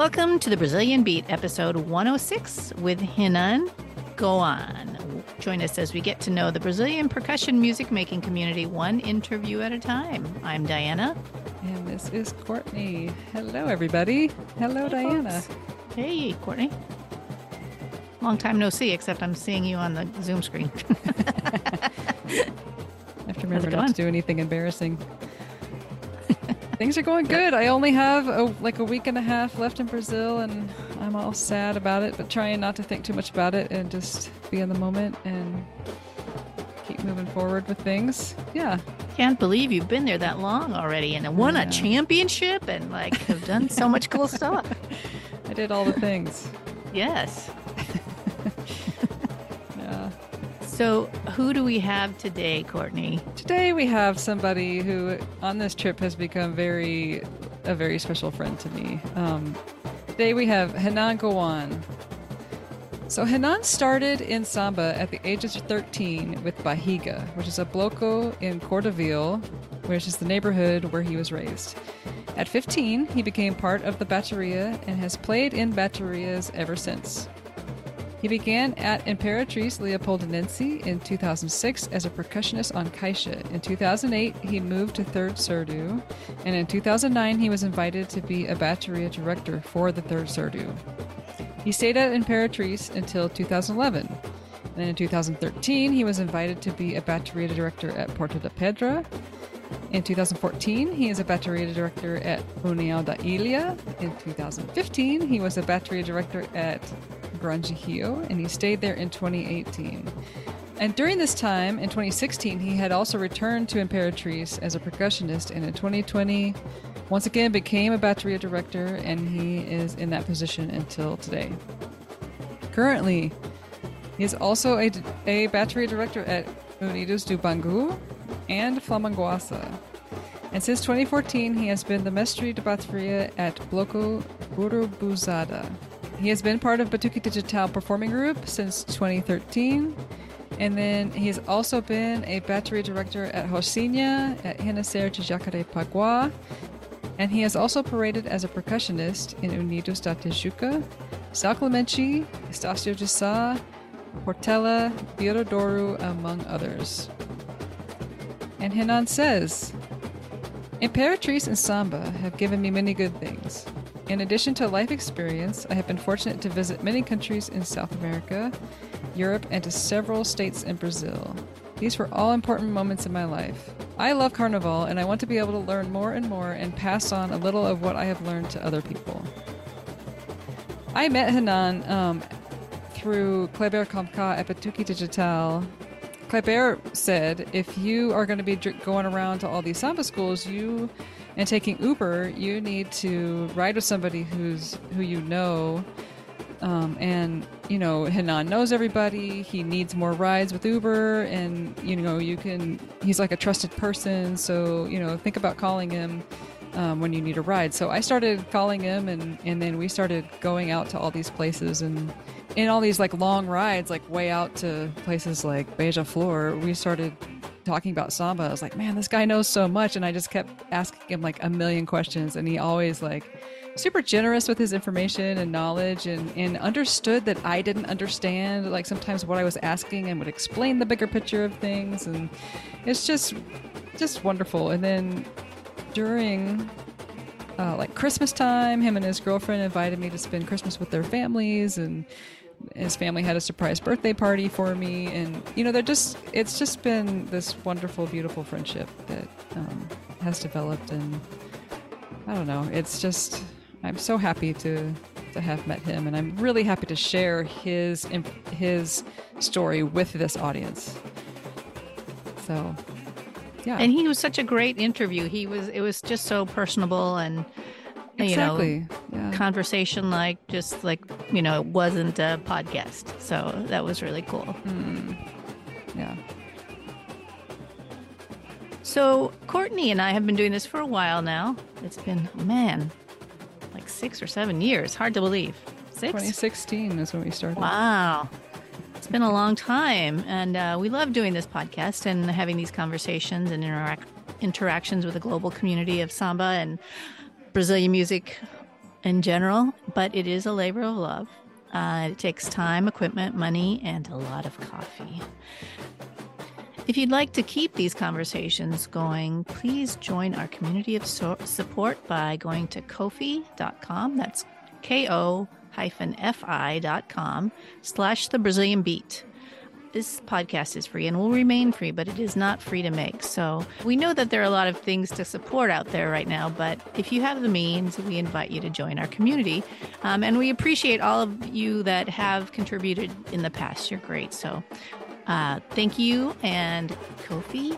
Welcome to the Brazilian Beat, episode 106 with Hinan Goan. Join us as we get to know the Brazilian percussion music making community one interview at a time. I'm Diana. And this is Courtney. Hello, everybody. Hello, hey, Diana. Folks. Hey, Courtney. Long time no see, except I'm seeing you on the Zoom screen. I have to remember not to do anything embarrassing. Things are going good. I only have a, like a week and a half left in Brazil, and I'm all sad about it, but trying not to think too much about it and just be in the moment and keep moving forward with things. Yeah. Can't believe you've been there that long already and won a championship and like have done so much cool stuff. I did all the things. yes. Yeah. So, who do we have today, Courtney? Today we have somebody who, on this trip, has become very a very special friend to me. Um, today we have Hinan Goan. So Hinan started in samba at the age of 13 with Bahiga, which is a bloco in Cordovil, which is the neighborhood where he was raised. At 15, he became part of the Bateria and has played in Baterias ever since. He began at Imperatriz Leopoldinense in 2006 as a percussionist on caixa. In 2008, he moved to Third Surdo, and in 2009, he was invited to be a bateria director for the Third Surdo. He stayed at Imperatriz until 2011. And in 2013, he was invited to be a bateria director at Porto da Pedra. In 2014, he is a bateria director at União da Ilha. In 2015, he was a bateria director at Grande and he stayed there in 2018. And during this time, in 2016, he had also returned to Imperatriz as a percussionist, and in 2020, once again became a bateria director, and he is in that position until today. Currently, he is also a, a bateria director at Unidos do Bangu and Flamanguasa. And since 2014, he has been the mestre de bateria at Bloco Urubuzada. He has been part of Batuque Digital Performing Group since 2013. And then he's also been a battery director at Rocinha, at Renascer de Jacarepaguá. And he has also paraded as a percussionist in Unidos da Tijuca, São Clemente, Estácio de Sá, Portela, Beiradouro, among others. And Hinan says, Imperatriz and Samba have given me many good things. In addition to life experience, I have been fortunate to visit many countries in South America, Europe, and to several states in Brazil. These were all important moments in my life. I love Carnival, and I want to be able to learn more and more and pass on a little of what I have learned to other people. I met Hinan um, through Kleber Kamka at Batuque Digital. Kleber said, if you are going to be going around to all these samba schools, you and taking Uber, you need to ride with somebody who's who you know. Um, and you know, Hinan knows everybody. He needs more rides with Uber, and you know, you can. He's like a trusted person, so you know, think about calling him um, when you need a ride. So I started calling him, and and then we started going out to all these places, and in all these like long rides, like way out to places like Beja Flor. We started talking about samba, I was like, man, this guy knows so much. And I just kept asking him like a million questions. And he always like super generous with his information and knowledge and, and understood that I didn't understand like sometimes what I was asking and would explain the bigger picture of things. And it's just, just wonderful. And then during uh, like Christmas time, him and his girlfriend invited me to spend Christmas with their families and his family had a surprise birthday party for me. And you know they're just it's just been this wonderful beautiful friendship that um, has developed. And i don't know it's just i'm so happy to to have met him. And i'm really happy to share his his story with this audience. So yeah. And he was such a great interview. He was it was just so personable and exactly. you know, yeah. conversation like just like, you know, it wasn't a podcast. So that was really cool. Mm. Yeah. So Courtney and I have been doing this for a while now. It's been, man, like six or seven years. Hard to believe. Six? 2016 is when we started. Wow. It's been a long time. And uh, we love doing this podcast and having these conversations and interact- interactions with the global community of samba and Brazilian music in general, but it is a labor of love. Uh, it takes time, equipment, money, and a lot of coffee. If you'd like to keep these conversations going, please join our community of so- support by going to kofi.com. That's K-O hyphen F-I dot com slash the Brazilian beat. This podcast is free and will remain free, but it is not free to make. So we know that there are a lot of things to support out there right now, but if you have the means, we invite you to join our community. Um, and we appreciate all of you that have contributed in the past. You're great. So uh, thank you and Kofi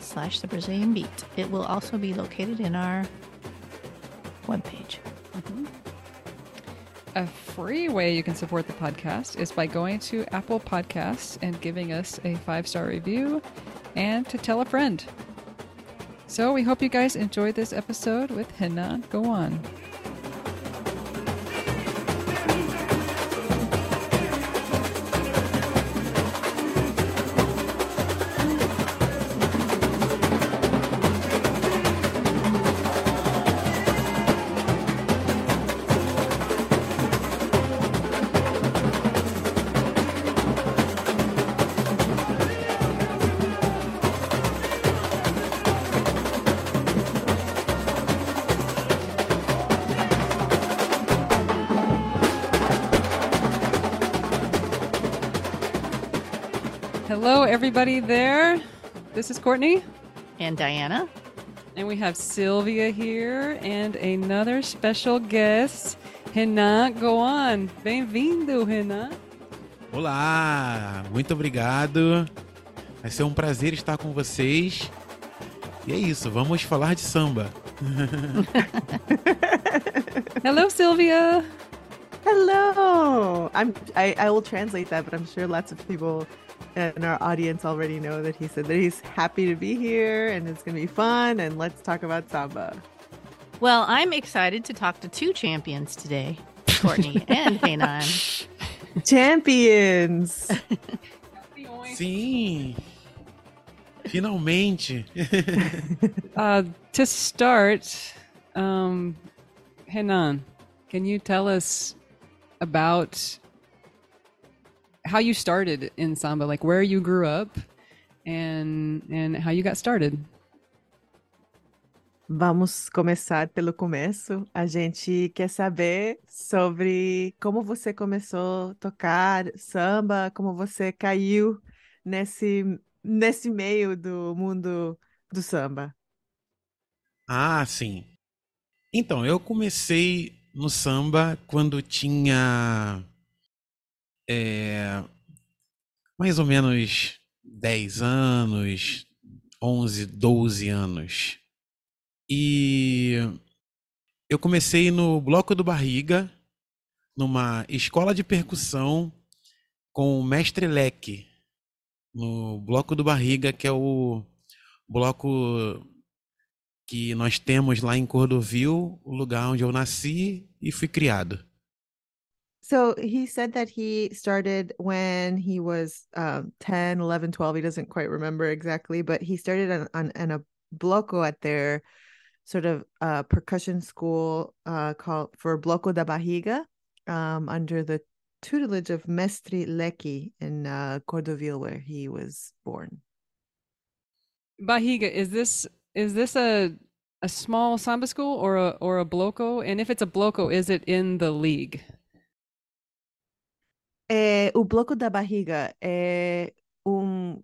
slash the Brazilian Beat. It will also be located in our webpage. Mm-hmm. A free way you can support the podcast is by going to Apple Podcasts and giving us a five star review and to tell a friend. So we hope you guys enjoyed this episode with Hina Go On. Everybody there. This is Courtney. And Diana. And we have Sylvia here and another special guest, Renan Goan. Bem-vindo, Renan. Olá, muito obrigado. Vai ser um prazer estar com vocês. E é isso, vamos falar de samba. Hello, Sylvia. Hello. I'm. I, I will translate that, but I'm sure lots of people in our audience already know that he said that he's happy to be here and it's going to be fun. And let's talk about samba. Well, I'm excited to talk to two champions today, Courtney and Hainan. Champions. Sim. Finalmente. uh, to start, um, Henan, can you tell us about how you started in samba, like where you grew up and and how you got started? Vamos começar pelo começo. A gente quer saber sobre como você começou a tocar samba, como você caiu nesse nesse meio do mundo do samba. Ah, sim. Então, eu comecei no samba quando tinha é, mais ou menos 10 anos, 11, 12 anos. E eu comecei no Bloco do Barriga, numa escola de percussão com o mestre Leque, no Bloco do Barriga, que é o bloco que nós temos lá em Cordovil, o lugar onde eu nasci e fui criado. So he said that he started when he was um, 10, 11, 12. He doesn't quite remember exactly, but he started on, on, on a bloco at their sort of uh, percussion school uh, called for Bloco da bahiga um, under the tutelage of Mestre Lecky in uh, Cordovil, where he was born. Bahiga, is this is this a a small samba school or a or a bloco? And if it's a bloco, is it in the league? É, o bloco da barriga é um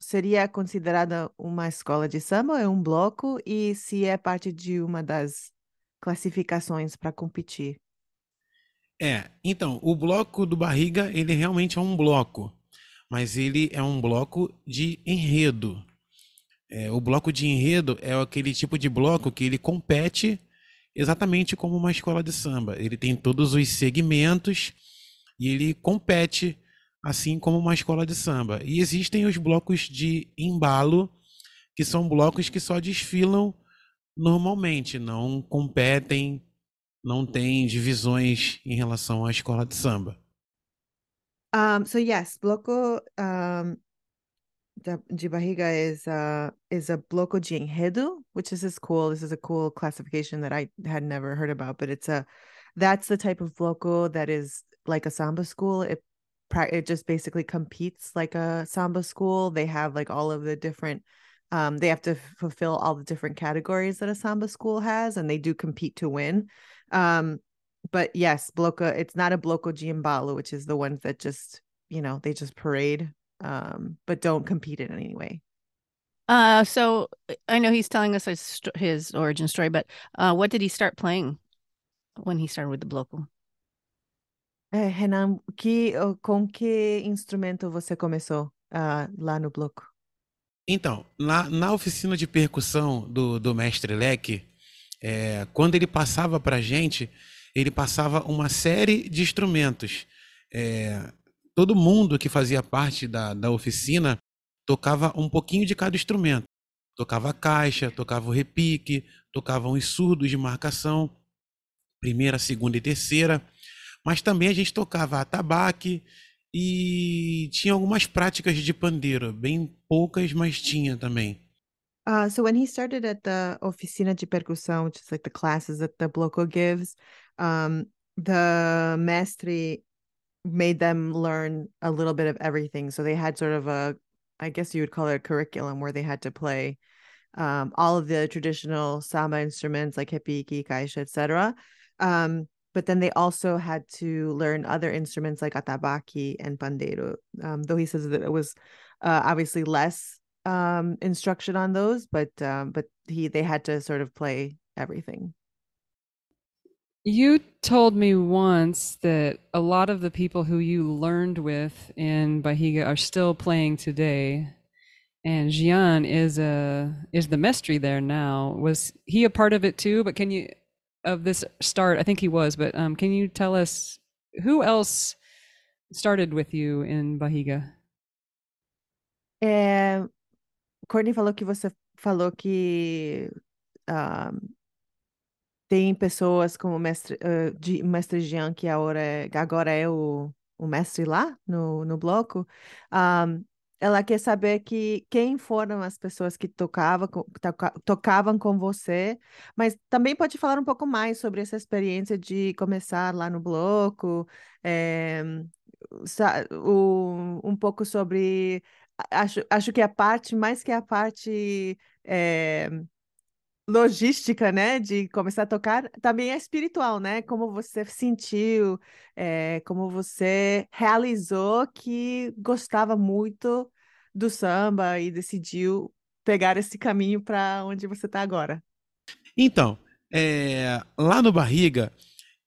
seria considerada uma escola de samba é um bloco e se é parte de uma das classificações para competir? É, então, o bloco do Barriga, ele realmente é um bloco, mas ele é um bloco de enredo. É, o bloco de enredo é aquele tipo de bloco que ele compete exatamente como uma escola de samba. Ele tem todos os segmentos e ele compete assim como uma escola de samba. E existem os blocos de embalo, que são blocos que só desfilam normalmente, não competem, não têm divisões em relação à escola de samba. Um, so yes, bloco um, de barriga is a is a bloco de enredo, which is is cool. This is a cool classification that I had never heard about, but it's a that's the type of bloco that is like a samba school. It it just basically competes like a samba school. They have like all of the different um they have to fulfill all the different categories that a samba school has and they do compete to win. Um but yes, bloco it's not a bloco giambalo, which is the ones that just, you know, they just parade um but don't compete in any way. Uh, so I know he's telling us his, his origin story, but uh, what did he start playing when he started with the bloco? É, Renan, que, com que instrumento você começou uh, lá no bloco? Então, na, na oficina de percussão do, do mestre Leque, é, quando ele passava para a gente, ele passava uma série de instrumentos. É, todo mundo que fazia parte da, da oficina tocava um pouquinho de cada instrumento. Tocava caixa, tocava o repique, tocavam os surdos de marcação, primeira, segunda e terceira. Mas também a gente tocava atabaque e tinha algumas práticas de pandeiro, bem poucas, mas tinha também. Uh, so when he started at the oficina de percussão, which is like the classes that the bloco gives, um, the mestre made them learn a little bit of everything. So they had sort of a, I guess you would call it a curriculum where they had to play um, all of the traditional samba instruments like repique, caixa, etc. Um, but then they also had to learn other instruments like atabaki and pandeiro. Um, though he says that it was uh, obviously less um, instruction on those, but um, but he they had to sort of play everything. You told me once that a lot of the people who you learned with in Bahiga are still playing today. And Gian is a is the mestre there now. Was he a part of it too? But can you of this start? I think he was, but um, can you tell us who else started with you in Bahiga? É, Courtney falou que você falou que um, tem pessoas como o mestre, uh, de, mestre Jean, que agora é, agora é o, o mestre lá no, no bloco. Um, ela quer saber que quem foram as pessoas que tocavam, toca, tocavam com você, mas também pode falar um pouco mais sobre essa experiência de começar lá no bloco, é, um pouco sobre. Acho, acho que a parte, mais que a parte é, logística, né, de começar a tocar, também é espiritual, né? Como você sentiu, é, como você realizou que gostava muito do samba e decidiu pegar esse caminho para onde você está agora. Então, é, lá no Barriga,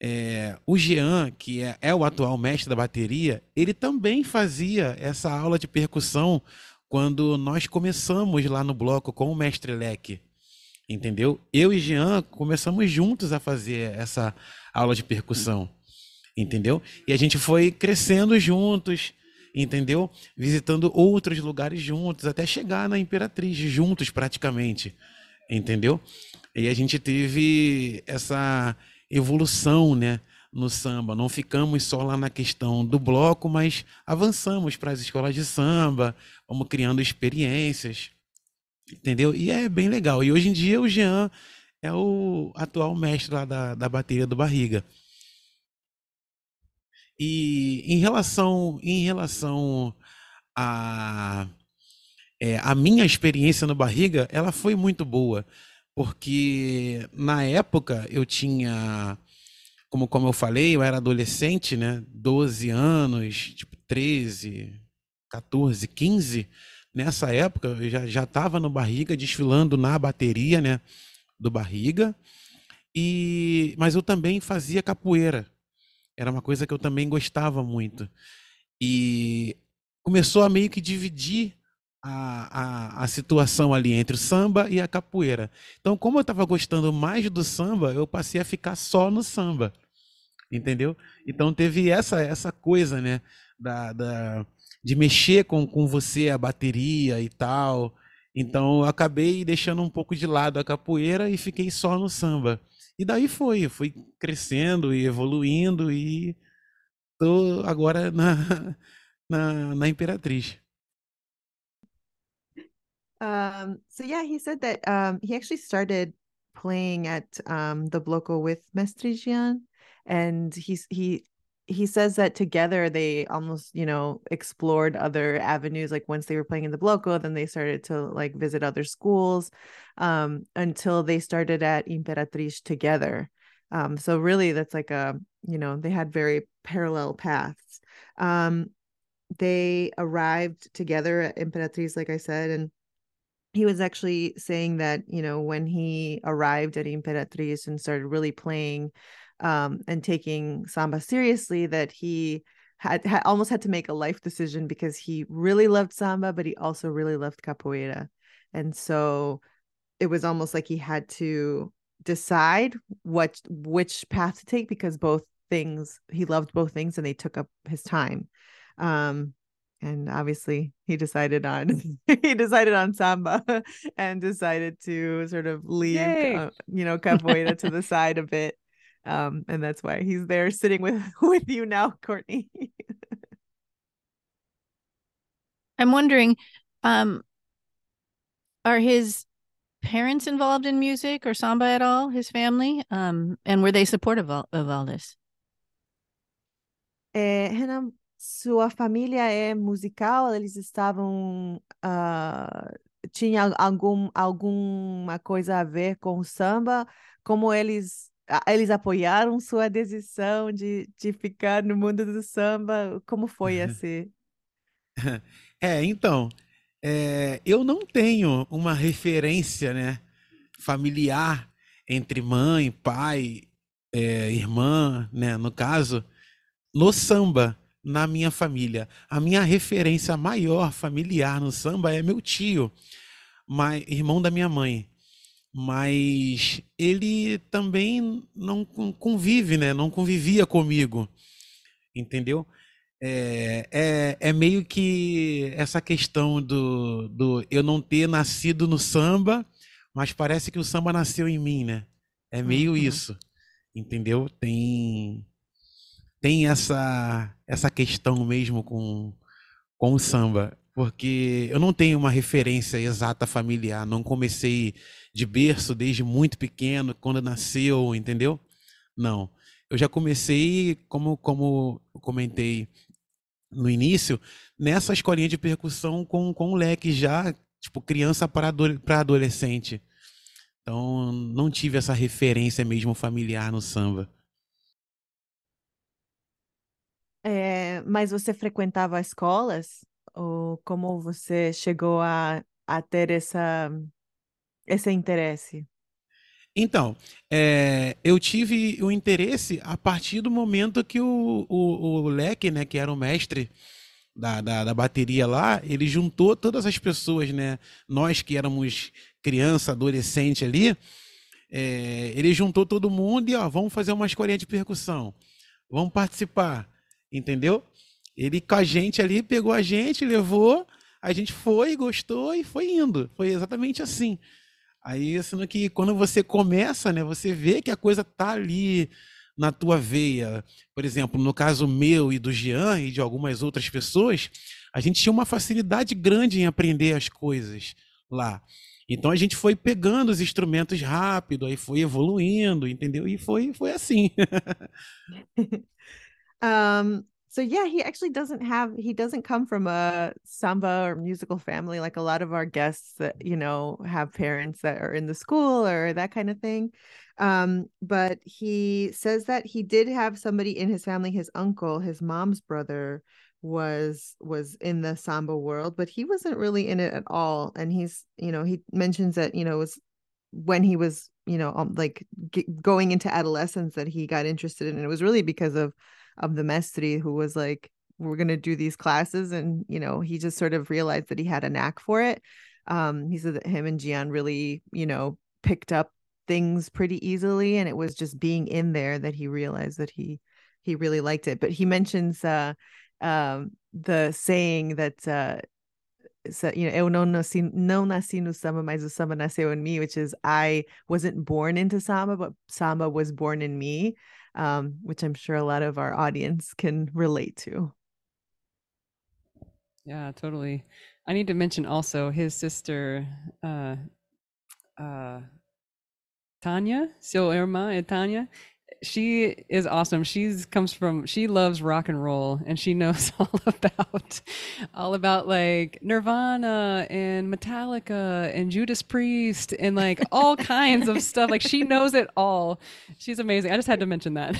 é, o Jean, que é, é, o atual mestre da bateria, ele também fazia essa aula de percussão quando nós começamos lá no bloco com o mestre Leque. Entendeu? Eu e Jean começamos juntos a fazer essa aula de percussão. Entendeu? E a gente foi crescendo juntos, entendeu? Visitando outros lugares juntos, até chegar na Imperatriz, juntos praticamente. Entendeu? E a gente teve essa evolução, né? No samba, não ficamos só lá na questão do bloco, mas avançamos para as escolas de samba, vamos criando experiências, Entendeu? E é bem legal. E hoje em dia o Jean é o atual mestre lá da, da bateria do Barriga. E em relação, em relação a, é, a minha experiência no Barriga, ela foi muito boa. Porque na época eu tinha, como, como eu falei, eu era adolescente, né? 12 anos, tipo 13, 14, 15 nessa época eu já já estava no Barriga desfilando na bateria, né, do Barriga. E mas eu também fazia capoeira. Era uma coisa que eu também gostava muito. E começou a meio que dividir a, a, a situação ali entre o samba e a capoeira. Então, como eu estava gostando mais do samba, eu passei a ficar só no samba. Entendeu? Então teve essa essa coisa, né, da, da de mexer com, com você a bateria e tal. Então eu acabei deixando um pouco de lado a capoeira e fiquei só no samba. E daí foi, fui crescendo e evoluindo e tô agora na, na, na Imperatriz. Um, so yeah, he said that um, he actually started playing at um, the Bloco with Mestre Jean, and he's he he says that together they almost you know explored other avenues like once they were playing in the bloco then they started to like visit other schools um, until they started at imperatriz together. Um, so really that's like a you know they had very parallel paths. Um, they arrived together at imperatriz like i said and he was actually saying that you know when he arrived at imperatriz and started really playing um, and taking samba seriously that he had, had almost had to make a life decision because he really loved samba but he also really loved capoeira. And so it was almost like he had to decide what which path to take because both things he loved both things and they took up his time. Um and obviously he decided on he decided on samba and decided to sort of leave uh, you know capoeira to the side a bit um, and that's why he's there sitting with with you now, Courtney. I'm wondering, um, are his parents involved in music or samba at all? His family, um, and were they supportive of, of all this? É, Renan, sua família é musical? Eles estavam uh, tinha algum alguma coisa a ver com samba? Como eles eles apoiaram sua decisão de, de ficar no mundo do samba? Como foi esse? É, então, é, eu não tenho uma referência, né, familiar entre mãe, pai, é, irmã, né, no caso, no samba, na minha família. A minha referência maior familiar no samba é meu tio, mas, irmão da minha mãe mas ele também não convive, né? Não convivia comigo, entendeu? É, é, é meio que essa questão do, do eu não ter nascido no samba, mas parece que o samba nasceu em mim, né? É meio uhum. isso, entendeu? Tem tem essa essa questão mesmo com com o samba, porque eu não tenho uma referência exata familiar, não comecei de berço desde muito pequeno, quando nasceu, entendeu? Não. Eu já comecei, como, como comentei no início, nessa escolinha de percussão com, com o leque já, tipo, criança para adolescente. Então, não tive essa referência mesmo familiar no samba. É, mas você frequentava escolas? Ou como você chegou a, a ter essa esse interesse? Então, é, eu tive o interesse a partir do momento que o, o, o Leque, né, que era o mestre da, da, da, bateria lá, ele juntou todas as pessoas, né? Nós que éramos criança, adolescente ali, é, ele juntou todo mundo e ó, vamos fazer uma escolinha de percussão, vamos participar, entendeu? Ele com a gente ali pegou a gente, levou, a gente foi, gostou e foi indo. Foi exatamente assim. Aí, sendo que quando você começa, né, você vê que a coisa tá ali na tua veia. Por exemplo, no caso meu e do Jean e de algumas outras pessoas, a gente tinha uma facilidade grande em aprender as coisas lá. Então a gente foi pegando os instrumentos rápido, aí foi evoluindo, entendeu? E foi, foi assim. um, so yeah he actually doesn't have he doesn't come from a samba or musical family like a lot of our guests that you know have parents that are in the school or that kind of thing um, but he says that he did have somebody in his family his uncle his mom's brother was was in the samba world but he wasn't really in it at all and he's you know he mentions that you know it was when he was you know um, like g- going into adolescence that he got interested in it. it was really because of of the mestre who was like we're going to do these classes and you know he just sort of realized that he had a knack for it. Um he said that him and Gian really you know picked up things pretty easily and it was just being in there that he realized that he he really liked it. But he mentions uh um the saying that uh so, you know, eu não nasci, não nasci no samba, mas o samba nasceu em mim, which is I wasn't born into samba, but samba was born in me um, which I'm sure a lot of our audience can relate to. Yeah, totally. I need to mention also his sister, uh, uh, Tanya, seu irmã é Tanya. She is awesome. She's comes from she loves rock and roll and she knows all about all about like Nirvana and Metallica and Judas Priest and like all kinds of stuff. Like she knows it all. She's amazing. I just had to mention that.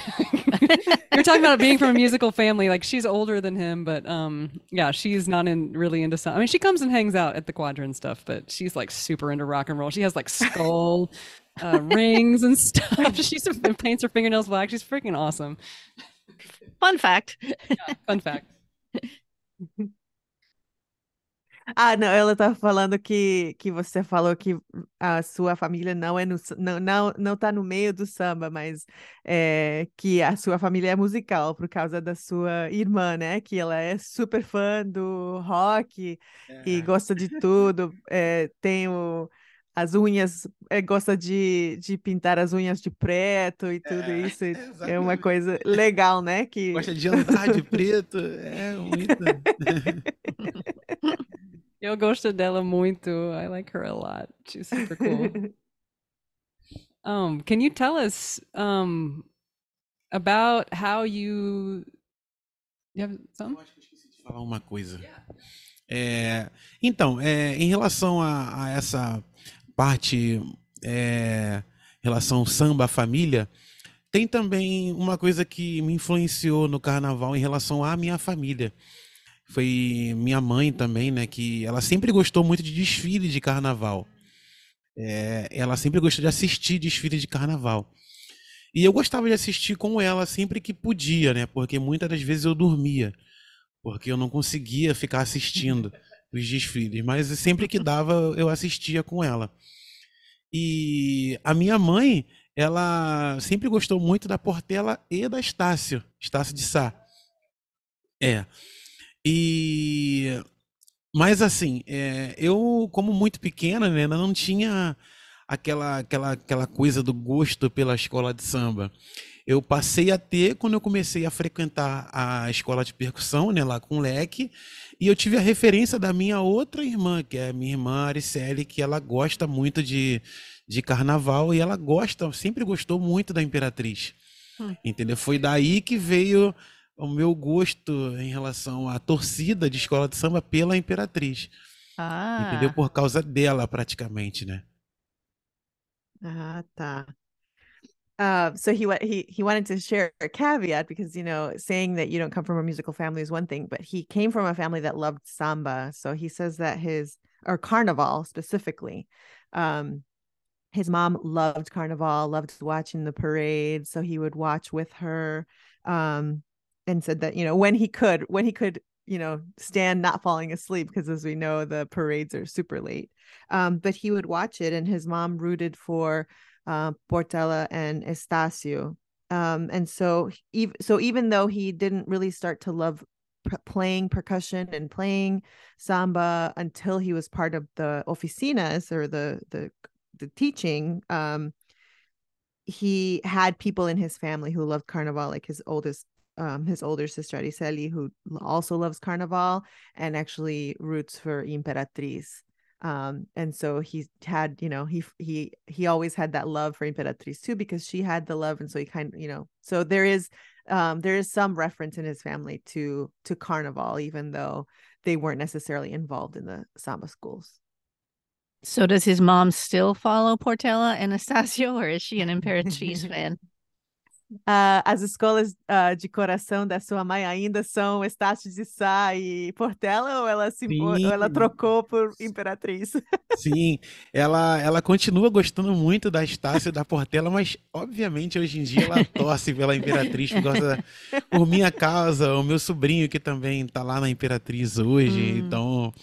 You're talking about being from a musical family. Like she's older than him, but um yeah, she's not in really into some I mean she comes and hangs out at the quadrant stuff, but she's like super into rock and roll. She has like skull uh, rings and stuff. She paints her fingernails black. She's freaking awesome. Fun fact. Yeah, fun fact. Ah, não, ela tá falando que, que você falou que a sua família não é no, não, não, não tá no meio do samba, mas é, que a sua família é musical por causa da sua irmã, né? Que ela é super fã do rock é. e gosta de tudo. É, tem o, as unhas, é, gosta de, de pintar as unhas de preto e tudo é, isso. É, é uma coisa legal, né? Que... Gosta de andar de preto. É muito. Eu gosto dela muito. I like her a lot. She's super cool. um, can you tell us um, about how you. You have some? Eu acho que esqueci de falar uma coisa. É, então, é, em relação a, a essa parte é, relação samba família, tem também uma coisa que me influenciou no carnaval em relação à minha família. Foi minha mãe também, né? Que ela sempre gostou muito de desfile de carnaval. É, ela sempre gostou de assistir desfile de carnaval. E eu gostava de assistir com ela sempre que podia, né? Porque muitas das vezes eu dormia, porque eu não conseguia ficar assistindo os desfiles, mas sempre que dava eu assistia com ela. E a minha mãe, ela sempre gostou muito da Portela e da Estácio, Estácio de Sá. É. E mas assim, é, eu como muito pequena, né, não tinha aquela aquela aquela coisa do gosto pela escola de samba. Eu passei a ter quando eu comecei a frequentar a escola de percussão, né, lá com o leque, e eu tive a referência da minha outra irmã, que é a minha irmã Aricele, que ela gosta muito de, de carnaval e ela gosta, sempre gostou muito da Imperatriz. Hum. Entendeu? Foi daí que veio o meu gosto em relação à torcida de escola de samba pela Imperatriz. Ah. Entendeu? Por causa dela, praticamente, né? Ah, tá. Uh, so he he he wanted to share a caveat because you know saying that you don't come from a musical family is one thing, but he came from a family that loved samba. So he says that his or carnival specifically. Um, his mom loved carnival, loved watching the parade, so he would watch with her. Um, and said that you know when he could, when he could, you know, stand not falling asleep because as we know the parades are super late. Um, but he would watch it, and his mom rooted for uh, Portela and Estacio. Um, and so, even so, even though he didn't really start to love playing percussion and playing samba until he was part of the oficinas or the the the teaching, um, he had people in his family who loved carnival, like his oldest um, his older sister Ariceli, who also loves Carnival and actually roots for Imperatriz um and so he had you know he he he always had that love for imperatriz too because she had the love and so he kind of you know so there is um there is some reference in his family to to carnival even though they weren't necessarily involved in the samba schools. So does his mom still follow portela and Anastacio or is she an imperatriz fan Uh, as escolas uh, de coração da sua mãe ainda são Estácio de Sá e Portela ou ela, se, ou ela trocou por Imperatriz? Sim, ela, ela continua gostando muito da Estácio e da Portela, mas obviamente hoje em dia ela torce pela Imperatriz por, causa, por minha causa, o meu sobrinho que também está lá na Imperatriz hoje, hum. então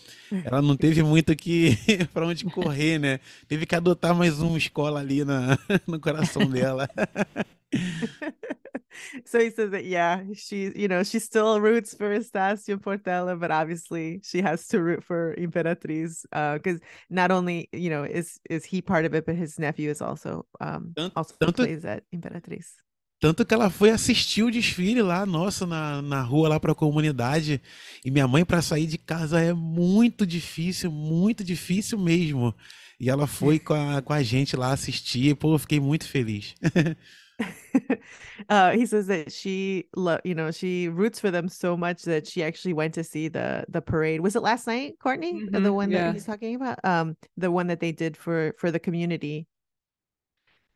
ela não teve muito que para onde correr, né? Teve que adotar mais uma escola ali na, no coração dela. so he says that yeah, she you know she still roots for Estacio Portela, but obviously she has to root for Imperatriz because uh, not only you know is is he part of it, but his nephew is also um tanto, also tanto, plays at Imperatriz. Tanto que ela foi assistir o desfile lá, nossa, na, na rua lá para a comunidade. E minha mãe para sair de casa é muito difícil, muito difícil mesmo. E ela foi com a, com a gente lá assistir. Pô, eu fiquei muito feliz. uh, he says that she, lo- you know, she roots for them so much that she actually went to see the the parade. Was it last night, Courtney? Uh, the one yeah. that he's talking about, um, the one that they did for for the community.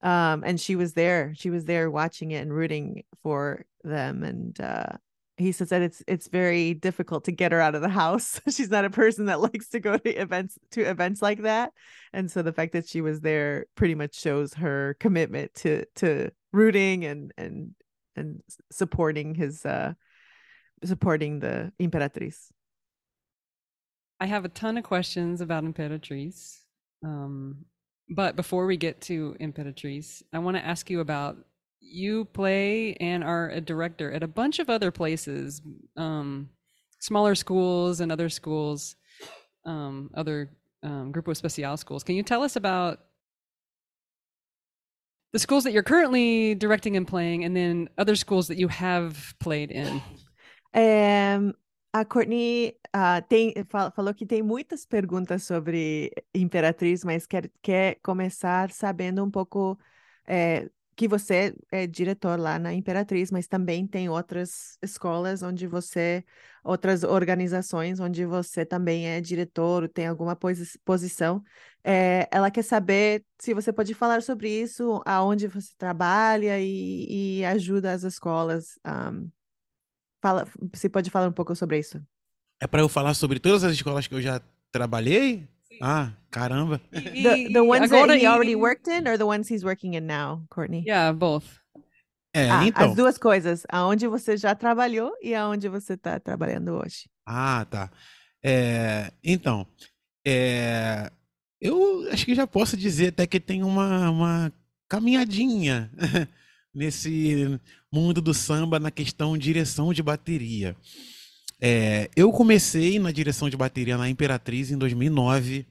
Um, and she was there. She was there watching it and rooting for them. And uh, he says that it's it's very difficult to get her out of the house. She's not a person that likes to go to events to events like that. And so the fact that she was there pretty much shows her commitment to to rooting and and and supporting his uh supporting the Imperatriz. I have a ton of questions about Imperatriz. Um, but before we get to Imperatriz, I want to ask you about you play and are a director at a bunch of other places, um, smaller schools and other schools, um, other um, Grupo Especial schools. Can you tell us about the schools that you're currently directing and playing, and then other schools that you have played in? É, a Courtney ah, tem, fa- falou que tem muitas perguntas sobre Imperatriz, mas quer, quer começar sabendo um pouco é, que você é diretor lá na Imperatriz, mas também tem outras escolas onde você, outras organizações onde você também é diretor, tem alguma posi- posição. É, ela quer saber se você pode falar sobre isso, aonde você trabalha e, e ajuda as escolas. ahm, Fala, você pode falar um pouco sobre isso? É para eu falar sobre todas as escolas que eu já trabalhei? Ah, caramba. The the ones that he already worked in or the ones he's working in now, Courtney? Yeah, both. É, Ah, então. as duas coisas, aonde você já trabalhou e aonde você está trabalhando hoje. Ah, tá. É, então, é, eu acho que já posso dizer até que tem uma, uma caminhadinha nesse mundo do samba na questão direção de bateria. É, eu comecei na direção de bateria na Imperatriz em 2009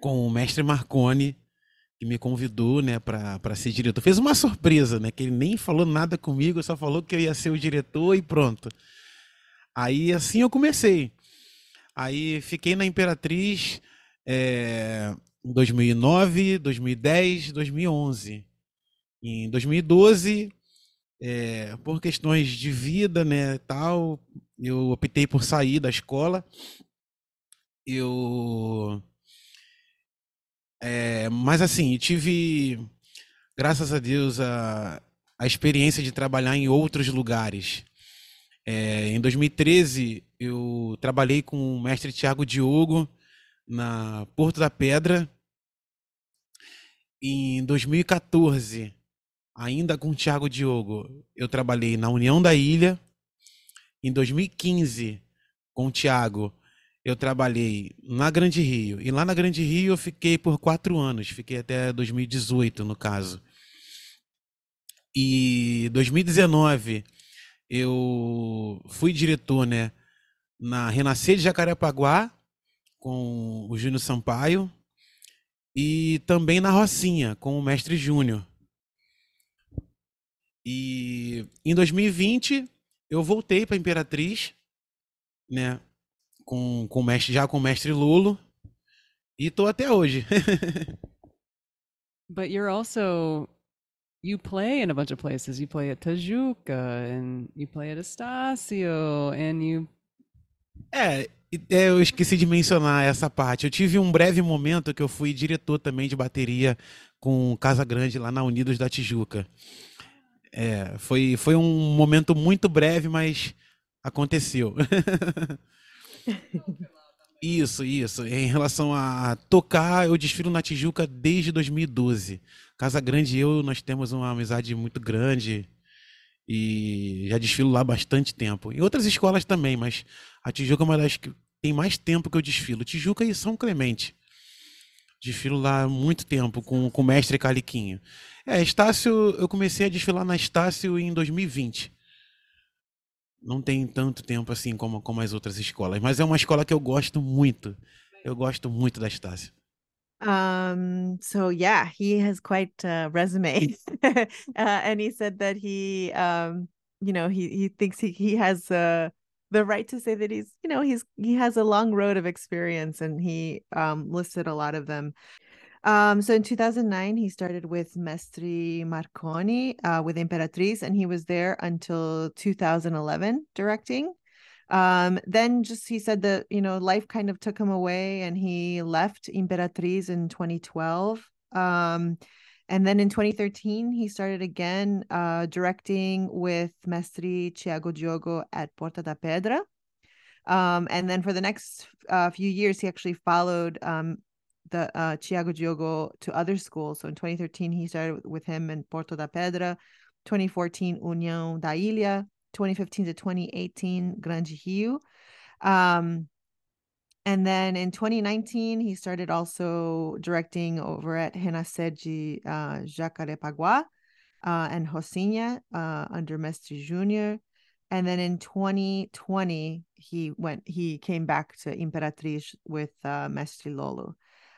com o mestre Marconi, que me convidou, né, para ser diretor. Fez uma surpresa, né, que ele nem falou nada comigo, só falou que eu ia ser o diretor e pronto. Aí assim eu comecei. Aí fiquei na Imperatriz é, em 2009, 2010, 2011. Em 2012, é, por questões de vida, né, tal, eu optei por sair da escola. Eu, é, mas assim, tive, graças a Deus, a, a experiência de trabalhar em outros lugares. É, em 2013, eu trabalhei com o mestre Tiago Diogo na Porto da Pedra. Em 2014, ainda com o Tiago Diogo, eu trabalhei na União da Ilha. Em 2015, com o Tiago, eu trabalhei na Grande Rio. E lá na Grande Rio eu fiquei por quatro anos, fiquei até 2018, no caso. E 2019 eu fui diretor, né, na Renascer de Jacarepaguá com o Júnior Sampaio e também na Rocinha com o mestre Júnior. E em 2020 eu voltei para Imperatriz, né, com, com mestre já com o mestre Lolo e tô até hoje. But you're also you play in a bunch of places. You play at Tajuca and you play at Estácio and you É, é, eu esqueci de mencionar essa parte. Eu tive um breve momento que eu fui diretor também de bateria com Casa Grande lá na Unidos da Tijuca. É, foi, foi um momento muito breve, mas aconteceu. Isso, isso. Em relação a tocar, eu desfilo na Tijuca desde 2012. Casa Grande e eu, nós temos uma amizade muito grande e já desfilo lá bastante tempo. Em outras escolas também, mas a Tijuca é uma das que tem mais tempo que eu desfilo. Tijuca e São Clemente. Desfilo lá muito tempo com, com o mestre Caliquinho. É, Estácio, eu comecei a desfilar na Estácio em 2020. Não tem tanto tempo assim como, como as outras escolas, mas é uma escola que eu gosto muito. Eu gosto muito da Estácio. Um, so yeah, he has quite a resume. uh, and he said that he um, you know, he he thinks he he has uh the right to say that he's, you know, he's he has a long road of experience and he um listed a lot of them. Um, so in 2009, he started with Mestre Marconi uh, with Imperatriz, and he was there until 2011 directing. Um, then just he said that you know life kind of took him away, and he left Imperatriz in 2012. Um, and then in 2013, he started again uh, directing with Mestre Tiago Diogo at Porta da Pedra. Um, and then for the next uh, few years, he actually followed um, the uh, Diogo to other schools. So in 2013, he started with him in Porto da Pedra, 2014, União da Ilha, 2015 to 2018, Grande Rio. Um, and then in 2019, he started also directing over at Renascer uh, Jacarepaguá uh, and Rocinha uh, under Mestre Junior. And then in 2020, he went. He came back to Imperatriz with uh, Mestre Lolo.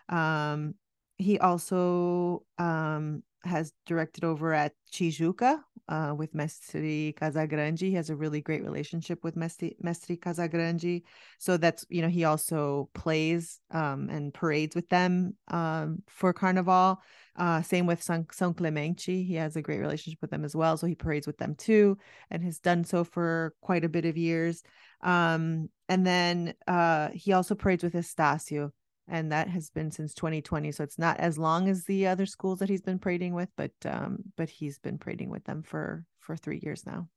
Um, he also um, has directed over at Tijuca uh, with Mestre Casagrande. He has a really great relationship with Mestre, Mestre Casagrande. So that's, you know, he also plays um, and parades with them um, for Carnival. Uh, same with San, San Clemente. He has a great relationship with them as well. So he parades with them too and has done so for quite a bit of years. Um, and then uh, he also parades with Estacio and that has been since 2020 so it's not as long as the other schools that he's been prating with but um but he's been prating with them for for three years now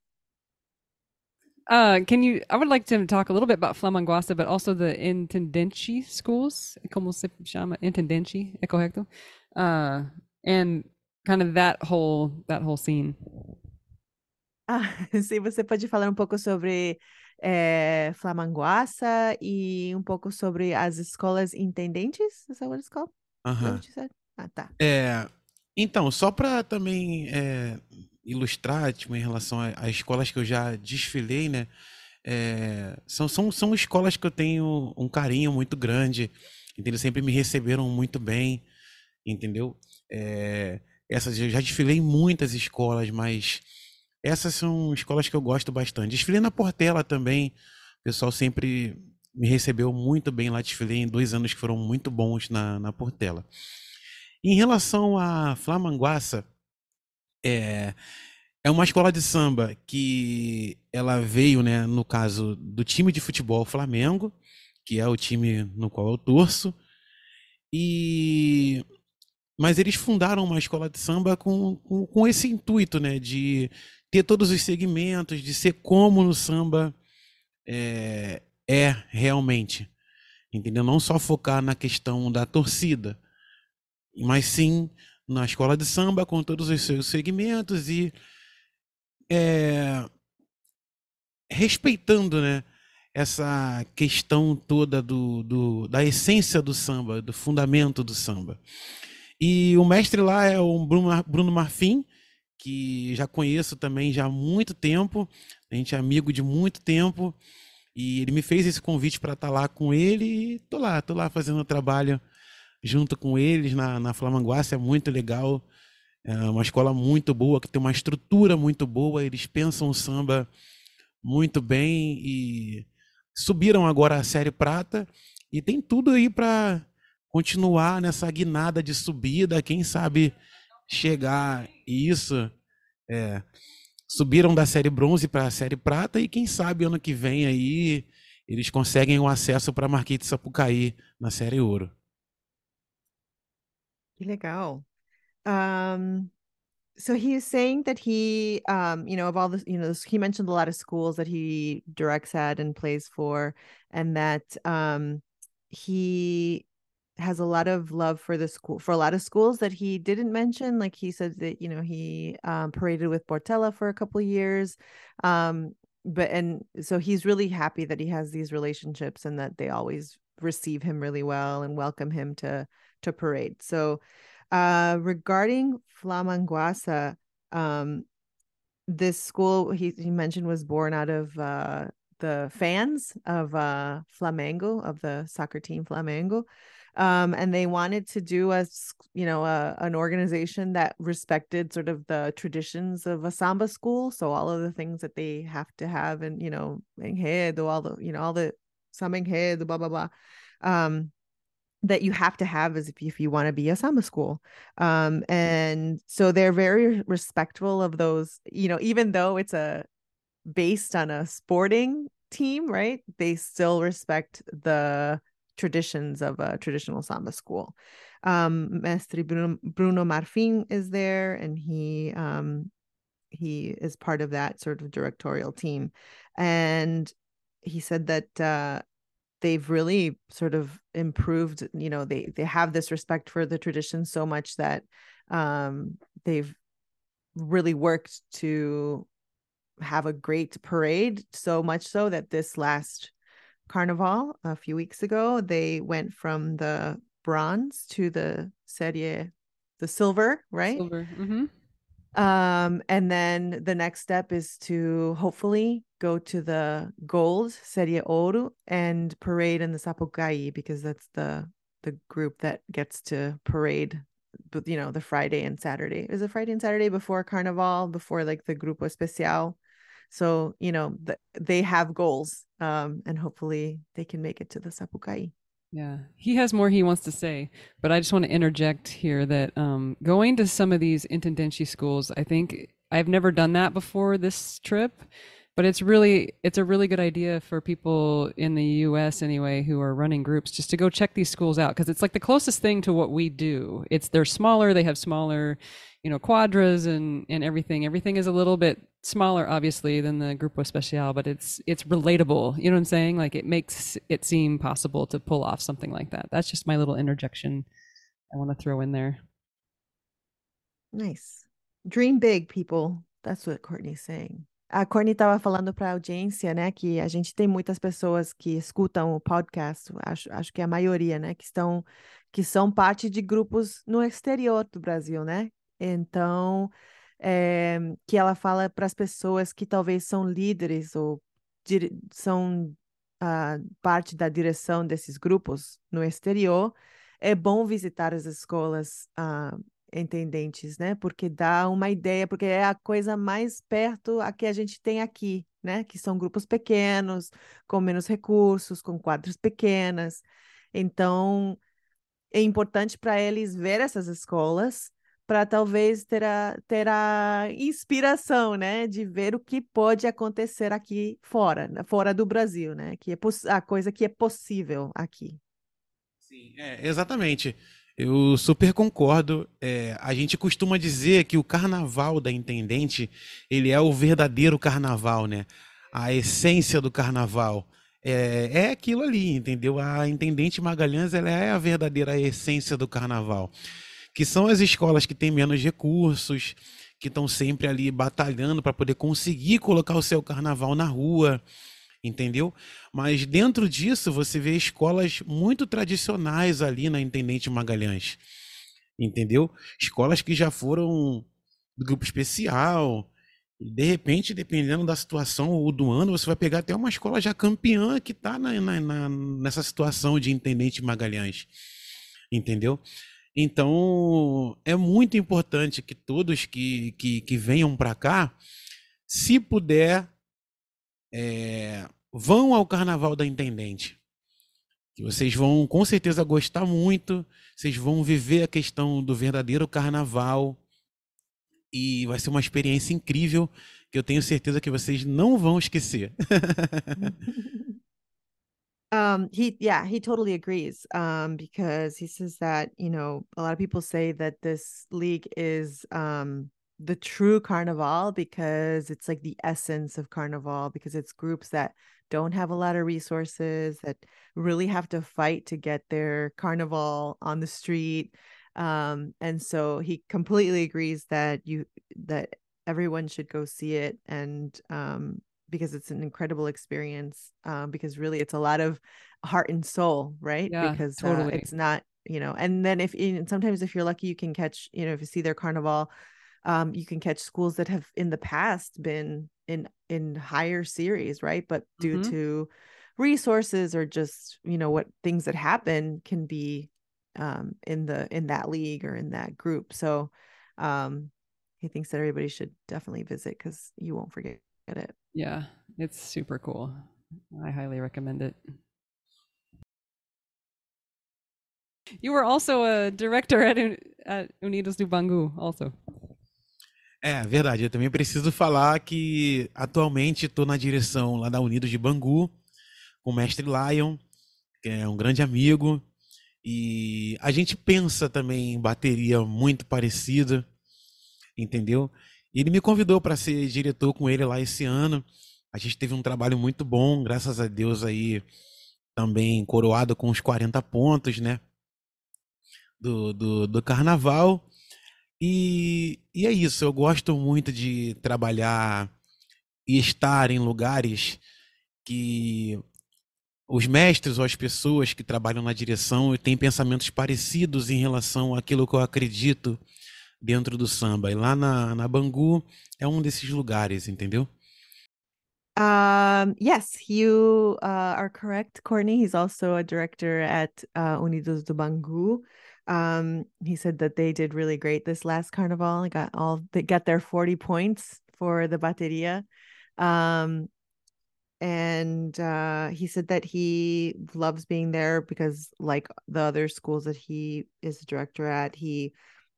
uh, can you? I would like to talk a little bit about Flamanguasa, but also the Intendenci schools, como se chama Intendenci, é correcto? Uh, and kind of that whole that whole scene. Ah, se você pode falar um pouco sobre é, Flamanguaça e um pouco sobre as escolas intendentes, is that what it's called? Aham. Ah, tá. É, então, só para também é, ilustrar tipo, em relação às escolas que eu já desfilei, né? É, são, são, são escolas que eu tenho um carinho muito grande, entendeu? Sempre me receberam muito bem, entendeu? É, essas, eu já desfilei em muitas escolas, mas essas são escolas que eu gosto bastante. Desfilei na Portela também. O pessoal sempre me recebeu muito bem lá. Desfilei em dois anos que foram muito bons na, na Portela. Em relação a Flamanguaça, é, é uma escola de samba que ela veio, né, no caso do time de futebol Flamengo, que é o time no qual eu torço. E mas eles fundaram uma escola de samba com, com, com esse intuito, né, de ter todos os segmentos, de ser como no samba é, é realmente. Entendeu? Não só focar na questão da torcida, mas sim na escola de samba com todos os seus segmentos e é, respeitando né, essa questão toda do, do, da essência do samba, do fundamento do samba. E o mestre lá é o Bruno, Bruno Marfim, que já conheço também já há muito tempo, a gente é amigo de muito tempo, e ele me fez esse convite para estar tá lá com ele, e tô lá, tô lá fazendo trabalho junto com eles na, na Flamanguaça, é muito legal, é uma escola muito boa, que tem uma estrutura muito boa, eles pensam o samba muito bem e subiram agora a série prata e tem tudo aí para continuar nessa guinada de subida, quem sabe chegar isso. É, subiram da série bronze para a série prata e quem sabe ano que vem aí eles conseguem o acesso para Marquês de Sapucaí na série ouro. Que legal. Um, so he's saying that he, um, you know, of all the, you know, he mentioned a lot of schools that he directs at and plays for, and that um, he has a lot of love for the school for a lot of schools that he didn't mention like he said that you know he um, paraded with Portela for a couple years um, but and so he's really happy that he has these relationships and that they always receive him really well and welcome him to to parade. So uh, regarding Flamanguasa um, this school he, he mentioned was born out of uh, the fans of uh, Flamengo of the soccer team Flamengo um, and they wanted to do a you know a, an organization that respected sort of the traditions of a samba school. So all of the things that they have to have and you know enredo all the you know all the samba enredo blah blah blah um that you have to have as if, if you want to be a samba school. Um and so they're very respectful of those you know even though it's a based on a sporting team right? They still respect the traditions of a traditional samba school. Um mestre bruno, bruno marfin is there and he um he is part of that sort of directorial team. And he said that uh they've really sort of improved you know they they have this respect for the tradition so much that um they've really worked to have a great parade so much so that this last carnival a few weeks ago they went from the bronze to the serie the silver right? Silver. hmm um and then the next step is to hopefully go to the gold serie ouro and parade in the sapucaí because that's the the group that gets to parade but you know the friday and saturday. Is it friday and saturday before carnival before like the grupo especial so you know the, they have goals um and hopefully they can make it to the sapucaí Yeah, he has more he wants to say, but I just want to interject here that um, going to some of these intendency schools, I think I've never done that before this trip, but it's really it's a really good idea for people in the U.S. anyway who are running groups just to go check these schools out because it's like the closest thing to what we do. It's they're smaller, they have smaller, you know, quadras and and everything. Everything is a little bit smaller, obviously, than the Grupo Especial, but it's it's relatable. You know what I'm saying? Like it makes it seem possible to pull off something like that. That's just my little interjection I want to throw in there. Nice. Dream big, people. That's what Courtney's saying. A Courtney estava falando para a audiência, né, que a gente tem muitas pessoas que escutam o podcast, acho, acho que a maioria, né, que estão que são parte de grupos no exterior do Brasil, né? Então, é, que ela fala para as pessoas que talvez são líderes ou são uh, parte da direção desses grupos no exterior, é bom visitar as escolas uh, entendentes, né? Porque dá uma ideia, porque é a coisa mais perto a que a gente tem aqui, né? Que são grupos pequenos, com menos recursos, com quadras pequenas. Então, é importante para eles ver essas escolas para talvez ter a, ter a inspiração, né, de ver o que pode acontecer aqui fora, né, fora do Brasil, né, que é a coisa que é possível aqui. Sim, é, exatamente. Eu super concordo. É, a gente costuma dizer que o carnaval da Intendente, ele é o verdadeiro carnaval, né? A essência do carnaval. É, é aquilo ali, entendeu? A Intendente Magalhães, ela é a verdadeira essência do carnaval que são as escolas que têm menos recursos, que estão sempre ali batalhando para poder conseguir colocar o seu carnaval na rua, entendeu? Mas dentro disso você vê escolas muito tradicionais ali na Intendente Magalhães, entendeu? Escolas que já foram do grupo especial. De repente, dependendo da situação ou do ano, você vai pegar até uma escola já campeã que está na, na, na, nessa situação de Intendente Magalhães, entendeu? Então, é muito importante que todos que, que, que venham para cá, se puder, é, vão ao Carnaval da Intendente. Que vocês vão com certeza gostar muito, vocês vão viver a questão do verdadeiro carnaval e vai ser uma experiência incrível que eu tenho certeza que vocês não vão esquecer. Um, he yeah, he totally agrees. Um, because he says that, you know, a lot of people say that this league is um the true carnival because it's like the essence of carnival because it's groups that don't have a lot of resources that really have to fight to get their carnival on the street um and so he completely agrees that you that everyone should go see it and um because it's an incredible experience um, because really it's a lot of heart and soul right Yeah, because totally. uh, it's not you know and then if and sometimes if you're lucky you can catch you know if you see their carnival um, you can catch schools that have in the past been in in higher series right but due Mhm. to resources or just you know what things that happen can be um, in the in that league or in that group so um, he thinks that everybody should definitely visit because you won't forget it Yeah, it's super cool. I highly recommend it. You were also a director at, at Unidos do Bangu, also. É, verdade. Eu também preciso falar que atualmente estou na direção lá da Unidos de Bangu, com o mestre Lion, que é um grande amigo. E a gente pensa também em bateria muito parecida, entendeu? Ele me convidou para ser diretor com ele lá esse ano. A gente teve um trabalho muito bom, graças a Deus aí também coroado com os 40 pontos, né? Do, do, do carnaval. E, e é isso, eu gosto muito de trabalhar e estar em lugares que os mestres ou as pessoas que trabalham na direção têm pensamentos parecidos em relação àquilo que eu acredito dentro do samba. E lá na, na Bangu é um desses lugares, entendeu? Um, yes, you uh, are correct, Courtney. He's also a director at uh, Unidos do Bangu. Um, he said that they did really great this last carnival. They got all they got their 40 points for the bateria. Um, and uh, he said that he loves being there because like the other schools that he is a director at, he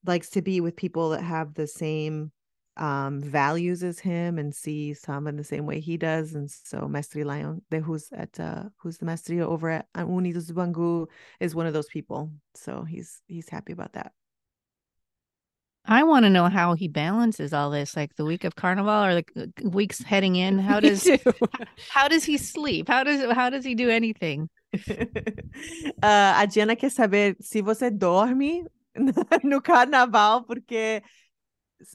likes to be with people that have the same um, values as him and see some in the same way he does. And so Mestre Lion, the, who's at uh, who's the Mestre over at uh, Unidos Bangu, is one of those people. So he's he's happy about that. I want to know how he balances all this, like the week of Carnival or the weeks heading in. How does how does he sleep? How does how does he do anything? uh, a Diana quer saber se você dorme no carnaval, porque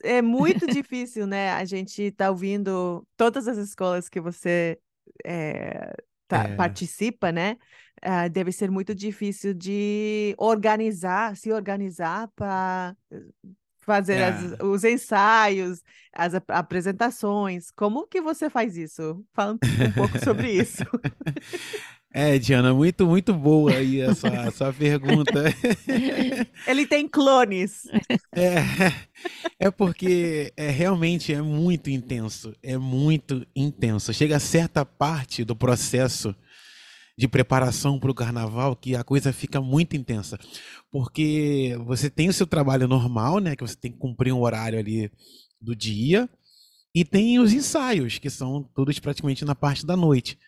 é muito difícil, né? A gente tá ouvindo todas as escolas que você é, tá, é. participa, né? Uh, deve ser muito difícil de organizar, se organizar para fazer é. as, os ensaios, as ap apresentações. Como que você faz isso? Fala um pouco sobre isso. É, Diana, muito, muito boa aí essa, essa pergunta. Ele tem clones. É, é porque é, realmente é muito intenso, é muito intenso. Chega a certa parte do processo de preparação para o carnaval que a coisa fica muito intensa. Porque você tem o seu trabalho normal, né? Que você tem que cumprir um horário ali do dia, e tem os ensaios, que são todos praticamente na parte da noite.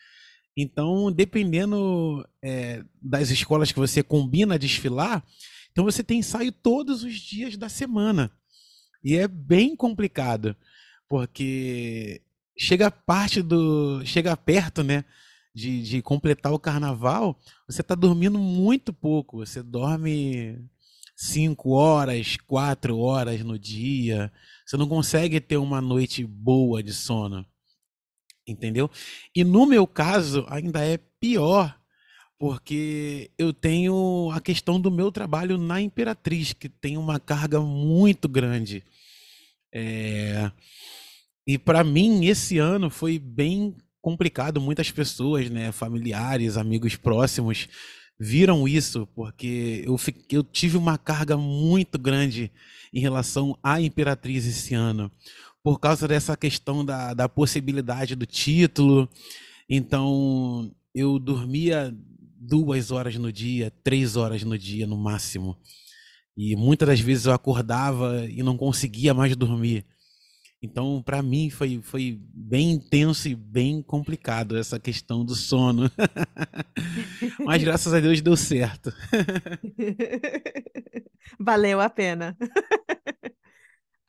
Então, dependendo é, das escolas que você combina desfilar, então você tem ensaio todos os dias da semana. E é bem complicado, porque chega parte do. chega perto, né? De, de completar o carnaval, você está dormindo muito pouco. Você dorme cinco horas, quatro horas no dia. Você não consegue ter uma noite boa de sono entendeu? E no meu caso ainda é pior, porque eu tenho a questão do meu trabalho na Imperatriz, que tem uma carga muito grande. É... E para mim esse ano foi bem complicado. Muitas pessoas, né, familiares, amigos próximos, viram isso, porque eu, fiquei, eu tive uma carga muito grande em relação à Imperatriz esse ano por causa dessa questão da, da possibilidade do título. Então, eu dormia duas horas no dia, três horas no dia no máximo. E muitas das vezes eu acordava e não conseguia mais dormir. Então, para mim, foi, foi bem intenso e bem complicado essa questão do sono. Mas graças a Deus deu certo. Valeu a pena.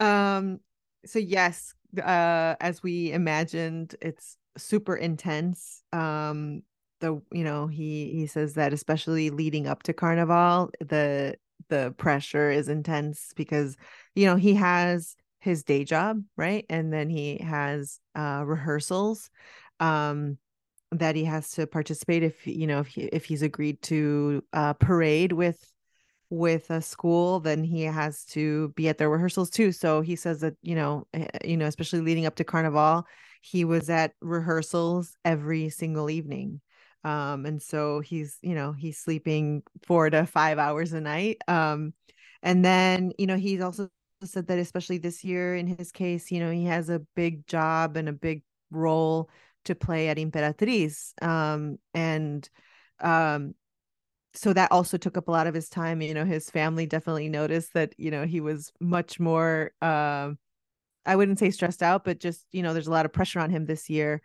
Um, so yes, uh, as we imagined, it's super intense. Um, the you know he he says that especially leading up to Carnival, the the pressure is intense because you know he has his day job right and then he has uh rehearsals um that he has to participate if you know if he, if he's agreed to uh parade with with a school then he has to be at their rehearsals too. So he says that you know eh, you know especially leading up to carnival he was at rehearsals every single evening. Um and so he's you know he's sleeping 4 to 5 hours a night. Um and then you know he's also said that especially this year in his case you know he has a big job and a big role to play at Imperatriz. Um and um so that also took up a lot of his time you know his family definitely noticed that you know he was much more um i wouldn't say stressed out but just you know there's a lot of pressure on him this year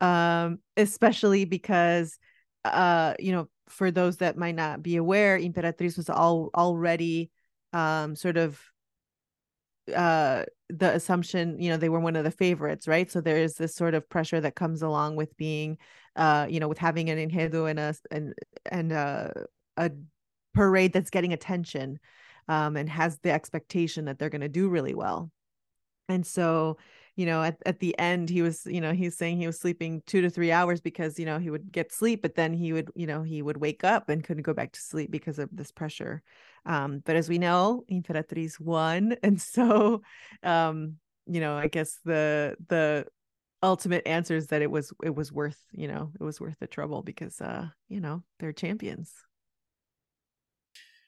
um especially because uh you know for those that might not be aware imperatriz was all already um sort of uh the assumption you know they were one of the favorites right? So there is this sort of pressure that comes along with being uh you know with having an enredo and a and and uh, a parade that's getting attention um and has the expectation that they're going to do really well. And so you know at, at the end he was you know he's saying he was sleeping two to three hours because you know he would get sleep but then he would you know he would wake up and couldn't go back to sleep because of this pressure um, but as we know, Imperatriz won, and so um, you know, I guess the the ultimate answer is that it was it was worth you know it was worth the trouble because uh you know they're champions.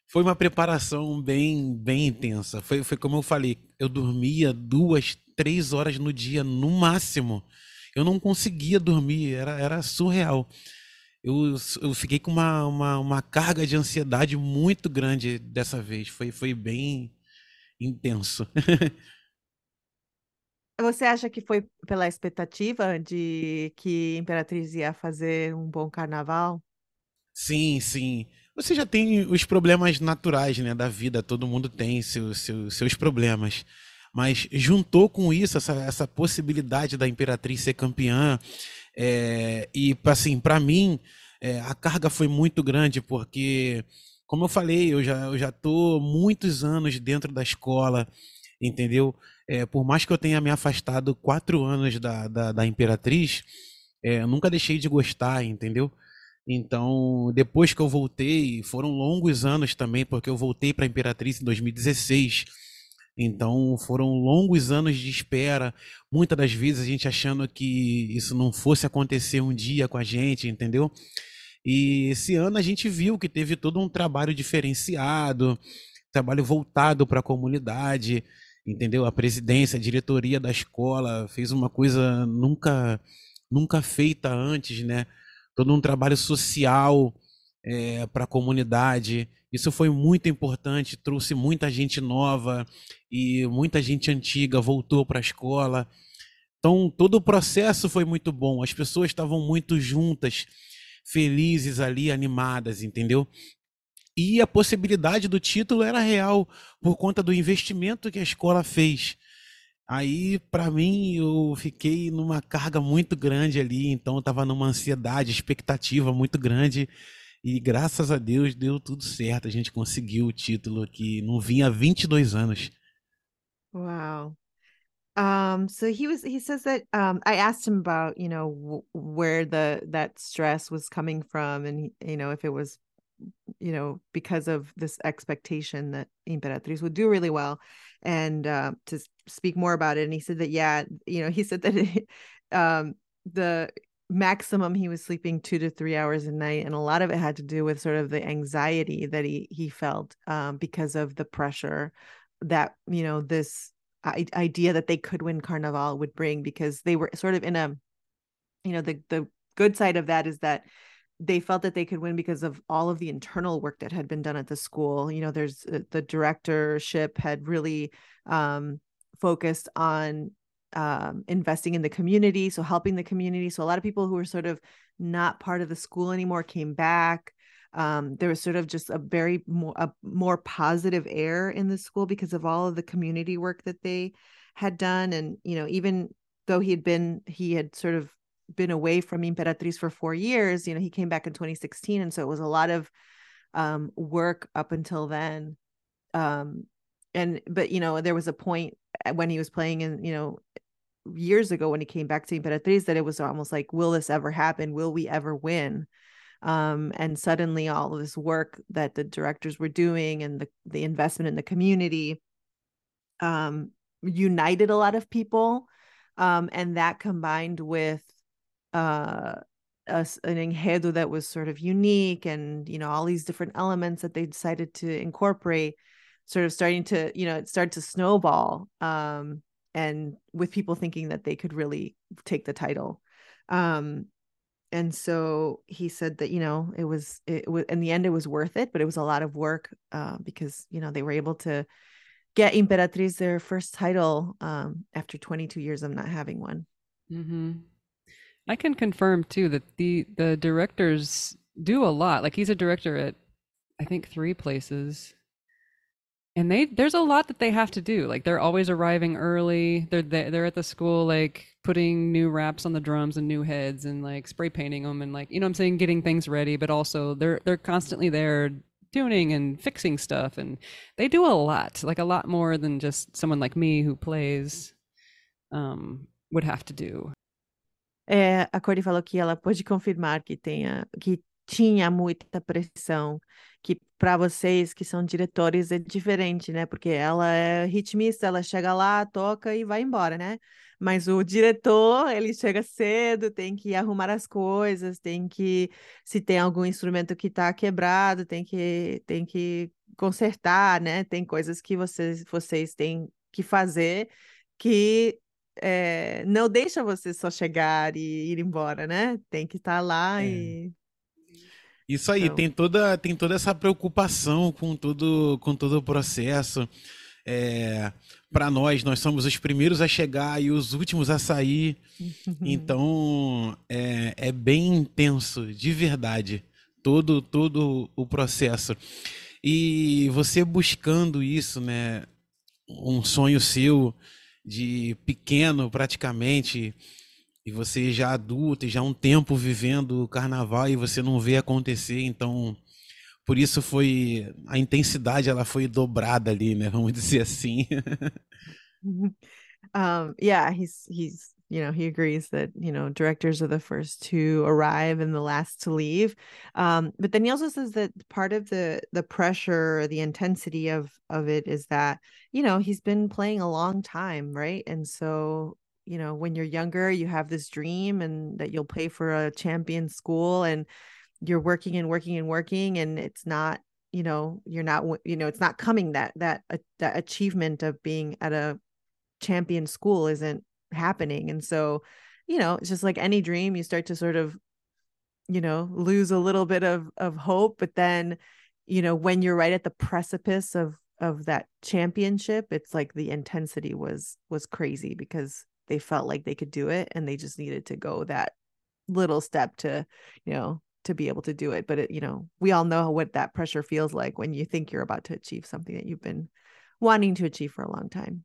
Foi uma preparação bem bem intensa. Foi, foi como eu falei, eu dormia duas, três horas no dia no máximo. Eu não conseguia dormir, era, era surreal eu, eu fiquei com uma, uma, uma, carga de ansiedade muito grande dessa vez. Foi, foi bem intenso. Você acha que foi pela expectativa de que Imperatriz ia fazer um bom carnaval? Sim, sim. Você já tem os problemas naturais né, da vida, todo mundo tem seu, seu, seus problemas. Mas juntou com isso essa, essa possibilidade da Imperatriz ser campeã, é, e assim, para mim, é, a carga foi muito grande, porque, como eu falei, eu já, eu já tô muitos anos dentro da escola, entendeu? É, por mais que eu tenha me afastado quatro anos da, da, da Imperatriz, é, eu nunca deixei de gostar, entendeu? Então, depois que eu voltei, foram longos anos também, porque eu voltei para a Imperatriz em 2016. Então foram longos anos de espera, muitas das vezes a gente achando que isso não fosse acontecer um dia com a gente, entendeu? E esse ano a gente viu que teve todo um trabalho diferenciado, trabalho voltado para a comunidade, entendeu? A presidência, a diretoria da escola fez uma coisa nunca nunca feita antes, né? Todo um trabalho social é, para a comunidade. Isso foi muito importante, trouxe muita gente nova e muita gente antiga voltou para a escola. Então, todo o processo foi muito bom, as pessoas estavam muito juntas, felizes ali, animadas, entendeu? E a possibilidade do título era real por conta do investimento que a escola fez. Aí, para mim, eu fiquei numa carga muito grande ali, então eu estava numa ansiedade, expectativa muito grande e graças a Deus deu tudo certo. A gente conseguiu o título que não vinha há 22 anos. Wow. Um, so he was he says that um I asked him about, you know, w- where the that stress was coming from and you know, if it was you know, because of this expectation that Imperatriz would do really well and uh, to speak more about it and he said that yeah, you know, he said that it, um the maximum he was sleeping two to three hours a night and a lot of it had to do with sort of the anxiety that he he felt um, because of the pressure that you know this idea that they could win carnival would bring because they were sort of in a you know the the good side of that is that they felt that they could win because of all of the internal work that had been done at the school you know there's uh, the directorship had really um, focused on um, investing in the community, so helping the community. So a lot of people who were sort of not part of the school anymore came back. Um, there was sort of just a very more a more positive air in the school because of all of the community work that they had done, and you know even though he had been he had sort of been away from Imperatriz for four years, you know he came back in 2016, and so it was a lot of um, work up until then. Um, and but you know there was a point when he was playing in you know years ago when he came back to Imperatriz that it was almost like will this ever happen? Will we ever win um, and suddenly all of this work that the directors were doing and the the investment in the community um, united a lot of people um, and that combined with uh, a, an enredo that was sort of unique and you know all these different elements that they decided to incorporate sort of starting to you know it started to snowball um and with people thinking that they could really take the title. Um and so he said that you know it was it was in the end it was worth it but it was a lot of work uh, because you know they were able to get imperatriz their first title um, after 22 years of not having one. Mm-hmm. i can confirm too that the the directors do a lot. Like he's a director at i think three places and they there's a lot that they have to do. Like they're always arriving early. They're they're at the school like putting new wraps on the drums and new heads and like spray painting them and like you know i'm saying? Getting things ready but also they're they're constantly there tuning and fixing stuff. And they do a lot like a lot more than just someone like me who plays um would have to do. É, a Cori falou que ela pode confirmar que tenha que tinha muita pressão, que para vocês que são diretores é diferente, né? Porque ela é ritmista, ela chega lá, toca e vai embora, né? Mas o diretor, ele chega cedo, tem que arrumar as coisas, tem que, se tem algum instrumento que está quebrado, tem que, tem que consertar, né? Tem coisas que vocês, vocês têm que fazer que é, não deixa você só chegar e ir embora, né? Tem que estar tá lá é. e isso aí, então... tem, toda, tem toda essa preocupação com todo, com todo o processo. É, para nós, nós somos os primeiros a chegar e os últimos a sair. então, é, é bem intenso, de verdade, todo, todo o processo. E você buscando isso, né? Um sonho seu de pequeno, praticamente, e você já adulto já um tempo vivendo o carnaval e você não vê acontecer, então por isso foi a intensidade ela foi dobrada ali, né? Vamos dizer assim. um, yeah, he's he's you know he agrees that you know directors are the first to arrive and the last to leave um, but then he also says that part of the the pressure the intensity of of it is that you know he's been playing a long time right and so you know when you're younger you have this dream and that you'll play for a champion school and you're working and working and working and it's not you know you're not you know it's not coming that that uh, that achievement of being at a champion school isn't happening. And so you know it's just like any dream you start to sort of you know lose a little bit of of hope but then you know when you're right at the precipice of of that championship it's like the intensity was was crazy because they felt like they could do it and they just needed to go that little step to you know to be able to do it but it you know we all know what that pressure feels like when you think you're about to achieve something that you've been wanting to achieve for a long time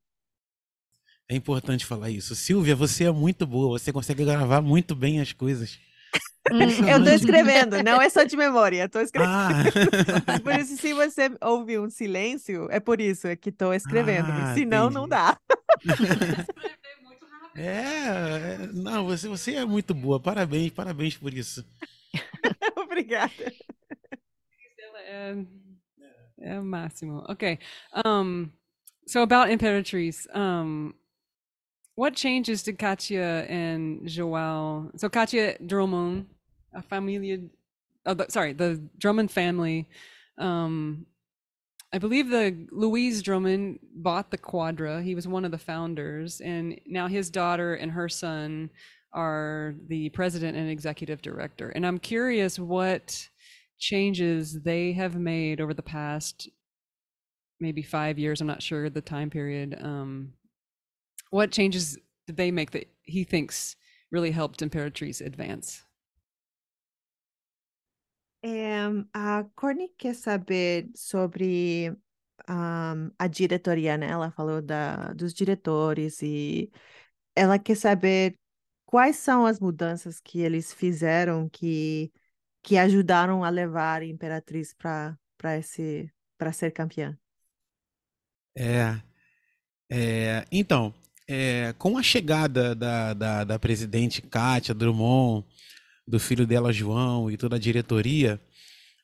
É importante falar isso. Silvia, você é muito boa, você consegue gravar muito bem as coisas. eu tô escrevendo, não é só de memória, tô escrevendo. Ah. por isso, se você ouvir um silêncio, é por isso, é que tô escrevendo. Ah, senão, entendi. não dá. É, é, não, você, você é muito boa. Parabéns, parabéns por isso. Obrigada. É, é o máximo. Okay. Um, so about Imperatriz, um, what changes did Katia and Joao? So Katia Drummond, a família, oh, the, sorry, the Drummond family um, I believe the Louise Drummond bought the Quadra. He was one of the founders, and now his daughter and her son are the president and executive director. And I'm curious what changes they have made over the past maybe five years. I'm not sure the time period. Um, what changes did they make that he thinks really helped Imperatrice advance? É, a Courtney quer saber sobre um, a diretoria, né? Ela falou da, dos diretores e ela quer saber quais são as mudanças que eles fizeram que, que ajudaram a levar a Imperatriz para esse para ser campeã. É, é então, é, com a chegada da, da, da presidente Kátia Drummond do filho dela, João, e toda a diretoria,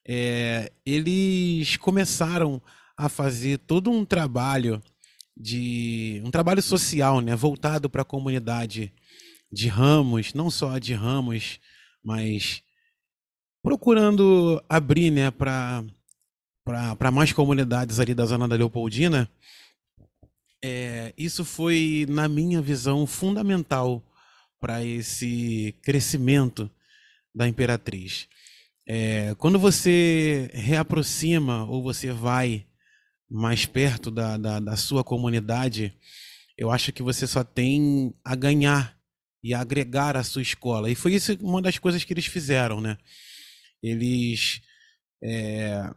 é, eles começaram a fazer todo um trabalho de um trabalho social, né, voltado para a comunidade de Ramos, não só de Ramos, mas procurando abrir, né, para para mais comunidades ali da zona da Leopoldina. É, isso foi, na minha visão, fundamental para esse crescimento da Imperatriz. É, quando você reaproxima ou você vai mais perto da, da, da sua comunidade, eu acho que você só tem a ganhar e a agregar à sua escola. E foi isso uma das coisas que eles fizeram, né? Eles é,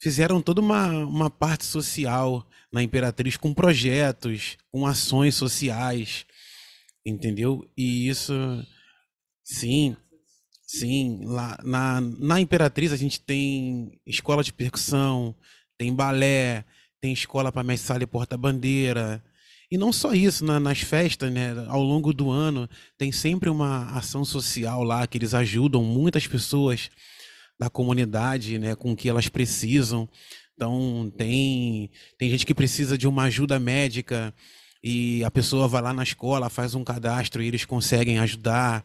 fizeram toda uma, uma parte social na Imperatriz com projetos, com ações sociais, entendeu? E isso, sim, sim. Lá na, na Imperatriz a gente tem escola de percussão, tem balé, tem escola para mestre e porta-bandeira. E não só isso, na, nas festas, né, ao longo do ano, tem sempre uma ação social lá que eles ajudam muitas pessoas da comunidade, né, com o que elas precisam. Então, tem, tem gente que precisa de uma ajuda médica e a pessoa vai lá na escola, faz um cadastro e eles conseguem ajudar.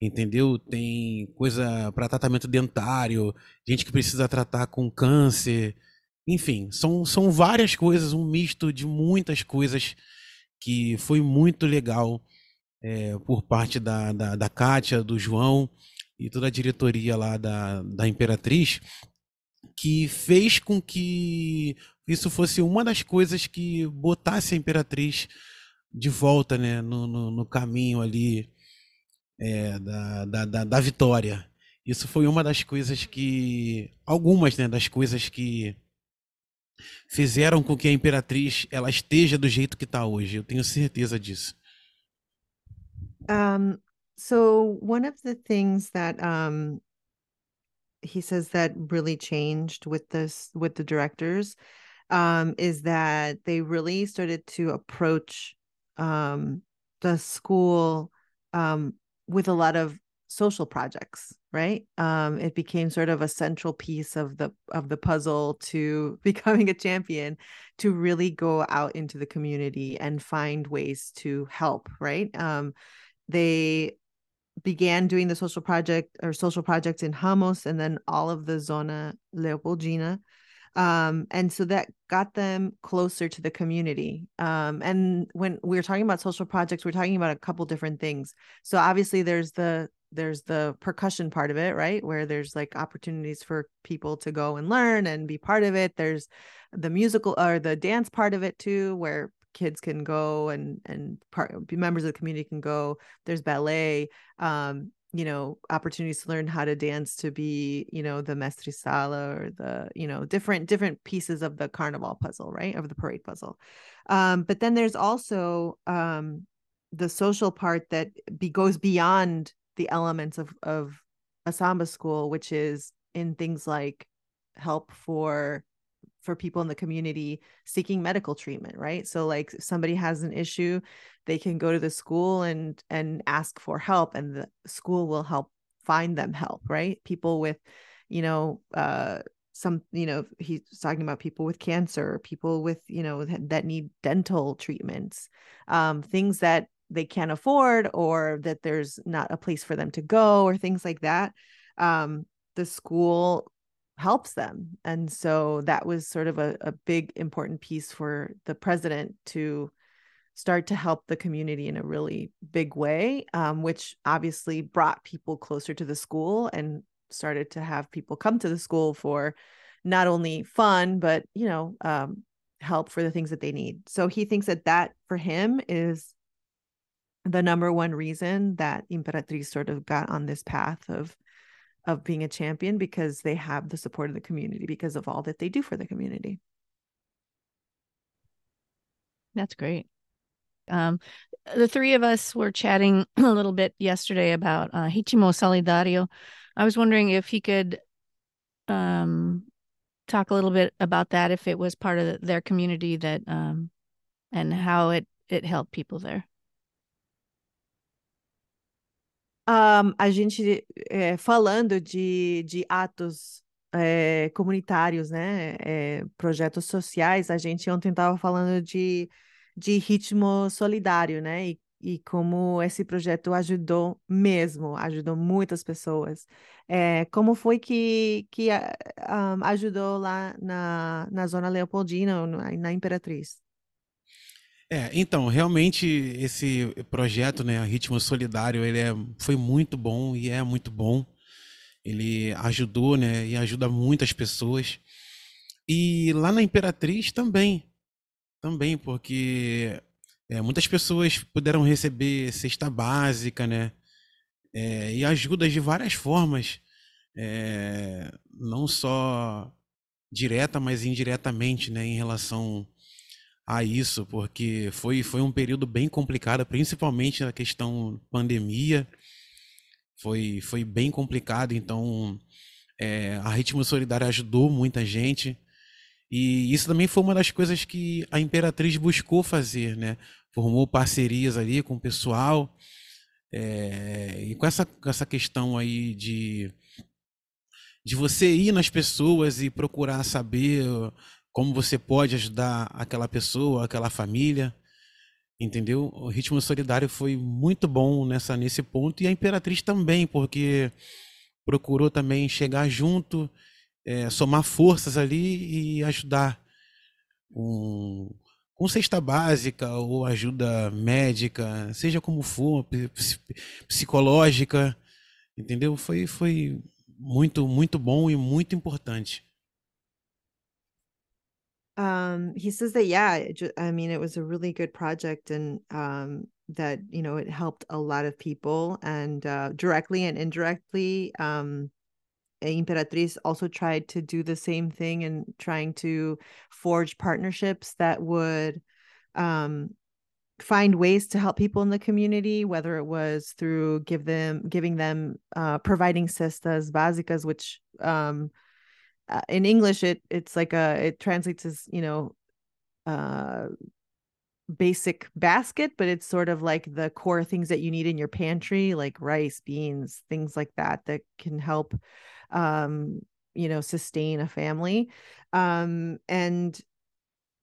Entendeu? Tem coisa para tratamento dentário, gente que precisa tratar com câncer. Enfim, são, são várias coisas, um misto de muitas coisas que foi muito legal é, por parte da, da, da Kátia, do João e toda a diretoria lá da, da Imperatriz, que fez com que isso fosse uma das coisas que botasse a Imperatriz de volta né, no, no, no caminho ali é, da, da, da, da, vitória. Isso foi uma das coisas que. Algumas né, das coisas que fizeram com que a Imperatriz ela esteja do jeito que está hoje. Eu tenho certeza disso. Um, So one of the things that um he says that really changed with this with the directors um is that they really started to approach um the school um with a lot of social projects right um it became sort of a central piece of the of the puzzle to becoming a champion to really go out into the community and find ways to help right um they began doing the social project or social projects in Hamos and then all of the Zona Leopoldina. Um, and so that got them closer to the community. Um, and when we are talking about social projects, we're talking about a couple different things. So obviously there's the there's the percussion part of it, right? Where there's like opportunities for people to go and learn and be part of it. There's the musical or the dance part of it too, where kids can go and and part be members of the community can go there's ballet um you know opportunities to learn how to dance to be you know the mestrisala or the you know different different pieces of the carnival puzzle right? Of the parade puzzle. Um but then there's also um the social part that be goes beyond the elements of of a samba school which is in things like help for for people in the community seeking medical treatment right? So like if somebody has an issue they can go to the school and and ask for help and the school will help find them help right? People with you know uh some you know he's talking about people with cancer people with you know that need dental treatments um things that they can't afford or that there's not a place for them to go or things like that. Um the school helps them. And so that was sort of a, a big important piece for the president to start to help the community in a really big way, um, which obviously brought people closer to the school and started to have people come to the school for not only fun, but, you know, um, help for the things that they need. So he thinks that that for him is the number one reason that Imperatriz sort of got on this path of of being a champion because they have the support of the community because of all that they do for the community. That's great. Um, the three of us were chatting a little bit yesterday about uh, Hichimo Solidario. I was wondering if he could um, talk a little bit about that, if it was part of their community that, um, and how it it helped people there. Um, a gente é, falando de, de atos é, comunitários, né? É, projetos sociais, a gente ontem estava falando de, de ritmo solidário, né? E, e como esse projeto ajudou mesmo, ajudou muitas pessoas. Como foi que, que um, ajudou lá na, na Zona Leopoldina, na, na Imperatriz? É, então, realmente esse projeto, né, Ritmo Solidário, ele é, foi muito bom e é muito bom. Ele ajudou, né, e ajuda muitas pessoas. E lá na Imperatriz também, também, porque é, muitas pessoas puderam receber cesta básica, né, é, e ajudas de várias formas, é, não só direta, mas indiretamente, né, em relação a isso, porque foi, foi um período bem complicado, principalmente na questão pandemia. Foi, foi bem complicado, então é, a Ritmo Solidário ajudou muita gente. E isso também foi uma das coisas que a Imperatriz buscou fazer, né? Formou parcerias ali com o pessoal. É, e com essa, com essa questão aí de, de você ir nas pessoas e procurar saber como você pode ajudar aquela pessoa, aquela família, entendeu? O ritmo solidário foi muito bom nessa nesse ponto e a Imperatriz também, porque procurou também chegar junto, é, somar forças ali e ajudar com, com cesta básica ou ajuda médica, seja como for, psicológica, entendeu? Foi foi muito muito bom e muito importante. Um he says that yeah i mean it was a really good project and um that you know it helped a lot of people and uh directly and indirectly um Imperatriz also tried to do the same thing and trying to forge partnerships that would um find ways to help people in the community whether it was through give them giving them uh providing cestas básicas which um uh, in English it it's like a it translates as you know uh basic basket but it's sort of like the core things that you need in your pantry like rice beans things like that that can help um you know sustain a family. Um and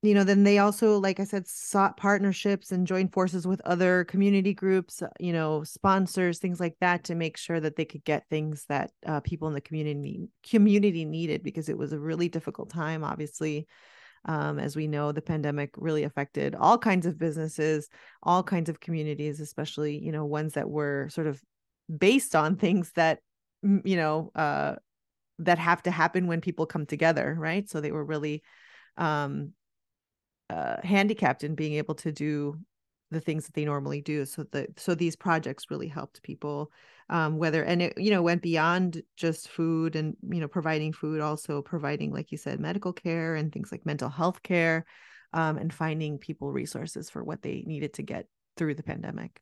you know then they also like i said sought partnerships and joined forces with other community groups uh, you know sponsors things like that to make sure that they could get things that uh, people in the community community needed because it was a really difficult time obviously. Um, as we know the pandemic really affected all kinds of businesses all kinds of communities especially you know ones that were sort of based on things that you know uh, that have to happen when people come together right? So they were really um uh, handicapped in being able to do the things that they normally do. So that so these projects really helped people um, whether and it you know went beyond just food and you know providing food also providing like you said medical care and things like mental health care um, and finding people resources for what they needed to get through the pandemic.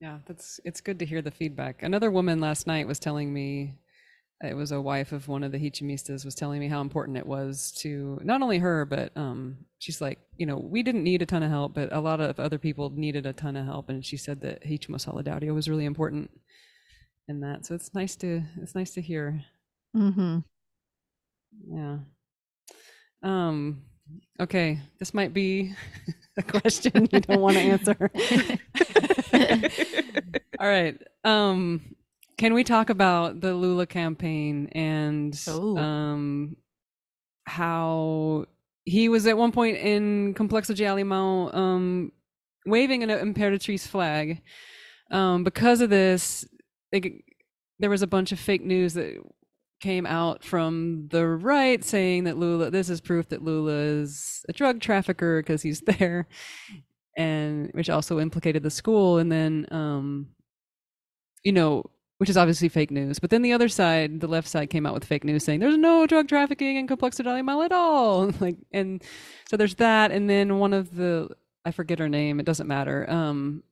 Yeah that's it's good to hear the feedback. Another woman last night was telling me it was a wife of one of the Hichimistas was telling me how important it was to not only her, but um, she's like, you know, we didn't need a ton of help, but a lot of other people needed a ton of help, and she said that Hichimo Solidario was really important in that. So it's nice to it's nice to hear. Mm-hmm. Yeah. Um. Okay, this might be a question you don't want to answer. All right. Um can we talk about the Lula campaign and Oh. um, how he was at one point in Complexo de Alimão um, waving an Imperatriz flag? Um, because of this, they, there was a bunch of fake news that came out from the right saying that Lula, this is proof that Lula is a drug trafficker because he's there, and which also implicated the school. And then, um, you know, which is obviously fake news. But then the other side, the left side, came out with fake news saying there's no drug trafficking in Complexo de Mal at all. Like, and so there's that. And then one of the, I forget her name. It doesn't matter. Um,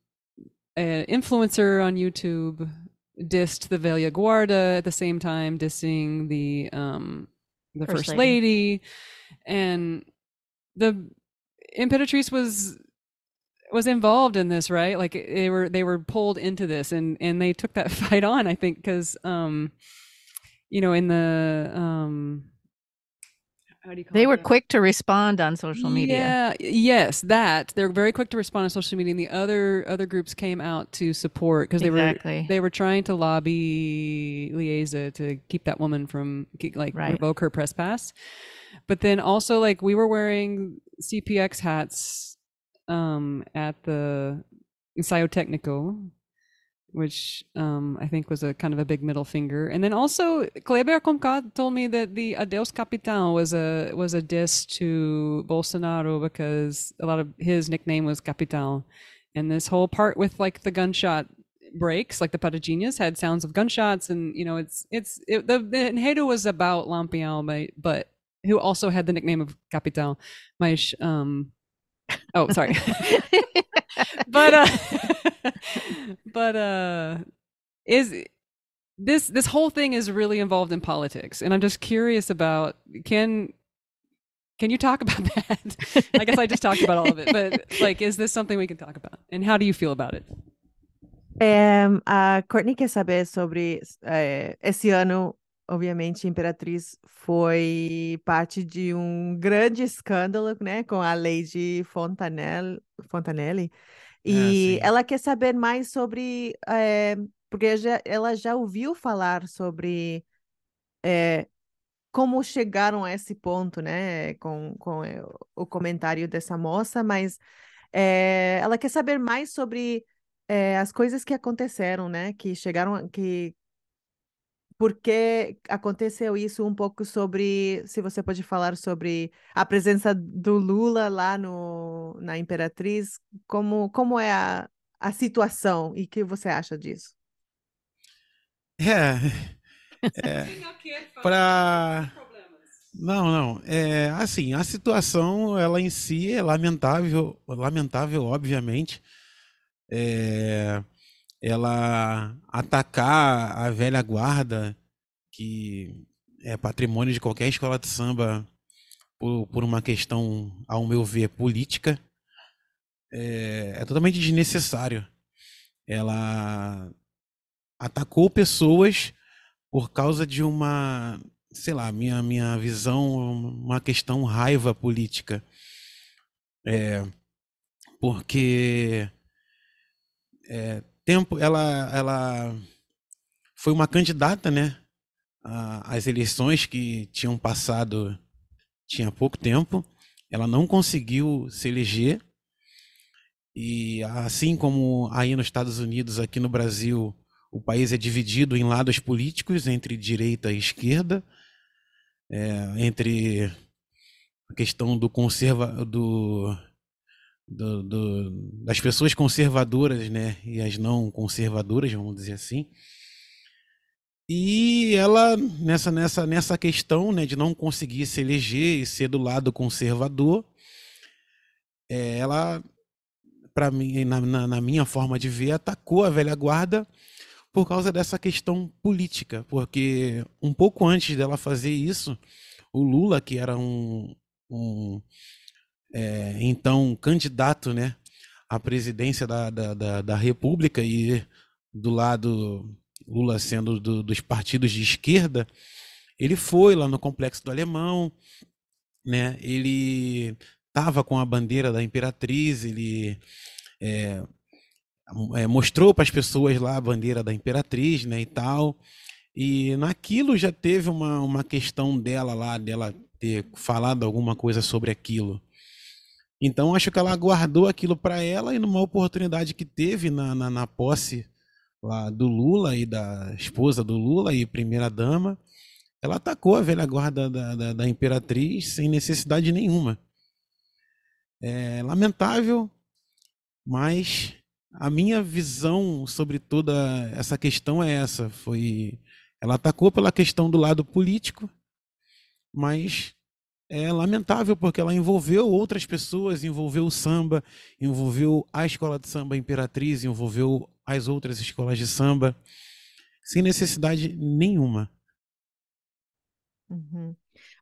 an influencer on YouTube dissed the Velia Guarda at the same time, dissing the um, the First first, lady. lady. and the Imperatrice was was involved in this, right? Like they were they were pulled into this, and and they took that fight on. I think because um, you know, in the um, how do you call They were quick to respond on social media. Yeah, yes, that they're very quick to respond on social media, and the other other groups came out to support because they Exactly. were they were trying to lobby Liesa to keep that woman from like Right. revoke her press pass. But then also like we were wearing CPX hats um, at the ensayo which um, I think was a kind of a big middle finger. And then also Kleber Comcat told me that the Adeus Capitão was a was a diss to Bolsonaro because a lot of his nickname was Capitão. And this whole part with like the gunshot breaks, like the Pataginias had sounds of gunshots, and you know it's it's it, the the enredo was about Lampião, but, who also had the nickname of Capitão. Mas um, oh sorry. but uh but uh is this this whole thing is really involved in politics and i'm just curious about can can you talk about that? I guess i just talked about all of it but like is this something we can talk about? And how do you feel about it? É, a Courtney quer saber sobre é, esse ano, obviamente, Imperatriz foi parte de um grande escândalo, né, com a Lady Fontanelle, Fontanelli, e sim. ela quer saber mais sobre, é, porque já- ela já ouviu falar sobre é, como chegaram a esse ponto, né, com, com é, o comentário dessa moça, mas ela quer saber mais sobre as coisas que aconteceram, né, que chegaram, que por que aconteceu isso, um pouco sobre, se você pode falar sobre a presença do Lula lá no, na Imperatriz, como, como é a, a situação e o que você acha disso? É, é para Não, não. É assim, a situação, ela em si é lamentável, lamentável, obviamente. É, ela atacar a velha guarda, que é patrimônio de qualquer escola de samba, por, por uma questão, ao meu ver, política, é, é totalmente desnecessário. Ela atacou pessoas por causa de uma, sei lá, minha, minha visão, uma questão raiva política. É, porque é, tempo ela, ela foi uma candidata, né, às eleições que tinham passado tinha pouco tempo. Ela não conseguiu se eleger. E assim como aí nos Estados Unidos, aqui no Brasil, o país é dividido em lados políticos entre direita e esquerda, é, entre a questão do conserva do, do- do- das pessoas conservadoras, né, e as não conservadoras, vamos dizer assim. E ela nessa nessa nessa questão, né, de não conseguir se eleger e ser do lado conservador, é, ela para mim, na, na, na minha forma de ver, atacou a velha guarda por causa dessa questão política, porque um pouco antes dela fazer isso, o Lula, que era um, um é, então candidato, né, à presidência da, da, da, da República e do lado Lula sendo do, dos partidos de esquerda, ele foi lá no Complexo do Alemão, né? Ele estava com a bandeira da Imperatriz, ele é, é, mostrou para as pessoas lá a bandeira da Imperatriz, né, e tal. E naquilo já teve uma, uma questão dela lá, dela ter falado alguma coisa sobre aquilo. Então acho que ela guardou aquilo para ela e numa oportunidade que teve na, na, na posse lá do Lula e da esposa do Lula e primeira dama, ela atacou a velha guarda da, da, da Imperatriz sem necessidade nenhuma. É lamentável, mas a minha visão sobre toda essa questão é essa. Foi, ela atacou pela questão do lado político, mas é lamentável porque ela envolveu outras pessoas, envolveu o samba, envolveu a escola de samba Imperatriz, envolveu as outras escolas de samba, sem necessidade nenhuma. Uhum.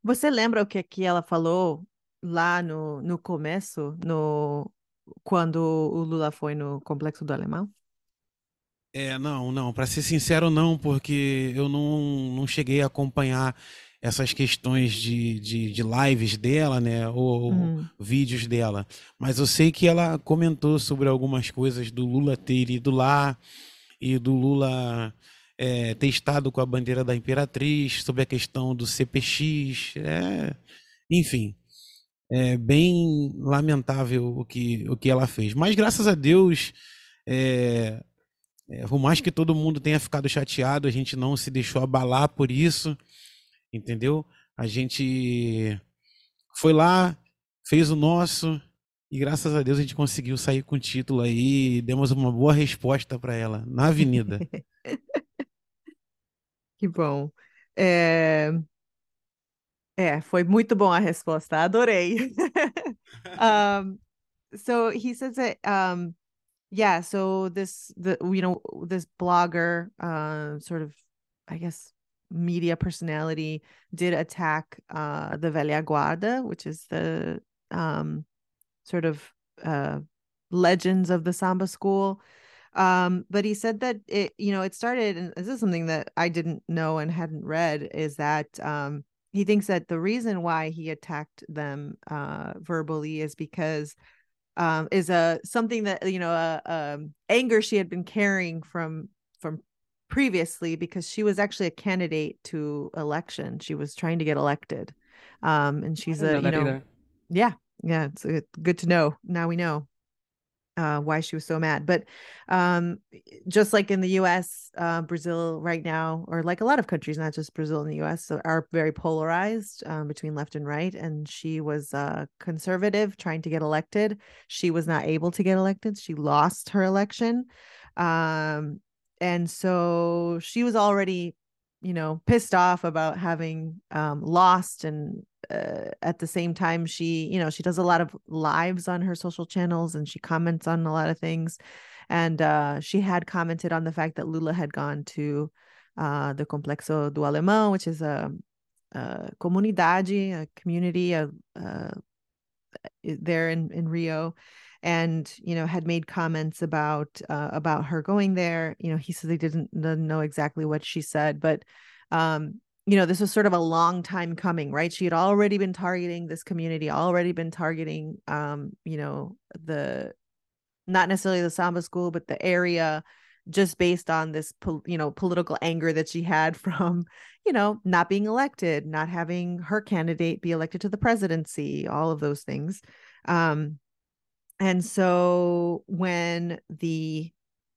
Você lembra o que, que ela falou lá no, no começo, no, quando o Lula foi no Complexo do Alemão? É, não, não, para ser sincero, não, porque eu não, não cheguei a acompanhar essas questões de, de, de lives dela, né? Ou uhum. vídeos dela. Mas eu sei que ela comentou sobre algumas coisas do Lula ter ido lá e do Lula é, ter estado com a bandeira da Imperatriz, sobre a questão do CPX. É, enfim, é bem lamentável o que, o que ela fez. Mas graças a Deus. É, é, por mais que todo mundo tenha ficado chateado, a gente não se deixou abalar por isso entendeu? A gente foi lá, fez o nosso e graças a Deus a gente conseguiu sair com o título aí, demos uma boa resposta para ela na avenida. que bom. É... é, foi muito bom a resposta, adorei. um, so he says that um, yeah, so this the you know this blogger uh, sort of I guess media personality did attack uh, the Velha Guarda, which is the um, sort of uh, legends of the samba school. Um, but he said that it, you know, it started, and this is something that I didn't know and hadn't read, is that um, he thinks that the reason why he attacked them uh, verbally is because um, is a something that you know, a, a anger she had been carrying from from previously because she was actually a candidate to election. She was trying to get elected. Um, and she's a, know you know, either. yeah, yeah, it's good to know. Now we know uh, why she was so mad. But um, just like in the US, uh, Brazil right now, or like a lot of countries, not just Brazil and the US, are very polarized um, between left and right. And she was uh, conservative trying to get elected. She was not able to get elected. She lost her election. Um, and so she was already you know pissed off about having um, lost and uh, at the same time she you know she does a lot of lives on her social channels and she comments on a lot of things. And uh, she had commented on the fact that lula had gone to uh, the complexo do alemão which is a, comunidade a community a, uh, there in, in rio and you know had made comments about uh, about her going there. You know he said they didn't, didn't know exactly what she said but um you know this was sort of a long time coming right? She had already been targeting this community already been targeting um you know the not necessarily the samba school but the area just based on this you know political anger that she had from you know not being elected not having her candidate be elected to the presidency all of those things. Um and so when the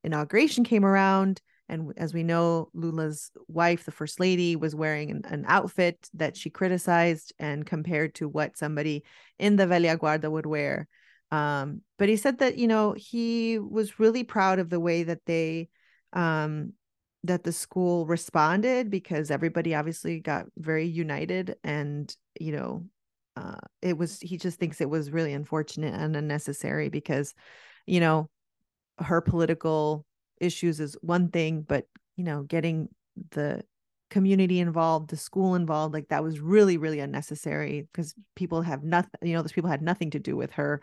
inauguration came around, and as we know, Lula's wife, the first lady, was wearing an, an, outfit that she criticized and compared to what somebody in the Velha Guarda would wear. Um, but he said that, you know, he was really proud of the way that they, um, that the school responded because everybody obviously got very united and, you know, uh, it was he just thinks it was really unfortunate and unnecessary because you know her political issues is one thing but you know getting the community involved the school involved like that was really really unnecessary because people have nothing you know those people had nothing to do with her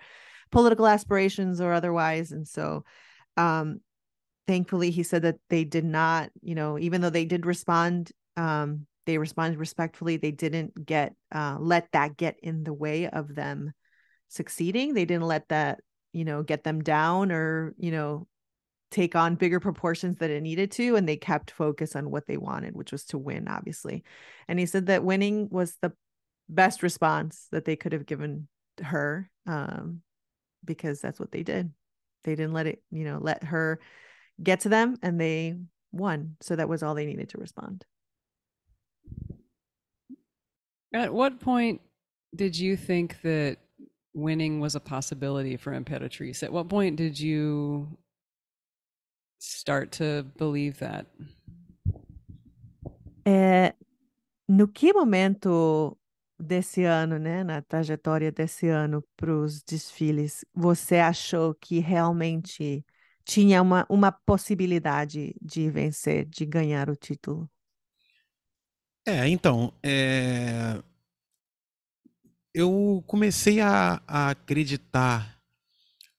political aspirations or otherwise and so um thankfully he said that they did not you know even though they did respond um they responded respectfully they didn't get uh, let that get in the way of them succeeding. They didn't let that you know get them down or you know take on bigger proportions that it needed to and they kept focus on what they wanted which was to win obviously. And he said that winning was the best response that they could have given her um, because that's what they did. They didn't let it you know let her get to them and they won. So that was all they needed to respond At what point did you think that winning was a possibility for Imperatrice? At what point did you start to believe that? É, no que momento desse ano, né, na trajetória desse ano para os desfiles, você achou que realmente tinha uma, uma possibilidade de vencer, de ganhar o título? É, então, é... eu comecei a, a acreditar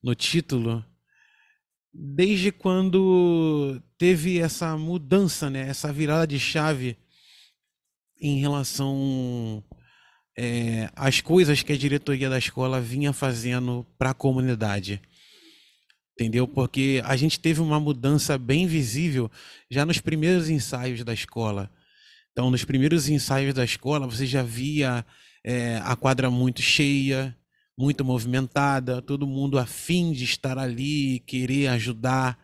no título desde quando teve essa mudança, né? Essa virada de chave em relação é, às coisas que a diretoria da escola vinha fazendo para a comunidade. Entendeu? Porque a gente teve uma mudança bem visível já nos primeiros ensaios da escola. Então, nos primeiros ensaios da escola, você já via é, a quadra muito cheia, muito movimentada, todo mundo afim de estar ali, querer ajudar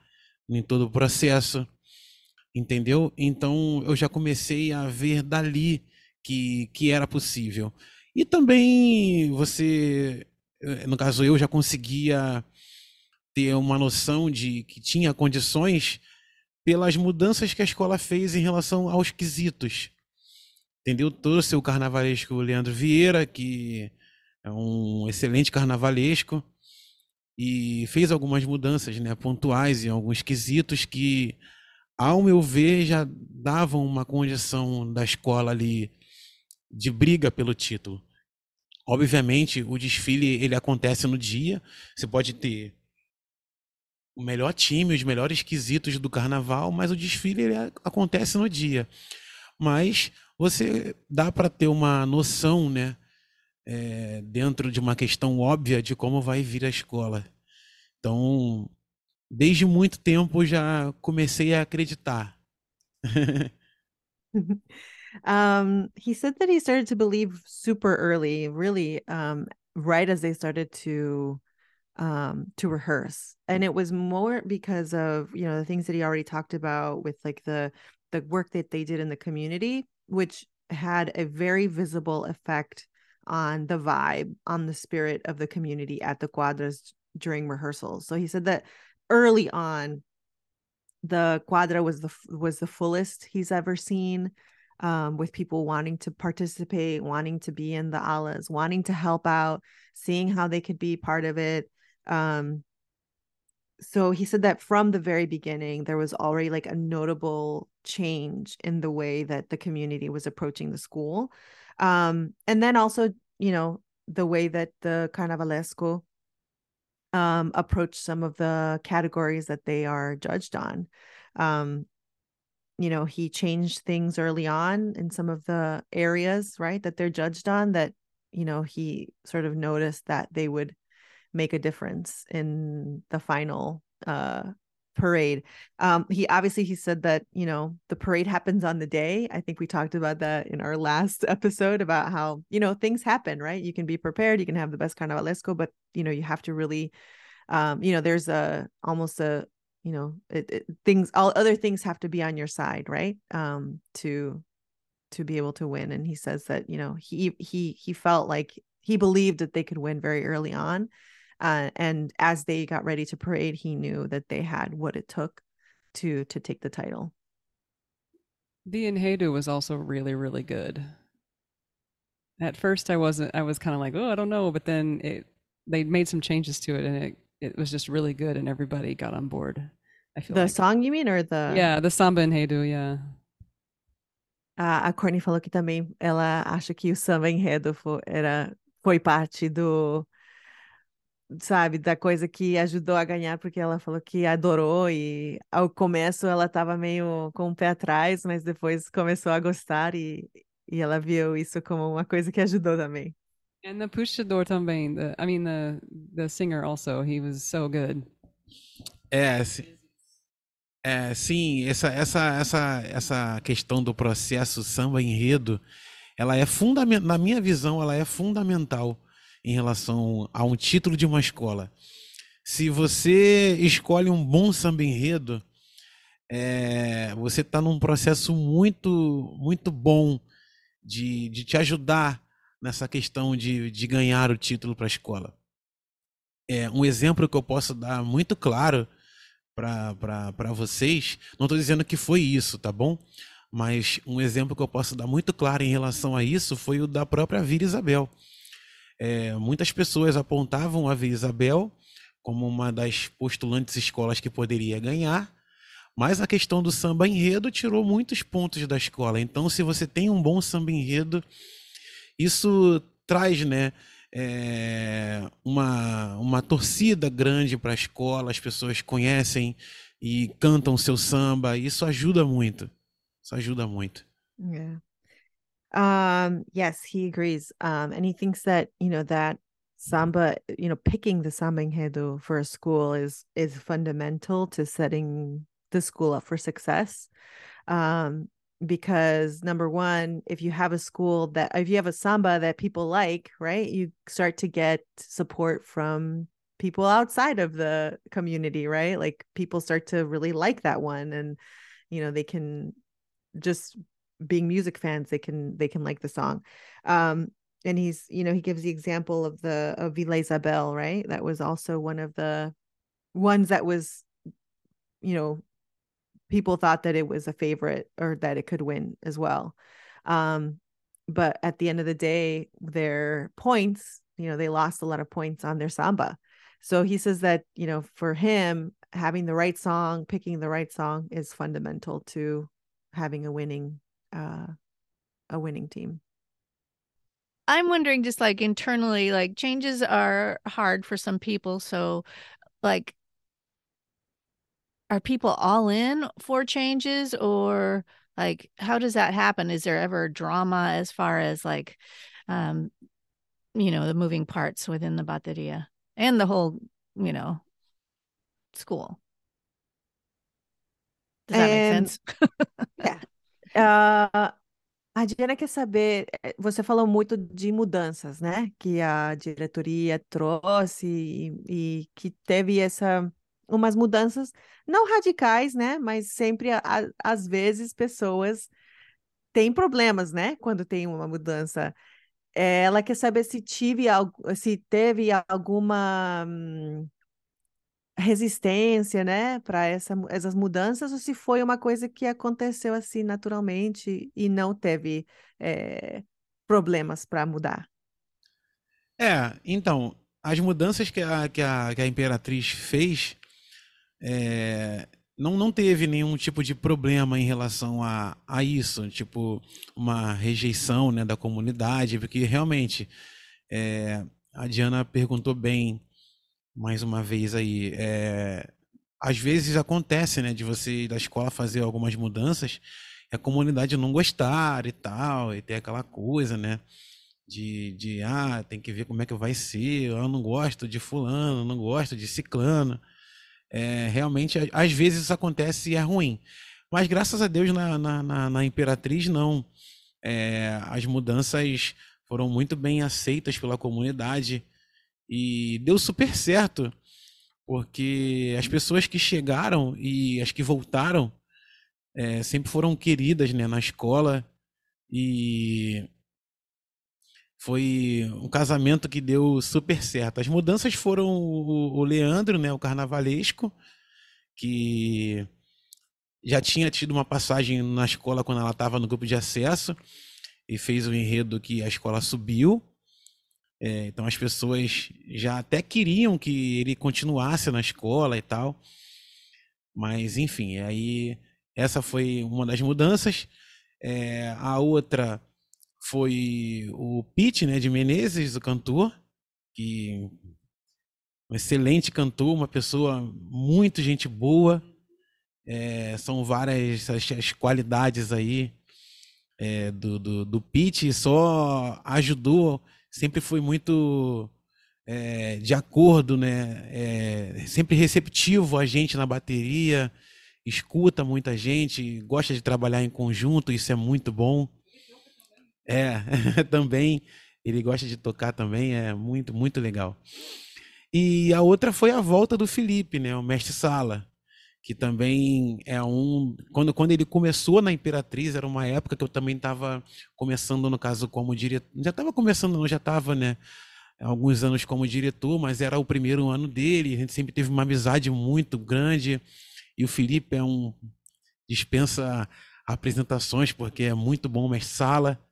em todo o processo, entendeu? Então eu já comecei a ver dali que, que era possível. E também você, eh, no caso eu, já conseguia ter uma noção de que tinha condições pelas mudanças que a escola fez em relação aos quesitos. Entendeu? Trouxe o carnavalesco Leandro Vieira, que é um excelente carnavalesco, e fez algumas mudanças né, pontuais em alguns quesitos que, ao meu ver, já davam uma condição da escola ali de briga pelo título. Obviamente, o desfile ele acontece no dia. Você pode ter o melhor time, os melhores quesitos do carnaval, mas o desfile ele acontece no dia. Mas você dá para ter uma noção, né? é, dentro de uma questão óbvia de como vai vir a escola. Então, desde muito tempo já comecei a acreditar. um, he said that he started to believe super early, really, um, right as they started to um to rehearse and it was more because of you know the things that he already talked about with like the the work that they did in the community which had a very visible effect on the vibe, on the spirit of the community at the cuadras during rehearsals. So he said that early on, the cuadra was the was the fullest he's ever seen, um, with people wanting to participate, wanting to be in the alas, wanting to help out, seeing how they could be part of it. Um, so he said that from the very beginning there was already like a notable change in the way that the community was approaching the school um, and then also, you know, the way that the Carnavalesco um, approach some of the categories that they are judged on. Um, you know, he changed things early on in some of the areas, right, that they're judged on that, you know, he sort of noticed that they would make a difference in the final uh parade. Um, he obviously he said that you know the parade happens on the day. I think we talked about that in our last episode about how you know things happen, right? You can be prepared, you can have the best carnavalesco, but you know you have to really, um, you know, there's a almost a you know it, it, things all other things have to be on your side, right? Um, to to be able to win. And he says that you know he he he felt like he believed that they could win very early on uh, and as they got ready to parade, he knew that they had what it took to to take the title. The Enhedu was also really, really good. At first, I wasn't. I was kind of like, oh, I don't know, but then it they made some changes to it, and it it was just really good, and everybody got on board. I feel the like. song you mean, or the yeah, the samba enredo, yeah. Uh, a Courtney falou que também ela acha que o samba enredo foi, era foi parte do sabe, da coisa que ajudou a ganhar, porque ela falou que adorou e ao começo ela estava meio com o pé atrás, mas depois começou a gostar e, e ela viu isso como uma coisa que ajudou também. And the puxador também, the, I mean the the singer also, he was so good. É, é sim, essa essa essa essa questão do processo samba enredo, ela é fundamental, na minha visão, ela é fundamental em relação a um título de uma escola. Se você escolhe um bom samba enredo, é, você está num processo muito, muito bom de, de te ajudar nessa questão de, de ganhar o título para a escola. É, um exemplo que eu posso dar muito claro para vocês, não estou dizendo que foi isso, tá bom? Mas um exemplo que eu posso dar muito claro em relação a isso foi o da própria Vira Isabel. É, muitas pessoas apontavam a Vila Isabel como uma das postulantes escolas que poderia ganhar, mas a questão do samba enredo tirou muitos pontos da escola. Então, se você tem um bom samba enredo, isso traz, né? É, uma, uma torcida grande para a escola, as pessoas conhecem e cantam seu samba, isso ajuda muito. Isso ajuda muito. Yeah. Um, yes, he agrees. Um, and he thinks that, you know, that samba, you know, picking the samba for a school is is fundamental to setting the school up for success. Um, because number one, if you have a school that if you have a samba that people like, right, you start to get support from people outside of the community, right? Like people start to really like that one and you know, they can just being music fans, they can they can like the song. Um and he's, you know, he gives the example of the of Vila Isabel, right? That was also one of the ones that was you know people thought that it was a favorite or that it could win as well. Um, but at the end of the day, their points, you know, they lost a lot of points on their samba. So he says that, you know, for him, having the right song, picking the right song is fundamental to having a winning uh a winning team. I'm wondering just like internally, like changes are hard for some people. So like are people all in for changes or like how does that happen is there ever drama as far as like um you know the moving parts within the bateria and the whole you know school does that make sense yeah uh, a Diana quer saber, eh, você falou muito de mudanças, né? Que a diretoria trouxe e, e que teve essa umas mudanças não radicais, né? Mas sempre, a, às vezes, pessoas têm problemas, né? Quando tem uma mudança. É, ela quer saber se tive se teve alguma hum, resistência, né, para essa, essas mudanças, ou se foi uma coisa que aconteceu assim naturalmente e não teve é, problemas para mudar. É, então, as mudanças que a, que a, que a Imperatriz fez é, não, não teve nenhum tipo de problema em relação a, a isso, tipo uma rejeição né, da comunidade, porque realmente é, a Diana perguntou bem mais uma vez aí. É, às vezes acontece, né, de você da escola fazer algumas mudanças e a comunidade não gostar e tal, e ter aquela coisa, né? De, de ah, tem que ver como é que vai ser, eu não gosto de fulano, não gosto de ciclano. É, realmente, às vezes isso acontece e é ruim. Mas graças a Deus na, na, na, na Imperatriz não. É, as mudanças foram muito bem aceitas pela comunidade e deu super certo, porque as pessoas que chegaram e as que voltaram é, sempre foram queridas né, na escola e foi um casamento que deu super certo. As mudanças foram o, o Leandro, né, o carnavalesco, que já tinha tido uma passagem na escola quando ela estava no grupo de acesso e fez o um enredo que a escola subiu. É, então as pessoas já até queriam que ele continuasse na escola e tal. Mas enfim, aí essa foi uma das mudanças. É, a outra foi o Pete, né, de Menezes, o cantor, que um excelente cantor, uma pessoa muito gente boa. É, são várias as, as qualidades aí é, do, do, do Pete, só ajudou, sempre foi muito é, de acordo, né? É, sempre receptivo a gente na bateria, escuta muita gente, gosta de trabalhar em conjunto, isso é muito bom. É, também. Ele gosta de tocar também, é muito, muito legal. E a outra foi a volta do Felipe, né? O mestre Sala, que também é um. Quando, quando ele começou na Imperatriz, era uma época que eu também estava começando, no caso, como diretor. Já estava começando, não, já estava, né? Alguns anos como diretor, mas era o primeiro ano dele. A gente sempre teve uma amizade muito grande. E o Felipe é um. dispensa apresentações, porque é muito bom mestre Sala.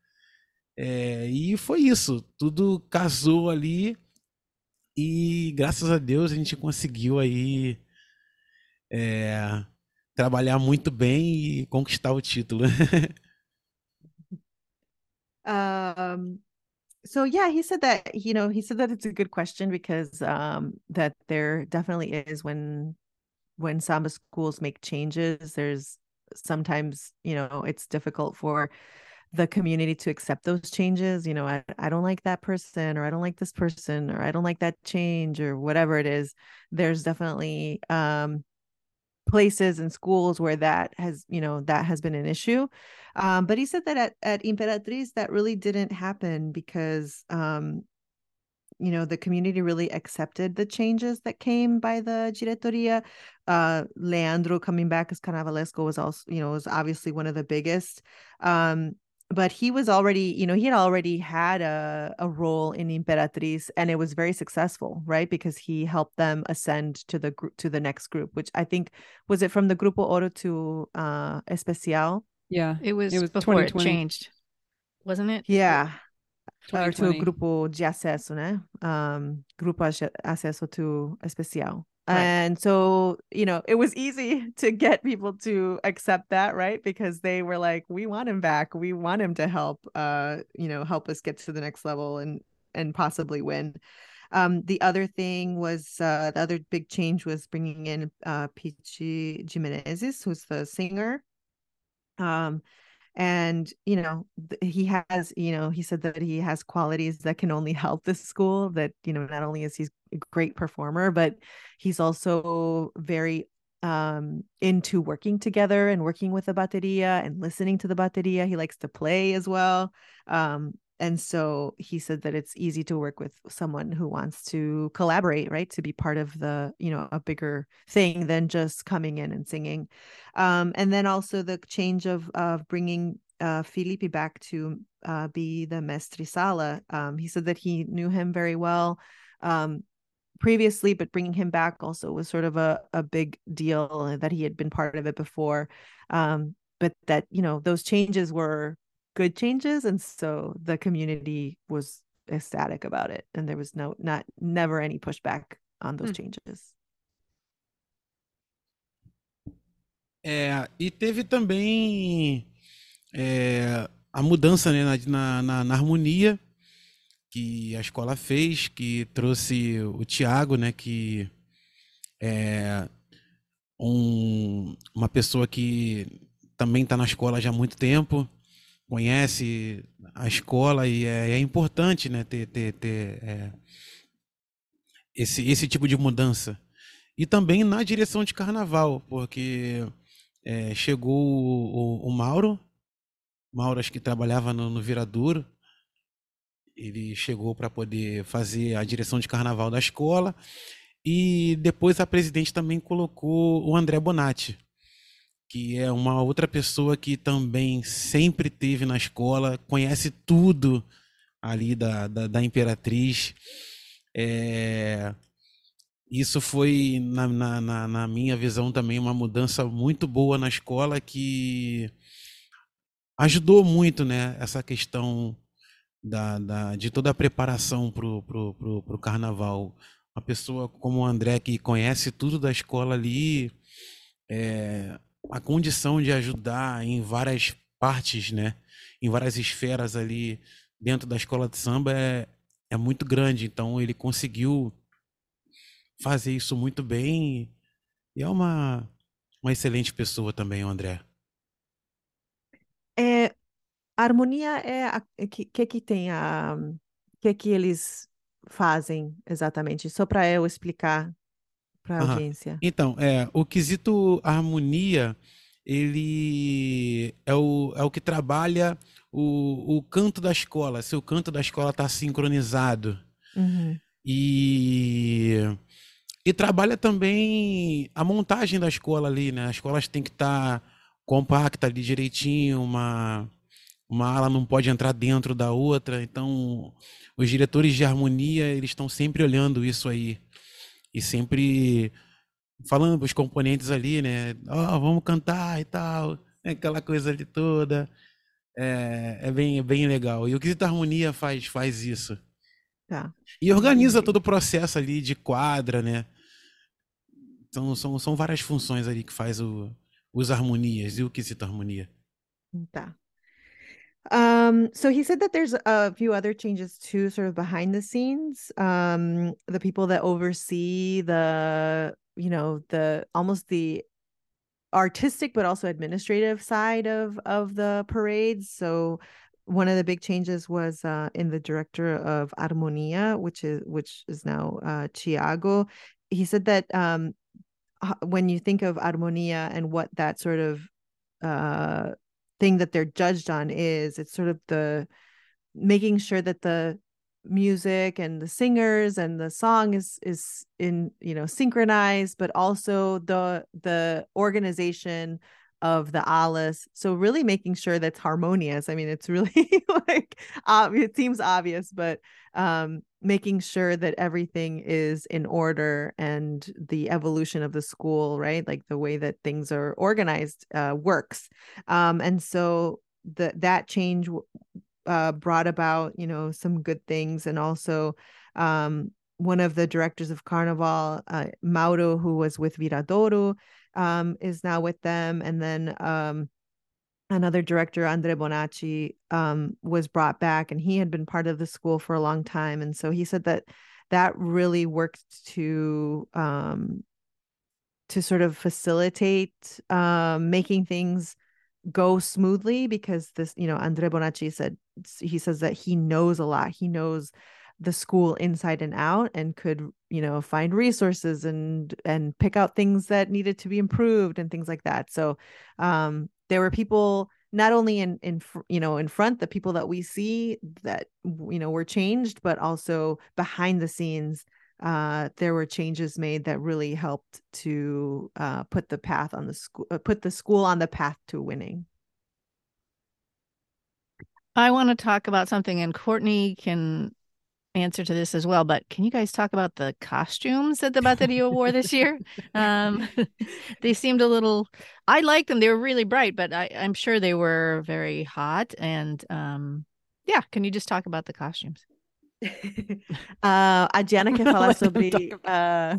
É, e foi isso, tudo casou ali e graças a Deus a gente conseguiu aí é, trabalhar muito bem e conquistar o título. um, so yeah, he said that you know he said that it's a good question because um, that there definitely is when when samba schools make changes. There's sometimes you know it's difficult for the community to accept those changes. You know, I, I don't like that person, or I don't like this person, or I don't like that change, or whatever it is. There's definitely um, places and schools where that has, you know, that has been an issue. Um, but he said that at, at Imperatriz, that really didn't happen because um, you know the community really accepted the changes that came by the diretoria uh leandro coming back as carnavalesco was also you know was obviously one of the biggest um but he was already you know he had already had a, a role in imperatriz and it was very successful right? Because he helped them ascend to the group to the next group which i think was it from the grupo oro to uh especial? Yeah it was, it was before it changed wasn't it? Yeah. Or to grupo de acesso, né? Um, grupo acesso to especial. Right. And so, you know, it was easy to get people to accept that, right? Because they were like, we want him back. We want him to help, uh, you know, help us get to the next level and and possibly win. Um, the other thing was uh, the other big change was bringing in uh, Pichi Jimenezes, who's the singer. Um, and you know he has you know he said that he has qualities that can only help this school that you know not only is he a great performer but he's also very um into working together and working with the bateria and listening to the bateria he likes to play as well. Um and so he said that it's easy to work with someone who wants to collaborate right? To be part of the you know a bigger thing than just coming in and singing. Um, and then also the change of of bringing uh, Felipe back to uh, be the mestre sala um, he said that he knew him very well um, previously but bringing him back also was sort of a, a big deal that he had been part of it before. Um, but that you know those changes were good changes and so the community was ecstatic about it and there was no not never any pushback on those hmm. changes é, e teve também é, a mudança né, na, na, na, harmonia que a escola fez, que trouxe o Tiago, né, que é um, uma pessoa que também está na escola já há muito tempo, conhece a escola e é, é importante né, ter, ter, ter é, esse, esse tipo de mudança. E também na direção de carnaval, porque é, chegou o, o, Mauro, Mauro acho que trabalhava no, no Viradouro, ele chegou para poder fazer a direção de carnaval da escola. E depois a presidente também colocou o André Bonatti, que é uma outra pessoa que também sempre teve na escola, conhece tudo ali da, da, da Imperatriz. É, isso foi, na, na, na, minha visão, também uma mudança muito boa na escola que ajudou muito né, essa questão da, da, de toda a preparação para o pro, pro, pro carnaval. Uma pessoa como o André, que conhece tudo da escola ali, é, a condição de ajudar em várias partes, né? Em várias esferas ali dentro da escola de samba é, é muito grande. Então ele conseguiu fazer isso muito bem e é uma, uma excelente pessoa também, o André. É, a harmonia é o que, que que tem a que que eles fazem exatamente? Só para eu explicar para a audiência. Então, é, o quesito harmonia, ele é o, é o que trabalha o, o canto da escola, se o canto da escola está sincronizado. Uhum. E, e trabalha também a montagem da escola ali, né? A escola tem que estar tá compacta ali direitinho, uma, uma ala não pode entrar dentro da outra. Então, os diretores de harmonia, eles estão sempre olhando isso aí e sempre falando os componentes ali, né? Ó, oh, vamos cantar e tal, aquela coisa ali toda. É, é bem, é bem legal. E o Quesito Harmonia faz, faz isso. Tá. E organiza todo o processo ali de quadra, né? Então, são, são várias funções ali que faz o, os harmonias e o Quesito Harmonia. Tá. Um, so he said that there's a few other changes too, sort of behind the scenes. Um, the people that oversee the, you know, the almost the artistic but also administrative side of of the parades. So one of the big changes was uh, in the director of Armonia, which is which is now uh, Thiago. He said that um, when you think of Armonia and what that sort of uh, thing that they're judged on is, it's sort of the making sure that the music and the singers and the song is is in you know synchronized but also the the organization of the alas so really making sure that's harmonious. I mean it's really like it seems obvious but um making sure that everything is in order and the evolution of the school right? Like the way that things are organized uh, works. Um and so the that change uh, brought about you know some good things. And also um one of the directors of carnival uh, mauro who was with viradouro um, is now with them. And then um, another director, Andre Bonacci, um, was brought back, and he had been part of the school for a long time. And so he said that that really worked to um, to sort of facilitate um, making things go smoothly because this you know andre bonacci said he says that he knows a lot he knows the school inside and out and could you know find resources and and pick out things that needed to be improved and things like that so um there were people not only in in you know in front the people that we see that you know were changed but also behind the scenes uh there were changes made that really helped to uh put the path on the school uh, put the school on the path to winning. I want to talk about something, and Courtney can answer to this as well, but can you guys talk about the costumes that the Bateria wore this year? Um, they seemed a little. I like them; they were really bright, but I, am sure they were very hot. And um, yeah, can you just talk about the costumes? uh, a Diana quer falar sobre uh,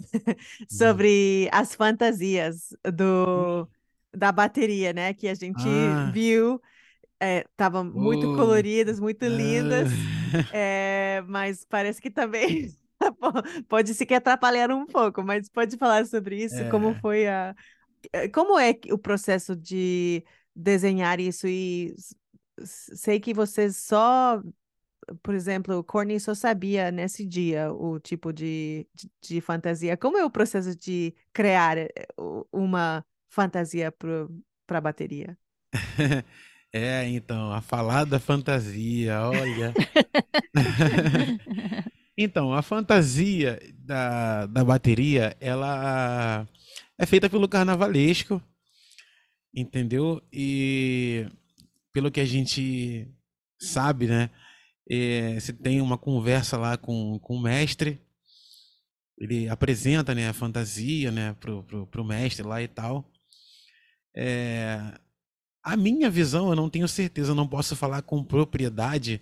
sobre as fantasias do da bateria, né? Que a gente ah. viu estavam é, muito uh, coloridas, muito lindas, é, mas parece que também pode se que atrapalhar um pouco, mas pode falar sobre isso, é. como foi a é, como é o processo de desenhar isso e sei que vocês só por exemplo, o Corny só sabia nesse dia o tipo de, de, de fantasia. Como é o processo de criar eh, uma fantasia para a bateria? É, então, a falar da fantasia, olha. então, a fantasia da, da bateria, ela é feita pelo carnavalesco, entendeu? E pelo que a gente sabe, né? É, você tem uma conversa lá com, com o mestre, ele apresenta né, a fantasia né, pro, pro, pro mestre lá e tal. É, a minha visão, eu não tenho certeza, não posso falar com propriedade,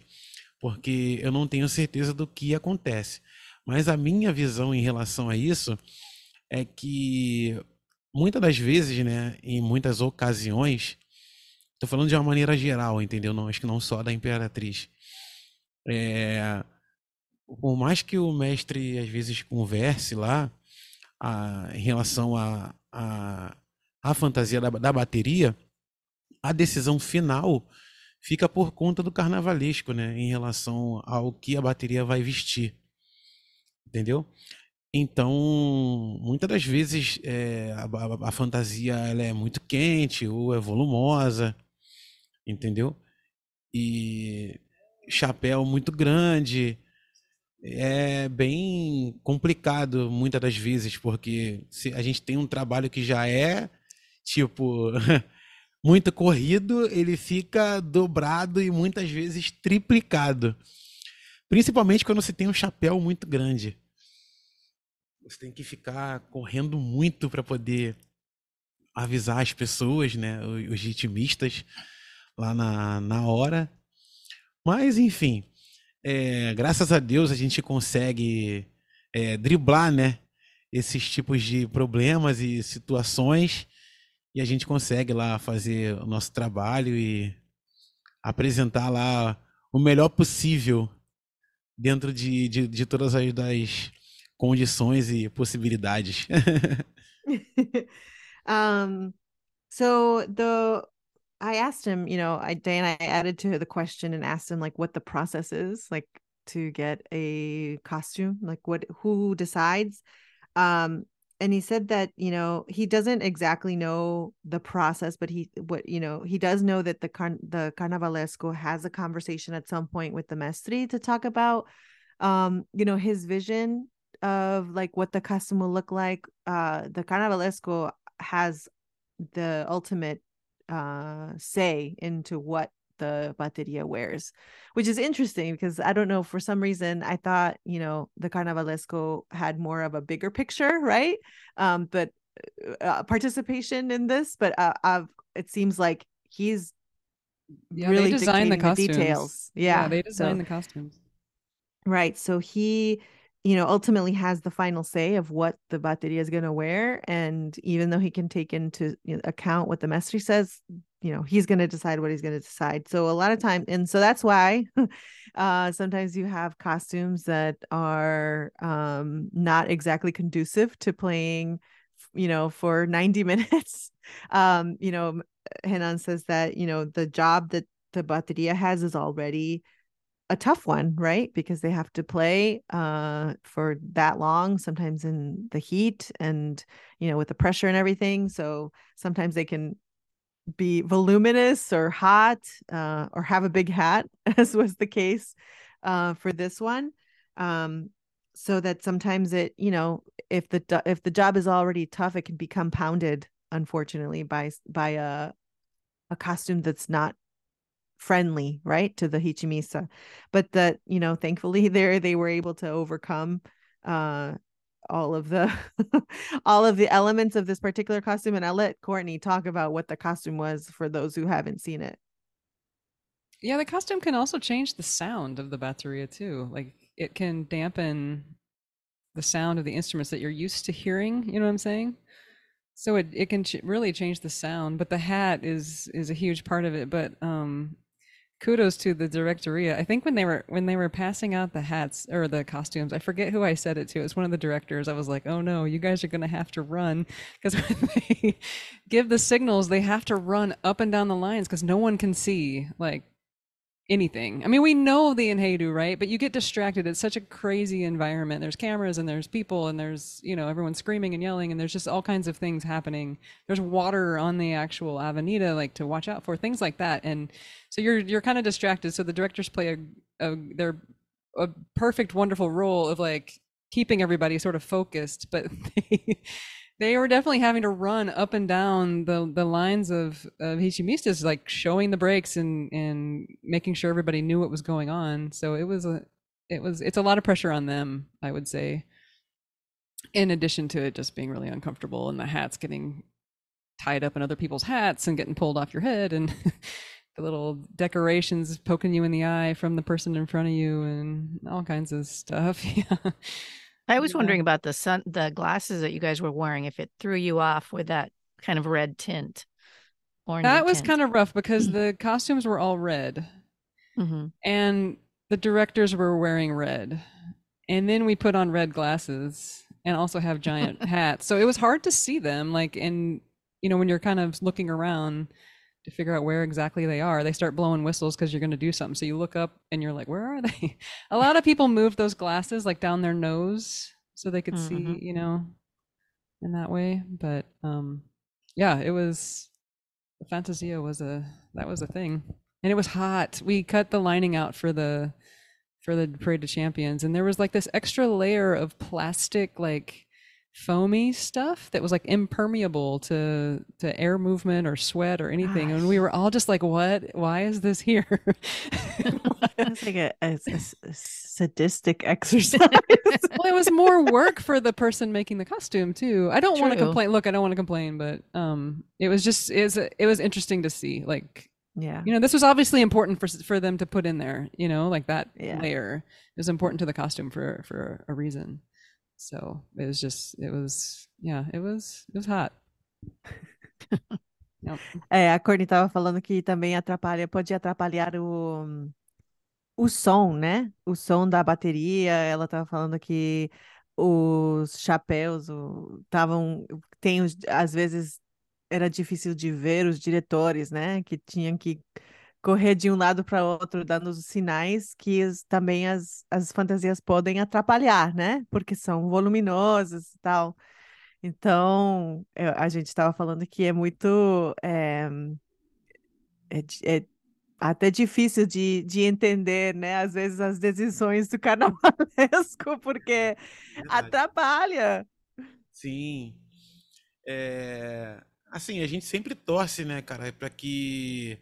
porque eu não tenho certeza do que acontece. Mas a minha visão em relação a isso é que muitas das vezes, né, em muitas ocasiões, estou falando de uma maneira geral, entendeu? Não, acho que não só da Imperatriz. É, por mais que o mestre às vezes converse lá a, em relação à a, a, a, fantasia da, da bateria, a decisão final fica por conta do carnavalesco, né, em relação ao que a bateria vai vestir, entendeu? Então, muitas das vezes é, a, a, a, fantasia ela é muito quente ou é volumosa, entendeu? E chapéu muito grande é bem complicado muitas das vezes porque se a gente tem um trabalho que já é tipo muito corrido, ele fica dobrado e muitas vezes triplicado. Principalmente quando você tem um chapéu muito grande. Você tem que ficar correndo muito para poder avisar as pessoas, né, os ritmistas lá na, na hora. Mas, enfim, é, graças a Deus a gente consegue é, driblar, né, esses tipos de problemas e situações e a gente consegue lá fazer o nosso trabalho e apresentar lá o melhor possível dentro de, de, de todas as das condições e possibilidades. um, so the I asked him, you know, I Dan, I added to the question and asked him like what the process is like to get a costume, like what who decides. Um, and he said that you know he doesn't exactly know the process but he what you know he does know that the car- the carnavalesco has a conversation at some point with the mestre to talk about um you know his vision of like what the custom will look like. Uh the carnavalesco has the ultimate uh say into what the bateria wears, which is interesting because I don't know for some reason I thought you know the Carnavalesco had more of a bigger picture, right? Um, but uh, uh participation in this, but uh, I've, it seems like he's yeah, really designed the, the details. Yeah, yeah they designed so, the costumes. Right. So he you know, ultimately has the final say of what the bateria is going to wear. And even though he can take into account what the mestre says, you know, he's going to decide what he's going to decide. So a lot of time, and so that's why uh, sometimes you have costumes that are um, not exactly conducive to playing, you know, for 90 minutes. um, you know, Henan says that, you know, the job that the bateria has is already a tough one, right? Because they have to play uh, for that long, sometimes in the heat and, you know, with the pressure and everything. So sometimes they can be voluminous or hot uh, or have a big hat, as was the case uh, for this one. Um, so that sometimes it, you know, if the if the job is already tough, it can be compounded, unfortunately, by by a a costume that's not friendly right to the hichimisa but that you know thankfully there they were able to overcome uh all of the all of the elements of this particular costume and i'll let courtney talk about what the costume was for those who haven't seen it. Yeah the costume can also change the sound of the bateria too like it can dampen the sound of the instruments that you're used to hearing you know what i'm saying? So it, it can ch- really change the sound but the hat is is a huge part of it but um kudos to the directoria. I think when they were when they were passing out the hats or the costumes, I forget who I said it to. It was one of the directors. I was like, "Oh no, you guys are going to have to run because when they give the signals, they have to run up and down the lines because no one can see like anything. I mean, we know the Enhedu, right? But you get distracted. It's such a crazy environment. There's cameras and there's people and there's, you know, everyone screaming and yelling and there's just all kinds of things happening. There's water on the actual avenida like to watch out for, things like that. And so you're you're kind of distracted. So the directors play a, a their a perfect wonderful role of like keeping everybody sort of focused, but they they were definitely having to run up and down the the lines of of Hichimistas, like showing the breaks and and making sure everybody knew what was going on. So it was a it was it's a lot of pressure on them, I would say. In addition to it just being really uncomfortable and the hats getting tied up in other people's hats and getting pulled off your head and the little decorations poking you in the eye from the person in front of you and all kinds of stuff. Yeah. I was yeah. wondering about the sun, the glasses that you guys were wearing, if it threw you off with that kind of red tint. That was tint. kind of rough because the costumes were all red, mm-hmm. and the directors were wearing red, and then we put on red glasses and also have giant hats, so it was hard to see them. Like, and you know, when you're kind of looking around to figure out where exactly they are. They start blowing whistles because you're going to do something. So you look up and you're like, where are they? a lot of people moved those glasses like down their nose so they could mm-hmm. see, you know, in that way. But um, yeah, it was Fantasia was a that was a thing, and it was hot. We cut the lining out for the for the Parade of Champions, and there was like this extra layer of plastic, like foamy stuff that was like impermeable to to air movement or sweat or anything. Gosh. and we were all just like what? Why is this here? It's like a, a, a, sadistic exercise. Well it was more work for the person making the costume too. I don't want to complain look i don't want to complain but um it was just it was, it was interesting to see like yeah. you know this was obviously important for for them to put in there you know like that yeah. layer is important to the costume for for a reason so it was just, it was, yeah, it was, it was hot. É, a Courtney estava falando que também atrapalha, pode atrapalhar o, o som, né? O som da bateria. Ela estava falando que os chapéus estavam, tem às vezes era difícil de ver os diretores, né? Que tinham que correr de um lado para outro, dando os sinais que também as, as fantasias podem atrapalhar, né? Porque são voluminosas e tal. Então, eu, a gente estava falando que é muito. É, é, é, até difícil de, de entender, né? Às vezes as decisões do carnavalesco, porque Verdade. atrapalha. Sim. É... Assim, a gente sempre torce, né, cara, para que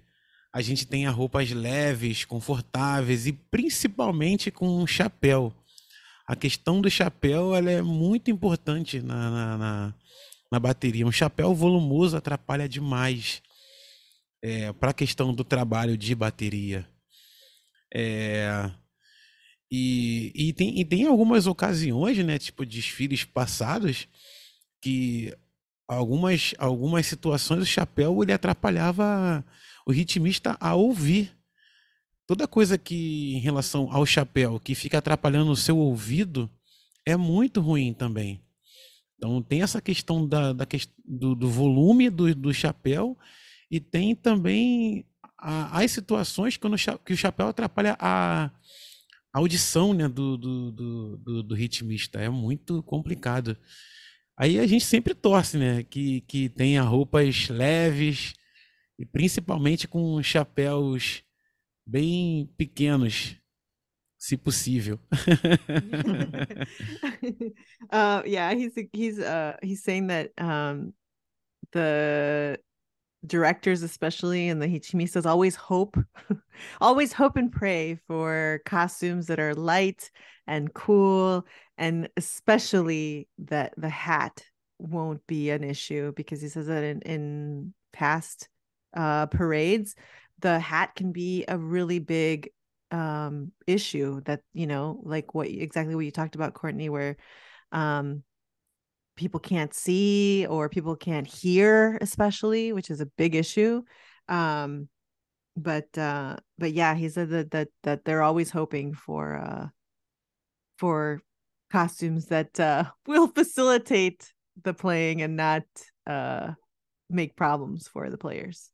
a gente tenha roupas leves, confortáveis e principalmente com um chapéu. A questão do chapéu ela é muito importante na, na, na, na bateria. Um chapéu volumoso atrapalha demais é, para a questão do trabalho de bateria. É, e, e, tem, e tem algumas ocasiões, né, tipo desfiles passados, que algumas, algumas situações o chapéu ele atrapalhava o ritmista a ouvir. Toda coisa que em relação ao chapéu que fica atrapalhando o seu ouvido é muito ruim também. Então tem essa questão da, da do, do volume do, do chapéu e tem também a, as situações quando que o chapéu atrapalha a, a audição né, do, do, do, do, ritmista. É muito complicado. Aí a gente sempre torce, né? Que, que tenha roupas leves, e principalmente com chapéus bem pequenos, se possível. uh, yeah, he's he's uh, he's saying that um, the directors, especially and the hichimistas, always hope, always hope and pray for costumes that are light and cool, and especially that the hat won't be an issue because he says that in in past uh, parades, the hat can be a really big um, issue that, you know, like what exactly what you talked about, Courtney, where um, people can't see or people can't hear, especially, which is a big issue. Um, but uh, but yeah, he said that that that they're always hoping for uh, for costumes that uh, will facilitate the playing and not uh, make problems for the players.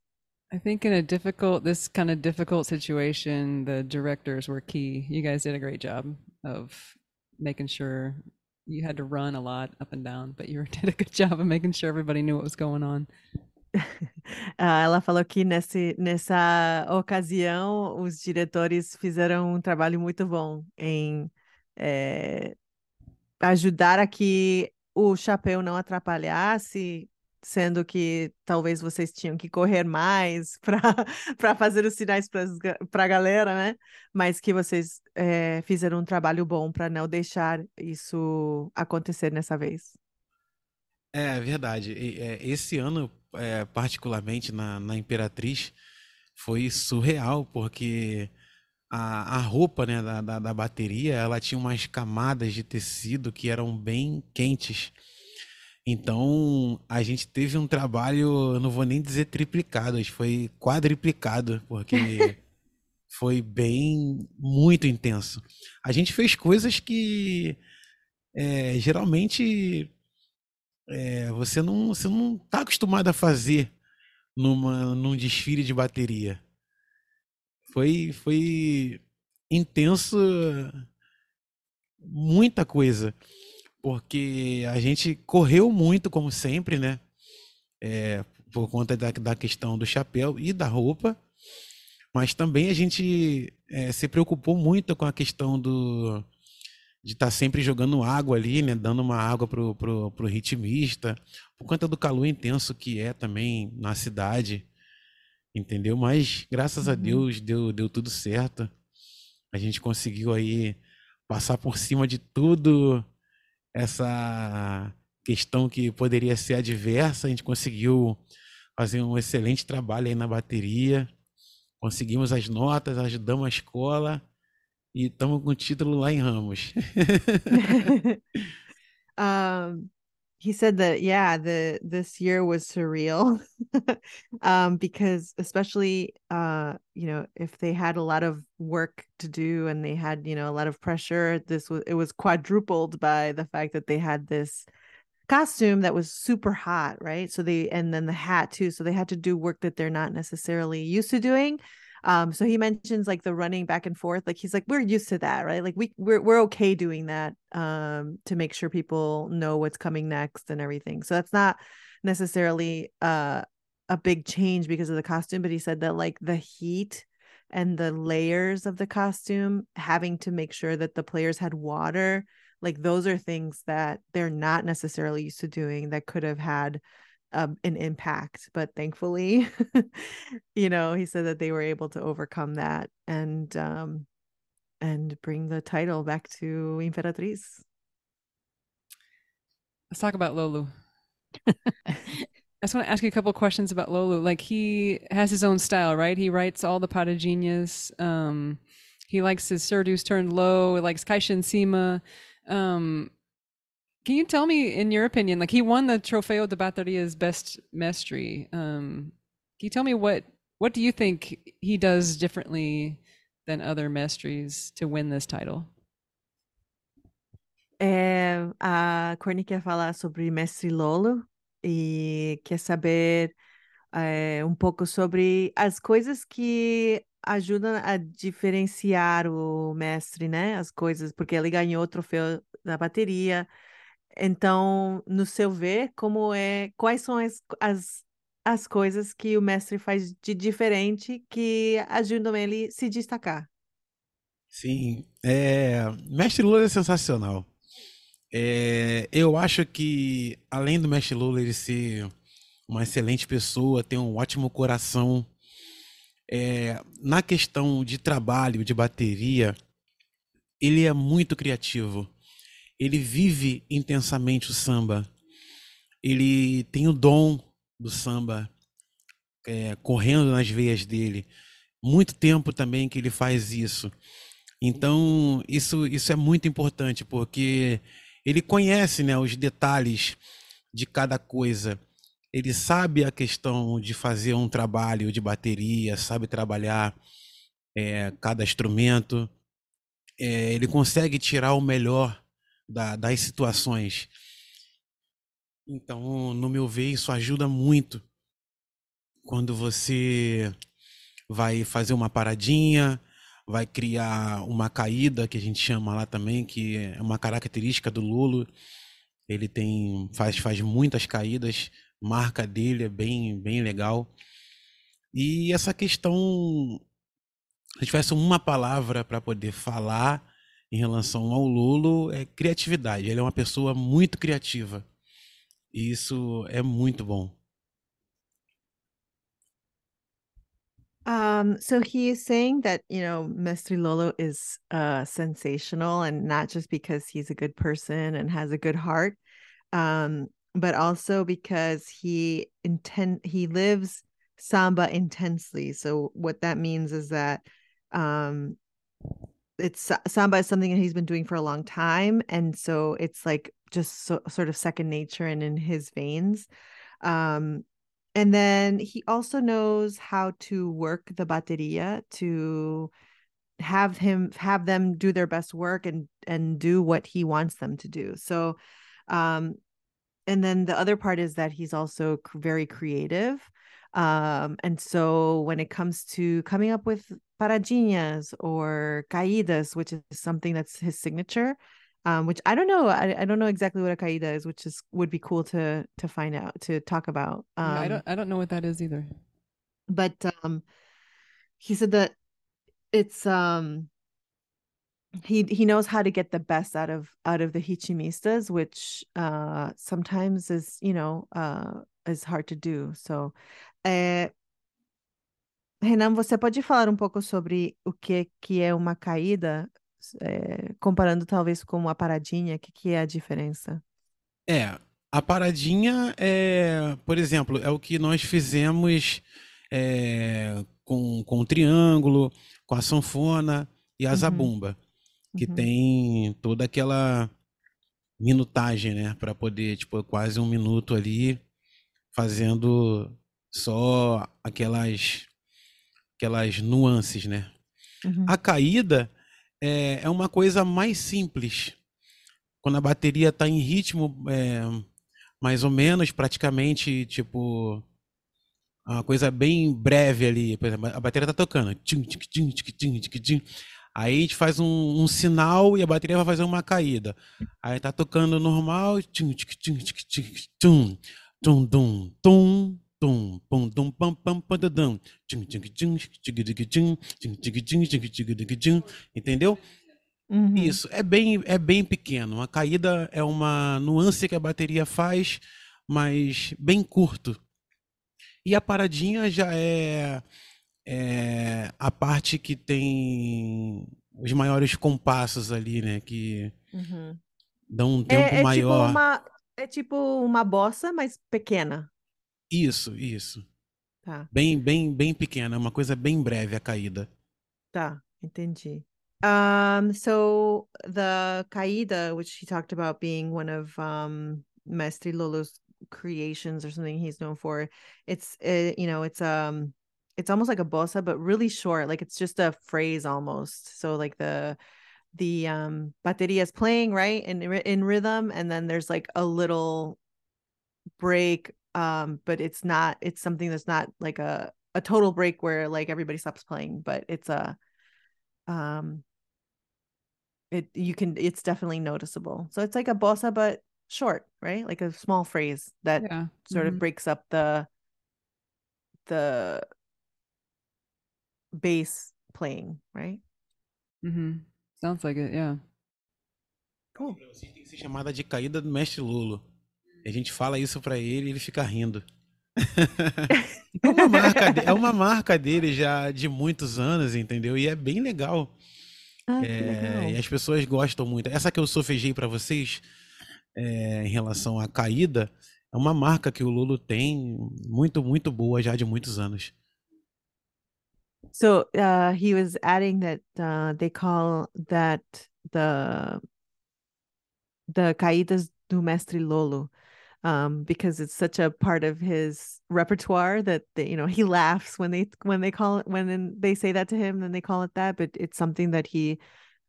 I think in a difficult, this kind of difficult situation, the directors were key. You guys did a great job of making sure you had to run a lot up and down, but you did a good job of making sure everybody knew what was going on. Ah, ela falou que nesse, nessa ocasião os diretores fizeram um trabalho muito bom em é, ajudar a que o chapéu não atrapalhasse sendo que talvez vocês tinham que correr mais para fazer os sinais para a galera, né? Mas que vocês é, fizeram um trabalho bom para não deixar isso acontecer nessa vez. É verdade. É, esse ano, é, particularmente na, na Imperatriz, foi surreal, porque a, a roupa né, da, da, da bateria ela tinha umas camadas de tecido que eram bem quentes. Então, a gente teve um trabalho, não vou nem dizer triplicado, acho que foi quadriplicado, porque foi bem, muito intenso. A gente fez coisas que é, geralmente é, você não você não está acostumado a fazer numa, num desfile de bateria. Foi, foi intenso, muita coisa porque a gente correu muito, como sempre, né? É, por conta da, da questão do chapéu e da roupa, mas também a gente é, se preocupou muito com a questão do de estar tá sempre jogando água ali, né? Dando uma água pro, pro, pro ritmista, por conta do calor intenso que é também na cidade, entendeu? Mas graças uhum. a Deus deu, deu tudo certo. A gente conseguiu aí passar por cima de tudo essa questão que poderia ser adversa, a gente conseguiu fazer um excelente trabalho aí na bateria, conseguimos as notas, ajudamos a escola e estamos com o título lá em Ramos. um, he said that yeah the this year was surreal um because especially uh you know if they had a lot of work to do and they had you know a lot of pressure this was it was quadrupled by the fact that they had this costume that was super hot, right? So they and then the hat too. So they had to do work that they're not necessarily used to doing. Um, so he mentions like the running back and forth. Like he's like, we're used to that, right? Like we we're we're okay doing that um to make sure people know what's coming next and everything. So that's not necessarily uh a big change because of the costume, but he said that like the heat and the layers of the costume, having to make sure that the players had water, like those are things that they're not necessarily used to doing that could have had um, an impact. But thankfully, you know, he said that they were able to overcome that and um and bring the title back to Imperatriz. Let's talk about Lolu. I just want to ask you a couple questions about Lolu. Like he has his own style, right? He writes all the paradinhas. Um, he likes his surdos turned low. He likes em Cima. Um, can you tell me, in your opinion, like he won the Trofeo de Bateria's best mestre. Um, can you tell me what what do you think he does differently than other mestres to win this title? É, a Corny quer falar sobre Mestre Lolo, e quer saber é, um pouco sobre as coisas que ajudam a diferenciar o mestre, né? As coisas, porque ele ganhou o troféu da bateria. Então, no seu ver, como é, quais são as, as, as coisas que o mestre faz de diferente que ajudam ele se destacar? Sim, é, mestre Lula é sensacional. É, eu acho que, além do Mestre Lula ele ser uma excelente pessoa, ter um ótimo coração, é, na questão de trabalho, de bateria, ele é muito criativo. Ele vive intensamente o samba. Ele tem o dom do samba é, correndo nas veias dele. Muito tempo também que ele faz isso. Então, isso, isso é muito importante, porque ele conhece né, os detalhes de cada coisa. Ele sabe a questão de fazer um trabalho de bateria, sabe trabalhar é, cada instrumento. É, ele consegue tirar o melhor da, das situações. Então, no meu ver, isso ajuda muito quando você vai fazer uma paradinha, vai criar uma caída que a gente chama lá também, que é uma característica do Lulo. Ele tem faz faz muitas caídas, marca dele é bem bem legal. E essa questão se tivesse uma palavra para poder falar em relação ao Lulo é criatividade. Ele é uma pessoa muito criativa. E isso é muito bom. Um, so he is saying that, you know, Mestre Lolo is uh sensational and not just because he's a good person and has a good heart, um, but also because he intend he lives samba intensely. So what that means is that um it's samba is something that he's been doing for a long time and so it's like just so, sort of second nature and in his veins um and then he also knows how to work the bateria to have him have them do their best work and and do what he wants them to do so um and then the other part is that he's also very creative um and so when it comes to coming up with paradinhas or caídas which is something that's his signature um, which I don't know. I, I don't know exactly what a caída is, which is would be cool to to find out to talk about. Um, yeah, I don't I don't know what that is either. But um, he said that it's um he he knows how to get the best out of out of the ritmistas, which uh sometimes is you know uh is hard to do. So, é... Renan, você pode falar um pouco sobre o que que é uma caída é, comparando talvez com uma paradinha, o que, que é a diferença? É, a paradinha é, por exemplo, é o que nós fizemos é, com, com o triângulo, com a sanfona e a uhum. zabumba, que uhum. tem toda aquela minutagem, né, para poder, tipo, quase um minuto ali fazendo só aquelas aquelas nuances, né? Uhum. A caída é, é uma coisa mais simples. Quando a bateria está em ritmo é, mais ou menos, praticamente, tipo, uma coisa bem breve ali. Por exemplo, a bateria tá tocando. Tchum, tchum, tchum, tchum, tchum, tchum. Aí a gente faz um, um, sinal e a bateria vai fazer uma caída. Aí tá tocando normal. Tchum, tchum, tchum, tchum, tchum, tum, tum, tum, tum, pum, tum, pam, pam, pam, dum, tchum, tchum, tchum, tchum, tchum, tchum, entendeu? Uhum. Isso, é bem, é bem pequeno. A caída é uma nuance que a bateria faz, mas bem curto. E a paradinha já é, é a parte que tem os maiores compassos ali, né? Que Uhum. dão um É, tempo é tipo maior. uma, é tipo uma bossa, mas pequena. Isso, isso. Tá, Bem, bem, bem pequena, uma coisa bem breve a caída. tá, entendi. Um, so the caída, which he talked about being one of um Mestre Lolo's creations or something he's known for, it's uh, you know, it's um it's almost like a bossa, but really short, like it's just a phrase almost. So like the the um bateria is playing right in in rhythm, and then there's like a little break, um, but it's not it's something that's not like a a total break where like everybody stops playing, but it's a um it you can it's definitely noticeable. So it's like a bossa but short, right? Like a small phrase that Yeah. sort mhm. of breaks up the the bass playing, right? Mhm. Sounds like it, yeah. Cool. Vocês tem que ser chamada de caída do mestre Lulo. E a gente fala isso pra ele e ele fica rindo. É uma marca, de- é uma marca dele já de muitos anos, entendeu? E é bem legal. Ah, É, e legal. as pessoas gostam muito. Essa que eu sofejei pra vocês, é, em relação à caída, é uma marca que o Lulo tem muito, muito boa já de muitos anos. So uh he was adding that uh they call that the the caídas do mestre Lolo um because it's such a part of his repertoire that they, you know he laughs when they when they call it when they say that to him then they call it that but it's something that he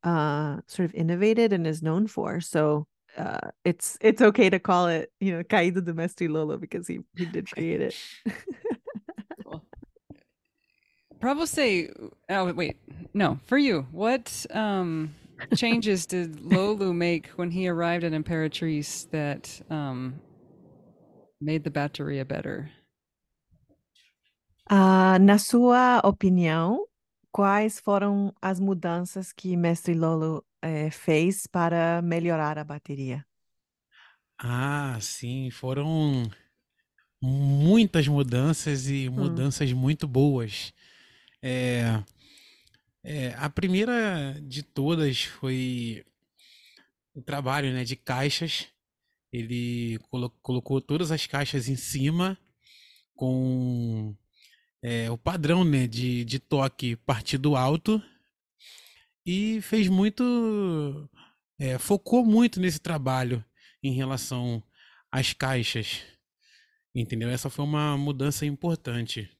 uh sort of innovated and is known for. So uh it's it's okay to call it you know caída do mestre Lolo because he he did create it Pra você, oh wait, no, for you, what um, changes did Lolu make when he arrived at Imperatrice that um, made the Batteria better? Ah, na sua opinião, quais foram as mudanças que Mestre Lolo eh, fez para melhorar a bateria? Ah, sim, foram muitas mudanças e mudanças muito boas. É, é, a primeira de todas foi o trabalho, né, de caixas. Ele colo- colocou todas as caixas em cima com é, o padrão, né, de, de toque partido alto e fez muito, é, focou muito nesse trabalho em relação às caixas, entendeu? Essa foi uma mudança importante.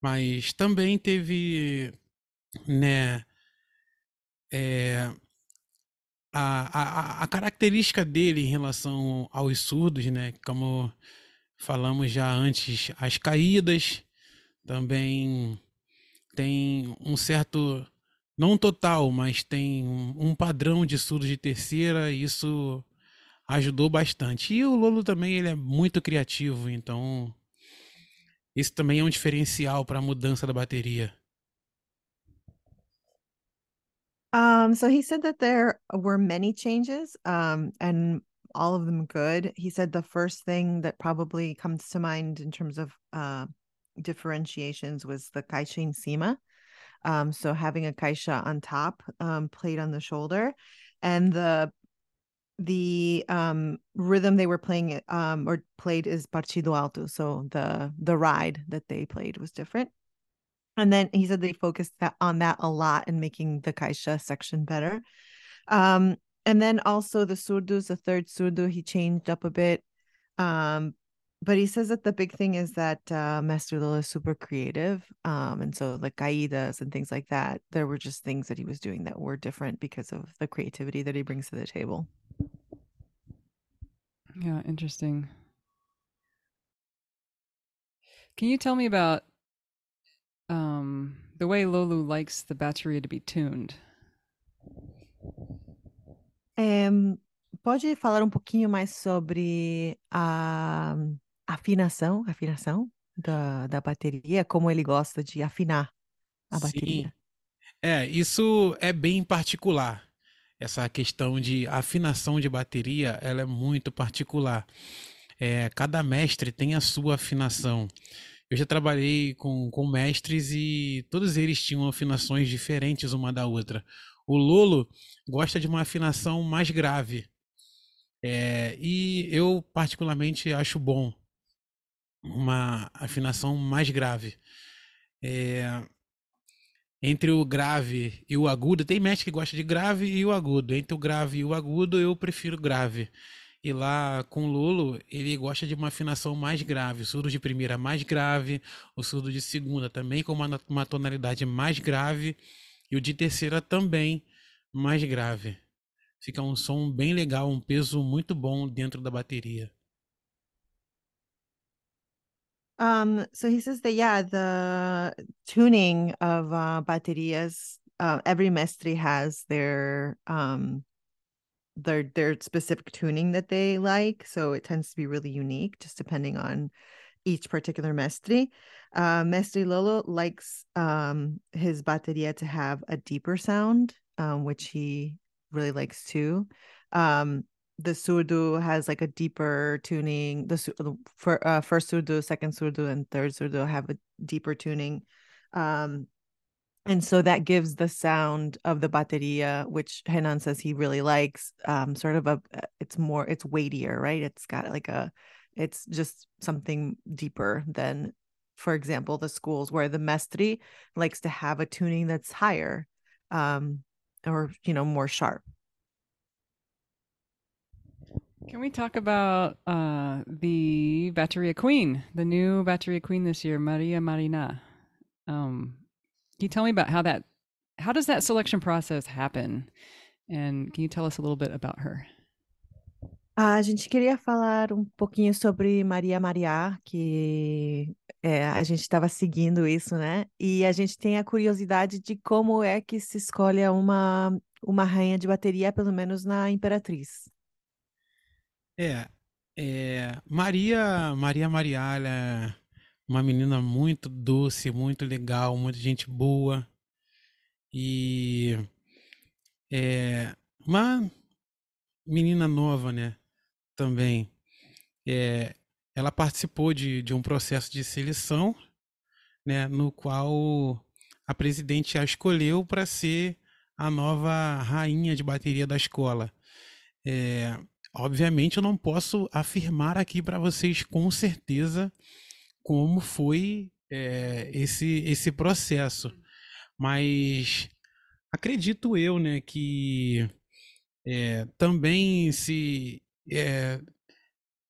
Mas também teve, né, é, a, a, a característica dele em relação aos surdos, né, como falamos já antes, as caídas também tem um certo, não total, mas tem um, padrão de surdos de terceira, isso ajudou bastante. E o Lolo também ele é muito criativo, então isso também é um diferencial para a mudança da bateria. Um, so he said that there were many changes, um, and all of them good. He said the first thing that probably comes to mind in terms of uh, differentiations was the em cima. Um, so having a caixa on top, um, played on the shoulder, and the the um rhythm they were playing um or played is partido alto so the the ride that they played was different. And then he said they focused that on that a lot in making the caixa section better. Um and then also the surdos the third surdo he changed up a bit um but he says that the big thing is that uh Master Lula is super creative um and so like caídas and things like that there were just things that he was doing that were different because of the creativity that he brings to the table Yeah, interesting. Can you tell me about um, the way Lolu likes the bateria to be tuned? É, pode falar um pouquinho mais sobre a afinação, afinação da, da bateria, como ele gosta de afinar a Sim. bateria. É, isso é bem particular. Essa questão de afinação de bateria, ela é muito particular. É, cada mestre tem a sua afinação. Eu já trabalhei com, com mestres e todos eles tinham afinações diferentes uma da outra. O Lolo gosta de uma afinação mais grave. É, e eu, particularmente, acho bom uma afinação mais grave. É, entre o grave e o agudo, tem mestre que gosta de grave e o agudo. Entre o grave e o agudo, eu prefiro grave. E lá com o Lolo, ele gosta de uma afinação mais grave. O surdo de primeira mais grave, o surdo de segunda também com uma, uma tonalidade mais grave, e o de terceira também mais grave. Fica um som bem legal, um peso muito bom dentro da bateria. Um, so he says that yeah, the tuning of uh, baterias, uh, every mestre has their um their their specific tuning that they like. So it tends to be really unique, just depending on each particular mestre. Uh, mestre Lolo likes um his bateria to have a deeper sound, um, which he really likes too. Um, the surdo has like a deeper tuning. The for uh, first surdo, second surdo, and third surdo have a deeper tuning. Um, and so that gives the sound of the bateria, which Henan says he really likes, um, sort of a it's more it's weightier, right? It's got like a it's just something deeper than, for example, the schools where the mestri likes to have a tuning that's higher, um, or you know, more sharp. Can we talk about uh, the Batteria Queen, the new Batteria Queen this year, Maria Marina? Um, can you tell me about how that, how does that selection process happen? And can you tell us a little bit about her? A gente queria falar um pouquinho sobre Maria Maria, que é, a gente estava seguindo isso, né? E a gente tem a curiosidade de como é que se escolhe uma, uma rainha de bateria, pelo menos na Imperatriz. É, é, Maria, Maria Maria, ela é uma menina muito doce, muito legal, muita gente boa e é uma menina nova, né? Também. É, ela participou de, de um processo de seleção, né? No qual a presidente a escolheu para ser a nova rainha de bateria da escola. É, Obviamente, eu não posso afirmar aqui para vocês com certeza como foi é, esse, esse processo, mas acredito eu, né, que é, também se é,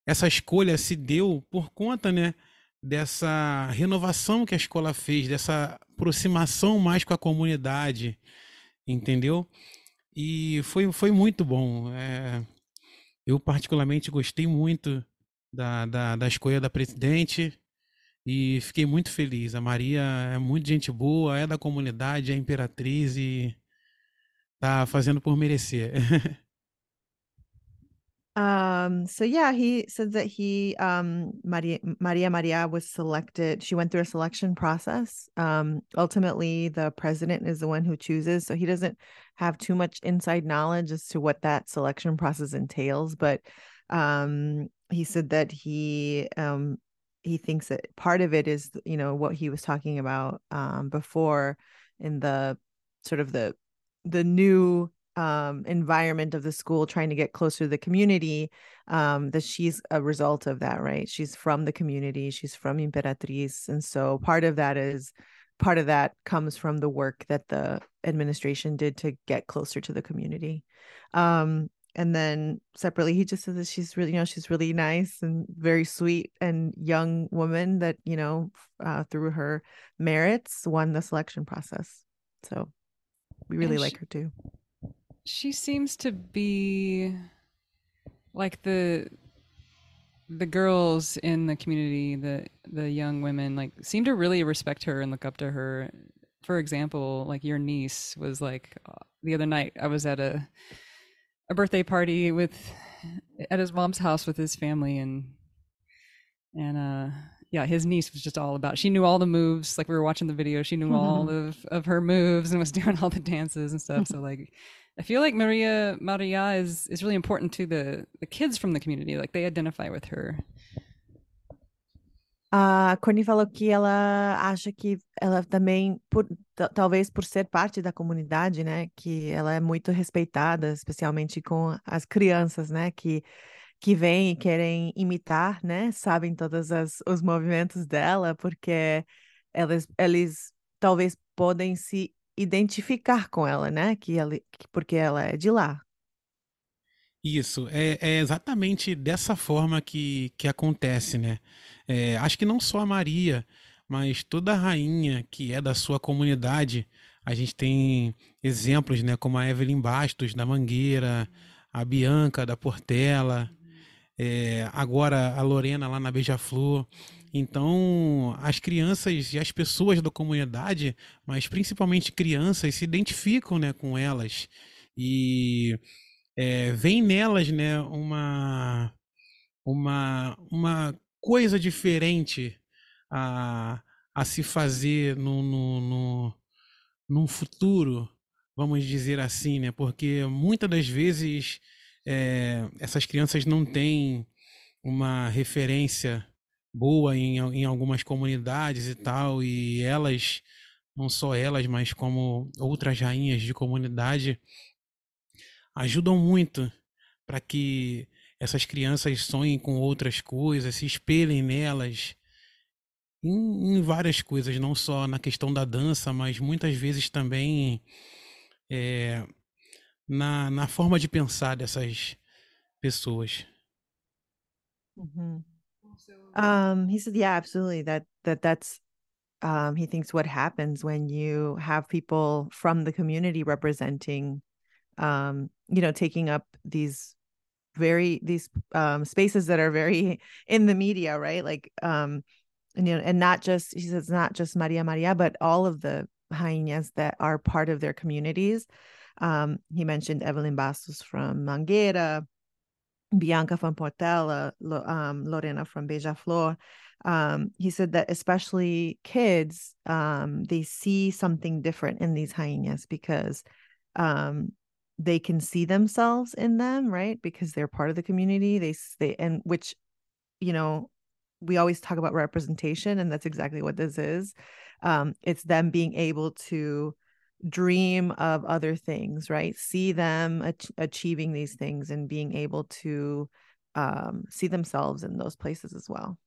essa escolha se deu por conta, né, dessa renovação que a escola fez, dessa aproximação mais com a comunidade, entendeu? E foi, foi muito bom. É, eu, particularmente, gostei muito da, da, da escolha da presidente e fiquei muito feliz. A Maria é muito gente boa, é da comunidade, é imperatriz e tá fazendo por merecer. Um, so yeah, he said that he um Maria Maria Maria was selected. She went through a selection process. Um, ultimately, the president is the one who chooses, so he doesn't have too much inside knowledge as to what that selection process entails. But um, he said that he um he thinks that part of it is you know what he was talking about um before in the sort of the the new um, environment of the school, trying to get closer to the community, um, that she's a result of that, right? She's from the community, she's from Imperatriz. And so part of that is part of that comes from the work that the administration did to get closer to the community. Um, and then separately, he just says that she's really, you know, she's really nice and very sweet and young woman that, you know, uh, through her merits won the selection process. So we really like her too she seems to be like the the girls in the community, the the young women, like seem to really respect her and look up to her. For example, like your niece was like the other night. I was at a a birthday party with at his mom's house with his family, and and uh yeah, his niece was just all about. She knew all the moves. Like we were watching the video, she knew all of of her moves and was doing all the dances and stuff. so like I feel like Maria Maria is is really important to the the kids from the community. Like they identify with her. A Connie falou que ela acha que ela também, por, talvez por ser parte da comunidade, né, que ela é muito respeitada, especialmente com as crianças, né, que que vêm e querem imitar, né, sabem todos as, os movimentos dela, porque elas, eles talvez podem se identificar com ela, né? Que ela, porque ela é de lá. Isso, é, é exatamente dessa forma que, que acontece, né? É, acho que não só a Maria, mas toda a rainha que é da sua comunidade, a gente tem exemplos, né? Como a Evelyn Bastos, da Mangueira, a Bianca, da Portela, é, agora a Lorena lá na Beija-Flor. Então, as crianças e as pessoas da comunidade, mas principalmente crianças, se identificam né, com elas e é, vem nelas né, uma, uma, uma coisa diferente a, a se fazer no, no, no, num futuro, vamos dizer assim, né? Porque muitas das vezes é, essas crianças não têm uma referência boa em, em algumas comunidades e tal, e elas, não só elas, mas como outras rainhas de comunidade, ajudam muito para que essas crianças sonhem com outras coisas, se espelhem nelas, em, em, várias coisas, não só na questão da dança, mas muitas vezes também é, na, na forma de pensar dessas pessoas. Uhum. Um, he said, yeah, absolutely. That that that's um, he thinks what happens when you have people from the community representing, um, you know, taking up these very these um, spaces that are very in the media, right? Like, um, and, you know, and not just he says not just Maria Maria, but all of the hyenas that are part of their communities. Um, he mentioned Evelyn Bastos from Mangueira, Bianca from Portela, um, Lorena from Beija-Flor, um, he said that especially kids, um, they see something different in these hyenas because um, they can see themselves in them, right? Because they're part of the community. They they and which, you know, we always talk about representation, and that's exactly what this is. Um, it's them being able to dream of other things, right? See them ach- achieving these things and being able to um, see themselves in those places as well.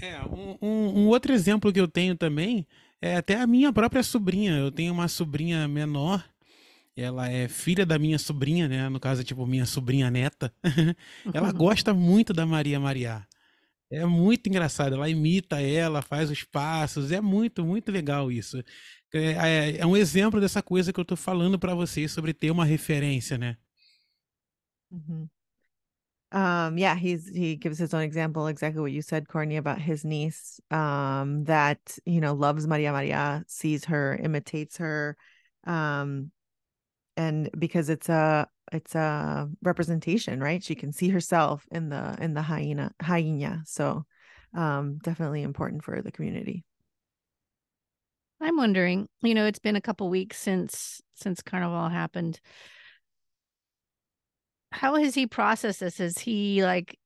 É, um, um, outro exemplo que eu tenho também é até a minha própria sobrinha. Eu tenho uma sobrinha menor, ela é filha da minha sobrinha, né? No caso, tipo, minha sobrinha neta. ela gosta muito da Maria Maria. É muito engraçado, ela imita ela, faz os passos, é muito, muito legal isso. É, é, é um exemplo dessa coisa que eu tô falando para vocês sobre ter uma referência, né? Mm-hmm. Um, yeah, he's he gives his own example, exactly what you said, Courtney, about his niece, um, that you know loves Maria Maria, sees her, imitates her, um, and because it's a it's a representation, right? She can see herself in the in the hyena hyena, so um, definitely important for the community. I'm wondering, you know, it's been a couple weeks since since Carnival happened. How has he processed this? Is he like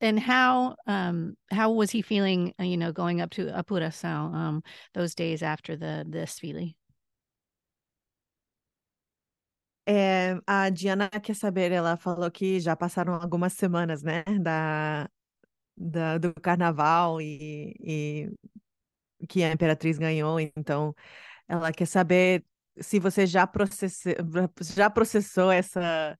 and how um how was he feeling, uh, you know, going up to Apuração um those days after the desfile? É, a Diana quer saber, ela falou que já passaram algumas semanas, né, da, da do carnaval e, e que a Imperatriz ganhou, então ela quer saber se você já, processe, já processou essa,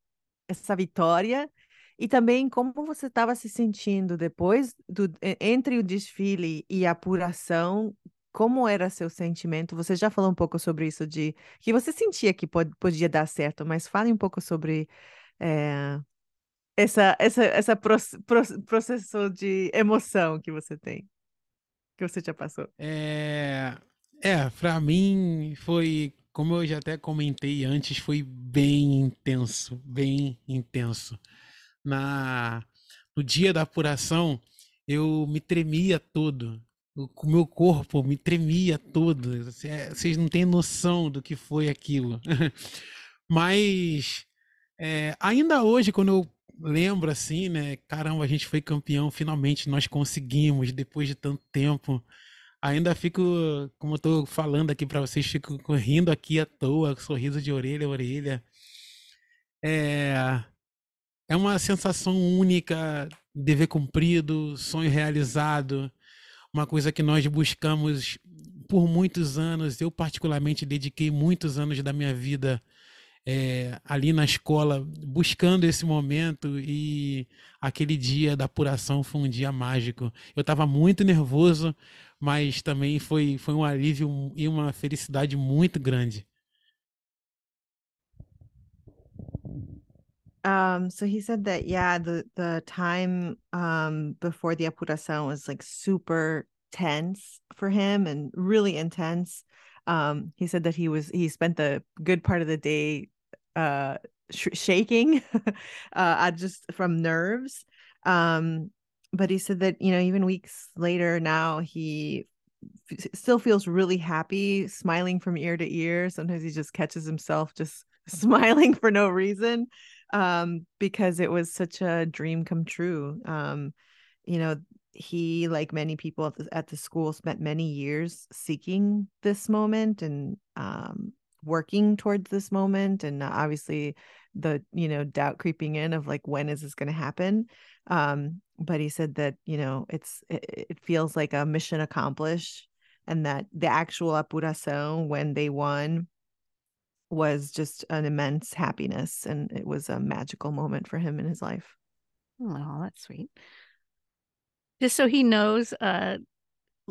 essa vitória e também como você estava se sentindo depois do entre o desfile e a apuração, como era seu sentimento? Você já falou um pouco sobre isso de que você sentia que pod, podia dar certo, mas fale um pouco sobre é, essa, essa, essa proce- pro- processo de emoção que você tem, que você já passou. É, é, para mim foi, como eu já até comentei antes, foi bem intenso, bem intenso. Na, no dia da apuração, eu me tremia todo. O meu corpo me tremia todo. Cê- Vocês não têm noção do que foi aquilo. Mas é, ainda hoje, quando eu lembro assim, né? Caramba, a gente foi campeão, finalmente nós conseguimos, depois de tanto tempo. Ainda fico, como eu tô falando aqui para vocês, fico rindo aqui à toa, sorriso de orelha a orelha. É, é uma sensação única, dever cumprido, sonho realizado, uma coisa que nós buscamos por muitos anos. Eu, particularmente, dediquei muitos anos da minha vida é, ali na escola, buscando esse momento, e aquele dia da apuração foi um dia mágico. Eu estava muito nervoso, mas também foi, foi um alívio e uma felicidade muito grande. Um, so he said that yeah, the the time um before the apuração was like super tense for him and really intense. Um, he said that he was he spent the good part of the day uh sh- shaking uh just from nerves. Um, but he said that you know even weeks later now he f- still feels really happy, smiling from ear to ear. Sometimes he just catches himself just smiling for no reason um because it was such a dream come true. Um you know he like many people at the, at the school spent many years seeking this moment and um working towards this moment and obviously the you know doubt creeping in of like when is this going to happen? Um but he said that you know it's it, it feels like a mission accomplished and that the actual apuração when they won was just an immense happiness and it was a magical moment for him in his life. Oh, that's sweet. Just so he knows, uh,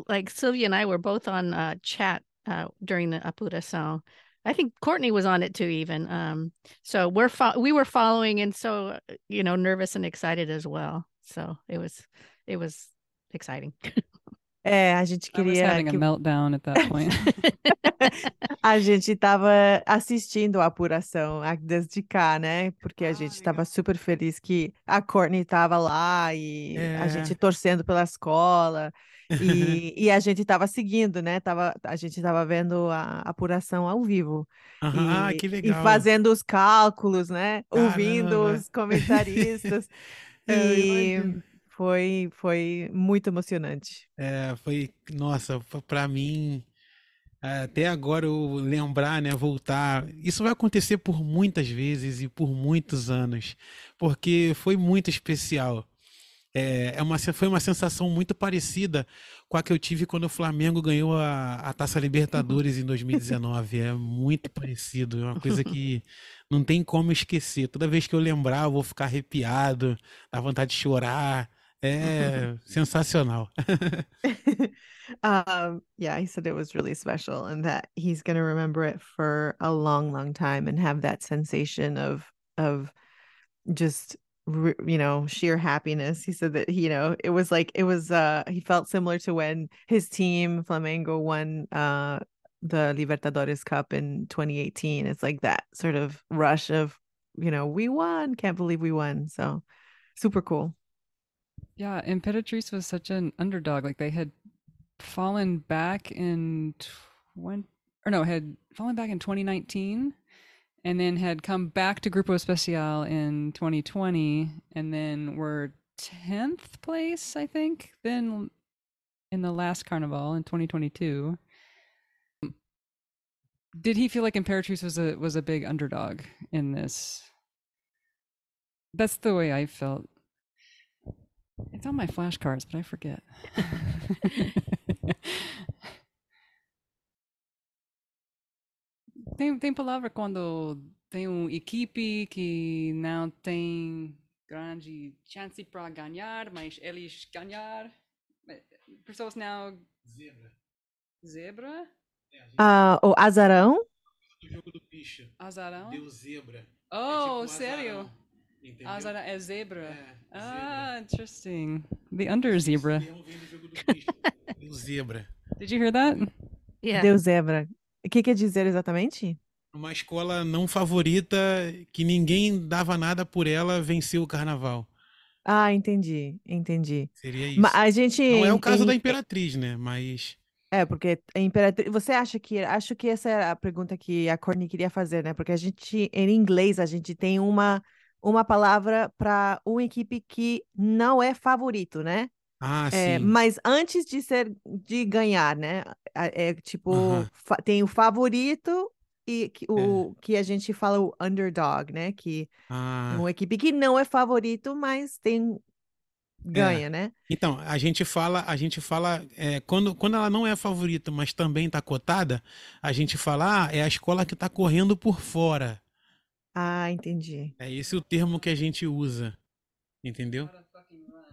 like Sylvia and I were both on uh, chat uh, during the apuração. I think Courtney was on it too, even. Um, so we're fo- we were following, and so you know, nervous and excited as well. So it was it was exciting. É, a gente queria a que point. a gente estava assistindo a apuração a- desde cá, né? Porque a Ah, gente estava super feliz que a Courtney estava lá e a É. gente torcendo pela escola e, e a gente estava seguindo, né? Tava, a gente estava vendo a apuração ao vivo ah, e, que e legal. fazendo os cálculos, né? Ouvindo Caramba. os comentaristas É, e. foi, foi muito emocionante. É, foi, nossa, pra mim, até agora eu lembrar, né, voltar, isso vai acontecer por muitas vezes e por muitos anos, porque foi muito especial. É, é uma, foi uma sensação muito parecida com a que eu tive quando o Flamengo ganhou a, a Taça Libertadores em 2019. É muito parecido, é uma coisa que não tem como esquecer. Toda vez que eu lembrar, eu vou ficar arrepiado, dá vontade de chorar. É sensacional. um yeah he said it was really special and that he's going to remember it for a long long time and have that sensation of of just you know sheer happiness. He said that you know it was like it was uh he felt similar to when his team flamengo won uh the libertadores cup in 2018 it's like that sort of rush of you know we won can't believe we won. So super cool yeah, Imperatrice was such an underdog. Like they had fallen back in 20, or no, had fallen back in 2019 and then had come back to Grupo Especial in 2020 and then were 10th place, I think, then in the last carnival in 2022. Did he feel like Imperatrice was a was a big underdog in this? That's the way I felt. It's on my flashcards, but I forget. tem, tem palavra quando tem uma equipe que não tem grande chance para ganhar, mas eles ganhar. Pessoas não. Zebra. Zebra? uh o azarão O jogo do bicho. Azarão? Deu zebra. Oh, tipo um sério? azarão. Entendeu? Ah, Zara é zebra. É, Ah, interesting. The under zebra. O zebra. Did you hear that? Yeah. Deus zebra. O que quer dizer exatamente? Uma escola não favorita que ninguém dava nada por ela venceu o carnaval. Ah, entendi, entendi. Seria isso. Ma- a gente Não é o caso em- da Imperatriz, né? Mas. É, porque a imperatriz. Você acha que. Acho que essa é a pergunta que a Courtney queria fazer, né? Porque a gente, em inglês, a gente tem uma, uma palavra para uma equipe que não é favorito, né? Ah, É, sim. mas antes de ser de ganhar, né? É tipo, Aham. fa- tem o favorito e que, o, que a gente fala o underdog, né? Que é Ah, uma equipe que não é favorito, mas tem ganha, né? então, a gente fala, a gente fala, é, quando, quando ela não é a favorita, mas também tá cotada, a gente fala, ah, é a escola que tá correndo por fora. Ah, entendi. É esse o termo que a gente usa. Entendeu?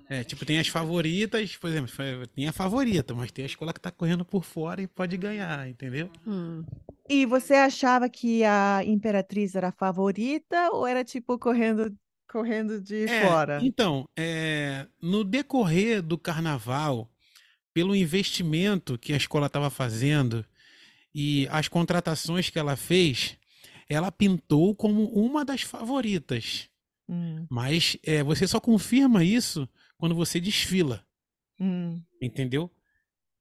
É, tipo, tem as favoritas, por exemplo, tem a favorita, mas tem a escola que tá correndo por fora e pode ganhar, entendeu? Hum. E você achava que a Imperatriz era a favorita ou era tipo correndo, correndo de É, fora? então, é, no decorrer do carnaval, pelo investimento que a escola estava fazendo e as contratações que ela fez, ela pintou como uma das favoritas. Hum, Mas é, você só confirma isso quando você desfila, hum, entendeu?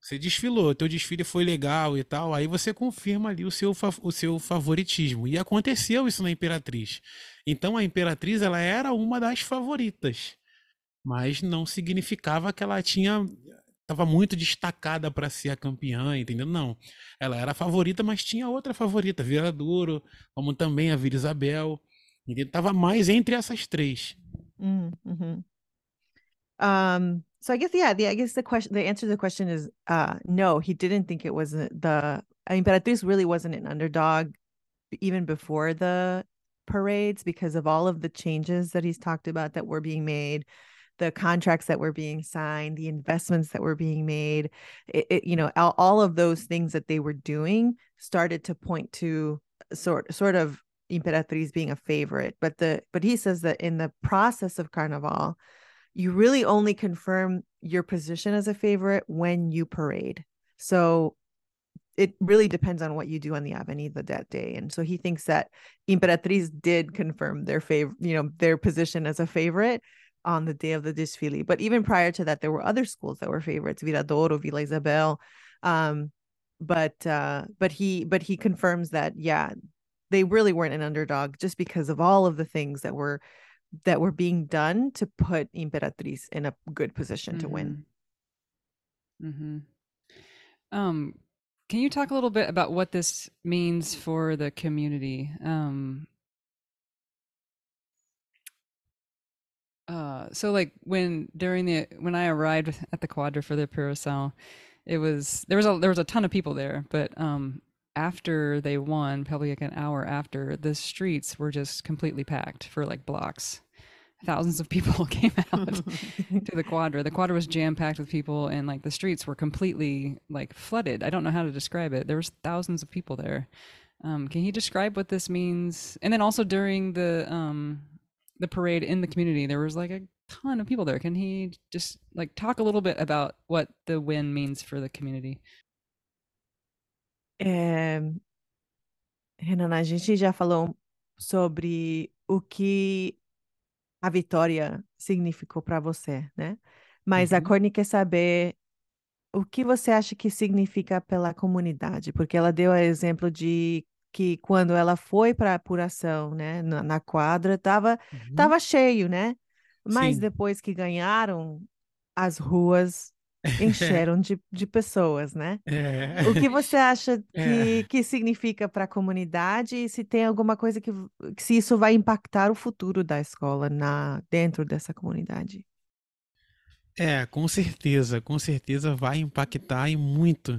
Você desfilou, teu desfile foi legal e tal, aí você confirma ali o seu, o seu favoritismo. E aconteceu isso na Imperatriz. Então a Imperatriz ela era uma das favoritas, mas não significava que ela tinha estava muito destacada para ser a campeã, entendeu? Não. Ela era a favorita, mas tinha outra favorita, Viradouro, como também a Vila Isabel. Entendeu? Mais entre essas três. hum, mhm. Um, so I guess yeah, the I guess the question the answer to the question is uh no, he didn't think it was the Imperatriz really wasn't an underdog even before the parades because of all of the changes that he's talked about that were being made the contracts that were being signed the investments that were being made it, it- you know all, all of those things that they were doing started to point to sort sort of imperatriz being a favorite. But the but he says that in the process of carnival you really only confirm your position as a favorite when you parade. So it really depends on what you do on the avenida that day. And so he thinks that imperatriz did confirm their favor you know their position as a favorite on the day of the desfile but even prior to that there were other schools that were favorites viradouro villa isabel um but uh but he but he confirms that yeah they really weren't an underdog just because of all of the things that were that were being done to put imperatriz in a good position to win Mm-hmm. Um, can you talk a little bit about what this means for the community? Um, uh, so like when during the when I arrived at the Quadra for the Parasol, it was there was a there was a ton of people there, but um, after they won, probably like an hour after, the streets were just completely packed for like blocks. Thousands of people came out to the quadra. The quadra was jam packed with people, and like the streets were completely like flooded. I don't know how to describe it. There was thousands of people there. Um, can you describe what this means? And then also during the um, the parade in the community, there was like a ton of people there. Can he just like talk a little bit about what the win means for the community? É, Renan, a gente já falou sobre o que a vitória significou para você, né? Mas a Uhum. Courtney quer saber o que você acha que significa pela comunidade, porque ela deu o exemplo de que quando ela foi para a apuração, né, na, na quadra, tava, Uhum. tava cheio, né? Mas Sim. depois que ganharam, as ruas encheram de, de pessoas, né? É. O que você acha É. que, que significa para a comunidade e se tem alguma coisa que, que se isso vai impactar o futuro da escola na dentro dessa comunidade? É, com certeza, com certeza vai impactar e muito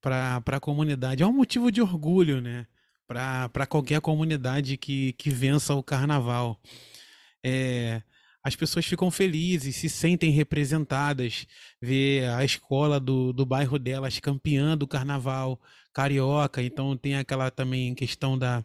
para para a comunidade. É um motivo de orgulho, né? Para qualquer comunidade que, que vença o carnaval. É, as pessoas ficam felizes, se sentem representadas, ver a escola do, do bairro delas campeã do carnaval carioca. Então tem aquela também questão da,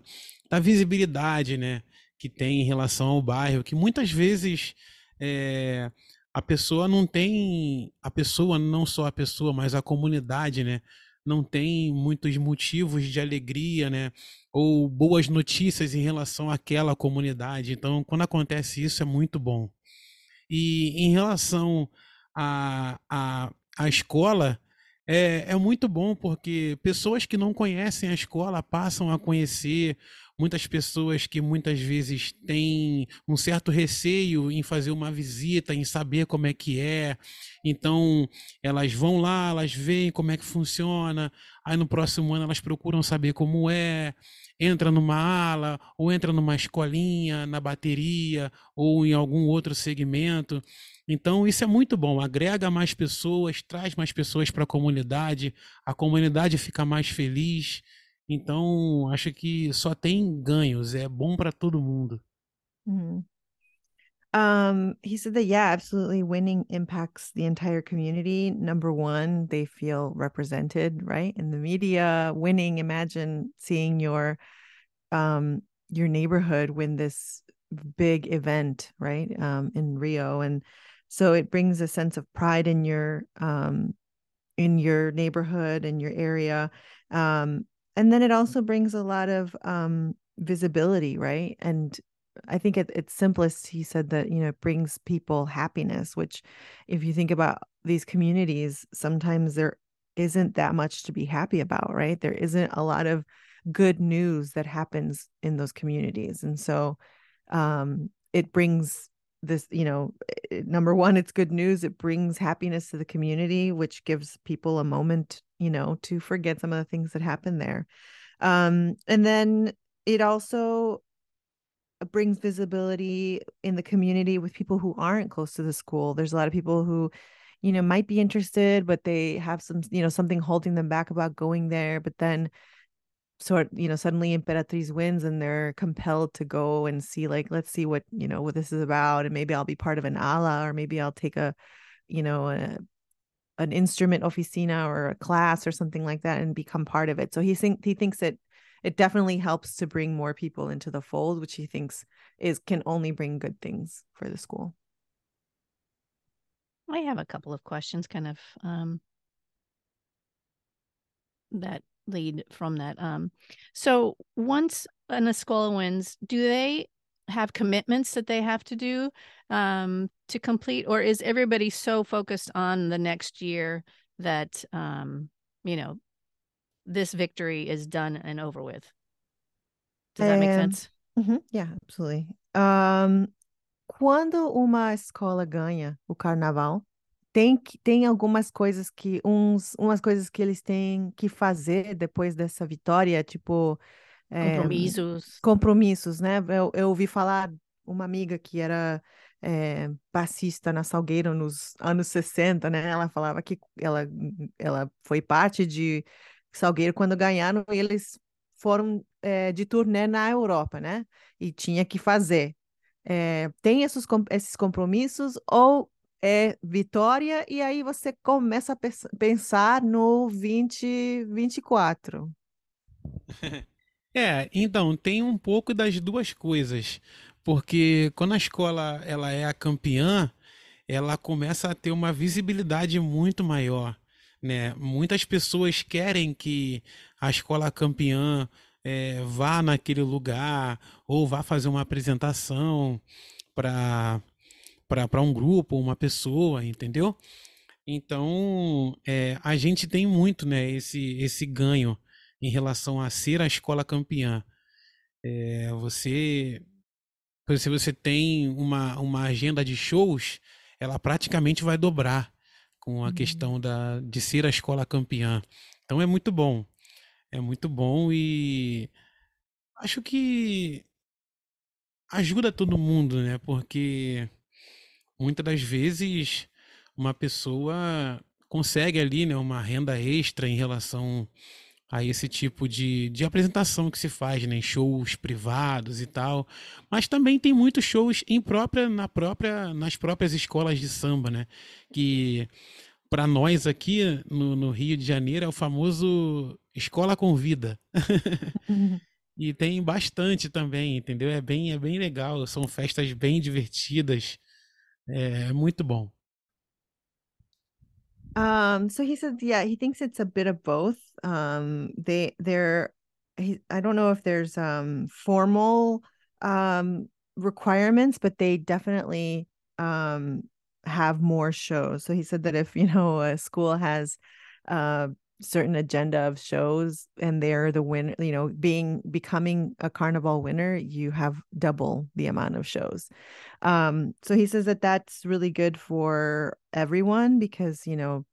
da visibilidade, né? que tem em relação ao bairro, que muitas vezes é, a pessoa não tem, a pessoa, não só a pessoa, mas a comunidade, né? Não tem muitos motivos de alegria, né? Ou boas notícias em relação àquela comunidade. Então, quando acontece isso, é muito bom. E em relação à a, a, a escola, é, é muito bom porque pessoas que não conhecem a escola passam a conhecer, muitas pessoas que muitas vezes têm um certo receio em fazer uma visita, em saber como é que é. Então, elas vão lá, elas veem como é que funciona, aí no próximo ano elas procuram saber como é, entra numa ala, ou entra numa escolinha, na bateria, ou em algum outro segmento. Então, isso é muito bom, agrega mais pessoas, traz mais pessoas para a comunidade, a comunidade fica mais feliz. Então, acho que só tem ganhos, é bom para todo mundo. Mhm. Um, he said that yeah, absolutely. Winning impacts the entire community. Number one, they feel represented, right? In the media, winning. Imagine seeing your um your neighborhood win this big event, right? Um, in Rio, and so it brings a sense of pride in your um in your neighborhood and your area. Um, and then it also brings a lot of um visibility, right? And I think at its simplest, he said that, you know, it brings people happiness, which if you think about these communities, sometimes there isn't that much to be happy about, right? There isn't a lot of good news that happens in those communities. And so um, it brings this, you know, number one, it's good news. It brings happiness to the community, which gives people a moment, you know, to forget some of the things that happen there. Um, and then it also brings visibility in the community with people who aren't close to the school. There's a lot of people who, you know, might be interested, but they have some, you know, something holding them back about going there. But then, sort you know, suddenly Imperatriz wins and they're compelled to go and see, like, let's see what, you know, what this is about. And maybe I'll be part of an ala or maybe I'll take a, you know, a, an instrument oficina or a class or something like that and become part of it. So he think he thinks that it definitely helps to bring more people into the fold, which he thinks is can only bring good things for the school. I have a couple of questions kind of um, that lead from that. Um, so once an Escola wins, do they have commitments that they have to do um, to complete, or is everybody so focused on the next year that um, you know this victory is done and over with? Does that make sense? Mhm, Yeah, absolutely. Um, quando uma escola ganha o carnaval, tem, tem algumas coisas que uns, umas coisas que eles têm que fazer depois dessa vitória, tipo é, Compromissos. compromissos, né? Eu, eu ouvi falar uma amiga que era é, passista na Salgueiro nos anos 60, né? Ela falava que ela, ela foi parte de Salgueiro quando ganharam e eles foram é, de turnê na Europa, né? E tinha que fazer. É, tem esses, esses compromissos ou é vitória e aí você começa a pens- pensar no 2024. É, então, tem um pouco das duas coisas, porque quando a escola ela é a campeã, ela começa a ter uma visibilidade muito maior, né? Muitas pessoas querem que a escola campeã é, vá naquele lugar ou vá fazer uma apresentação para para um grupo, uma pessoa, entendeu? Então, é, a gente tem muito, né, esse, esse ganho em relação a ser a escola campeã. É, você, se você tem uma, uma agenda de shows, ela praticamente vai dobrar com a Uhum. questão da, de ser a escola campeã. Então é muito bom. É muito bom e acho que ajuda todo mundo, né? Porque muitas das vezes uma pessoa consegue ali, né, uma renda extra em relação a esse tipo de, de apresentação que se faz, né, em shows privados e tal. Mas também tem muitos shows em própria, na própria, nas próprias escolas de samba, né? Que para nós aqui no, no Rio de Janeiro é o famoso escola convida. E tem bastante também, entendeu? É bem, é bem legal. São festas bem divertidas. É, é muito bom. Um, so he said, yeah, he thinks it's a bit of both. Um, they they're he, I don't know if there's um formal um requirements, but they definitely um have more shows. So he said that if you know a school has uh certain agenda of shows and they're the winner you know being becoming a carnival winner you have double the amount of shows. Um so he says that that's really good for everyone because you know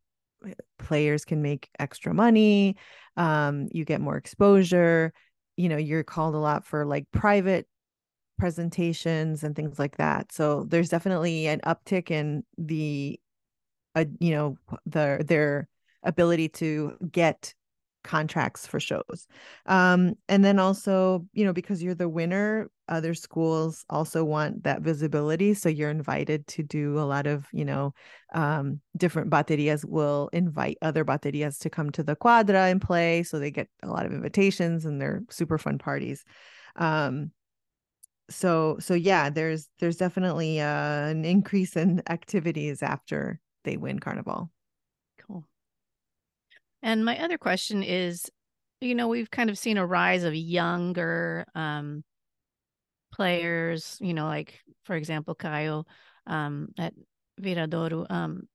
players can make extra money um you get more exposure you know you're called a lot for like private presentations and things like that. So there's definitely an uptick in the uh, you know the their ability to get contracts for shows. Um, and then also, you know, because you're the winner, other schools also want that visibility. So you're invited to do a lot of, you know, um, different baterias will invite other baterias to come to the quadra and play. So they get a lot of invitations and they're super fun parties. Um, so so yeah, there's there's definitely uh, an increase in activities after they win carnival. And my other question is, you know, we've kind of seen a rise of younger um, players, you know, like for example, Caio um, at Viradouro. Um,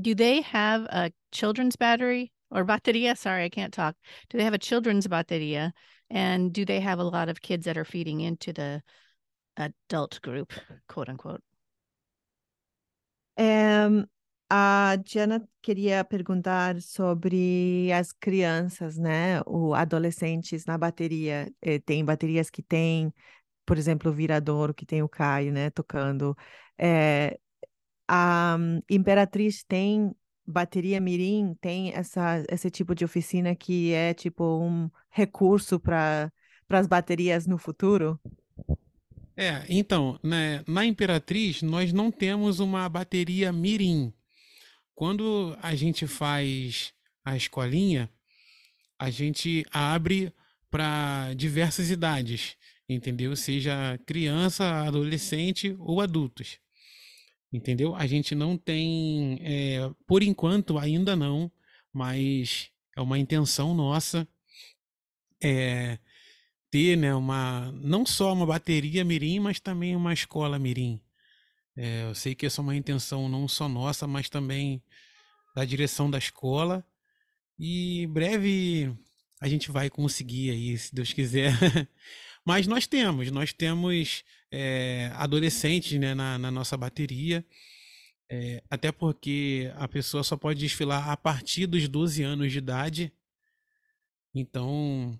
do they have a children's battery or bateria? Sorry, I can't talk. Do they have a children's bateria? And do they have a lot of kids that are feeding into the adult group, quote unquote? Um, A Diana queria perguntar sobre as crianças, né? O adolescentes na bateria. Eh, tem baterias que tem, por exemplo, o Viradouro, que tem o Caio, né? Tocando. É, a Imperatriz tem bateria mirim, tem essa, esse tipo de oficina que é tipo um recurso para as baterias no futuro? É, então, né, na Imperatriz nós não temos uma bateria mirim. Quando a gente faz a escolinha, a gente abre para diversas idades, entendeu? Seja criança, adolescente ou adultos, entendeu? A gente não tem, é, por enquanto ainda não, mas é uma intenção nossa é, ter, né, uma não só uma bateria mirim, mas também uma escola mirim. É, eu sei que essa é uma intenção não só nossa, mas também da direção da escola. E em breve a gente vai conseguir aí, se Deus quiser. Mas nós temos, nós temos é, adolescentes né, na, na nossa bateria. É, até porque a pessoa só pode desfilar a partir dos 12 anos de idade. Então,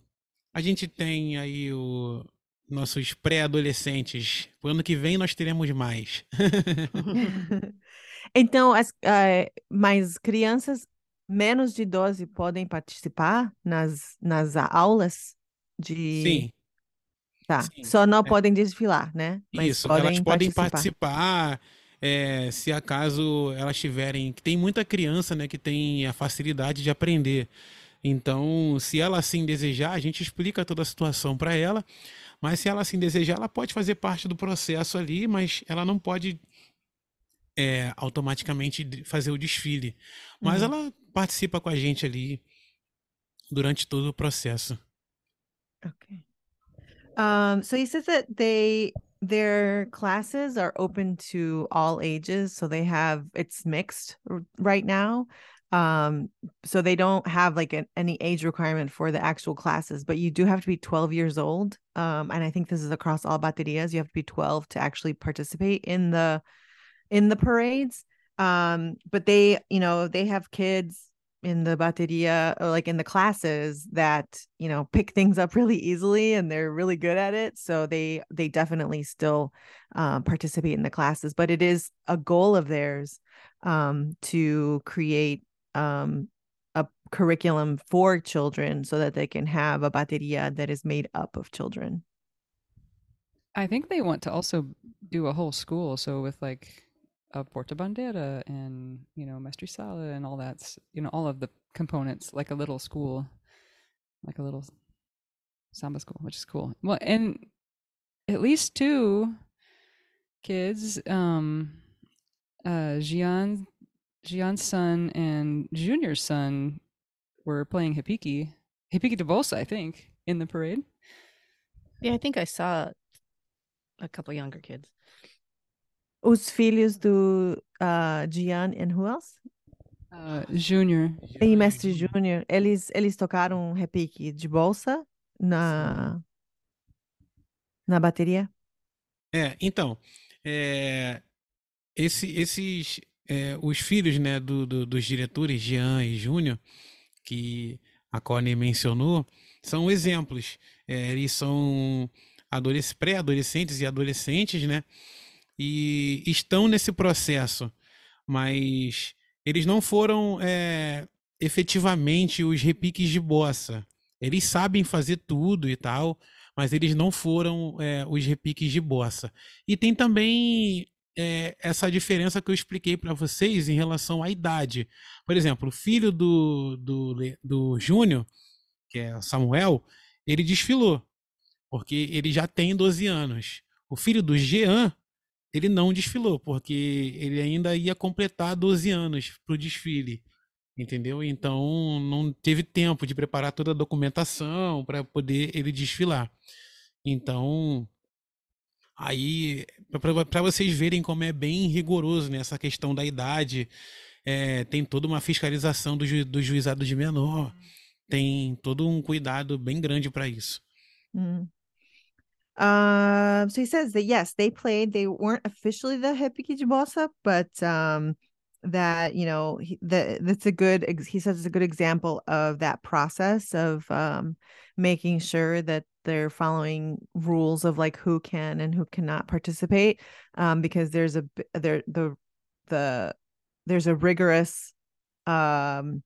a gente tem aí o, nossos pré-adolescentes. O ano que vem nós teremos mais. Então, as, uh, mas crianças menos de 12 podem participar nas, nas aulas de. Sim. Tá. Sim. Só não é. podem desfilar, né? Mas Isso, podem elas podem participar. participar é, se acaso elas tiverem. Tem muita criança né, que tem a facilidade de aprender. Então, se ela assim desejar, a gente explica toda a situação para ela. Mas se ela assim desejar, ela pode fazer parte do processo ali, mas ela não pode é, automaticamente fazer o desfile. Mas uhum. ela participa com a gente ali durante todo o processo. Okay. Um, so he says that they their classes are open to all ages, so they have it's mixed right now. Um, so they don't have like an, any age requirement for the actual classes, but you do have to be 12 years old. Um, and I think this is across all baterias. You have to be 12 to actually participate in the in the parades. Um, but they, you know, they have kids in the bateria or like in the classes that you know pick things up really easily and they're really good at it so they they definitely still uh, participate in the classes but it is a goal of theirs um, to create um, a curriculum for children so that they can have a bateria that is made up of children i think they want to also do a whole school so with like a Porta Bandeira and you know Mestre Sala and all that's you know all of the components like a little school, like a little samba school, which is cool. Well, and at least two kids, um, uh, Jian, Jian's son and Junior's son were playing Hipiki, Hipiki de Bolsa, I think, in the parade. Yeah, I think I saw a couple younger kids. Os filhos do uh, Gian and who else? Uh, Junior. E Mestre Júnior, eles, eles tocaram repique de bolsa na, na bateria? É, então, é, esse, esses, é, os filhos, né, do, do, dos diretores, Jean e Júnior, que a Connie mencionou, são exemplos. É, eles são pré-adolescentes e adolescentes, né, e estão nesse processo, mas eles não foram é, efetivamente os repiques de bossa. Eles sabem fazer tudo e tal, mas eles não foram é, os repiques de bossa. E tem também é, essa diferença que eu expliquei para vocês em relação à idade. Por exemplo, o filho do, do, do Júnior, que é Samuel, ele desfilou, porque ele já tem 12 anos. O filho do Jean ele não desfilou, porque ele ainda ia completar 12 anos para o desfile, entendeu? Então não teve tempo de preparar toda a documentação para poder ele desfilar. Então, aí, para vocês verem como é bem rigoroso nessa né, questão da idade, é, tem toda uma fiscalização do, ju, do juizado de menor, tem todo um cuidado bem grande para isso. Hum. Um, so he says that yes, they played. They weren't officially the Hipiki Bossa, but um, that you know he, that that's a good. He says it's a good example of that process of um, making sure that they're following rules of like who can and who cannot participate, um, because there's a there the the there's a rigorous um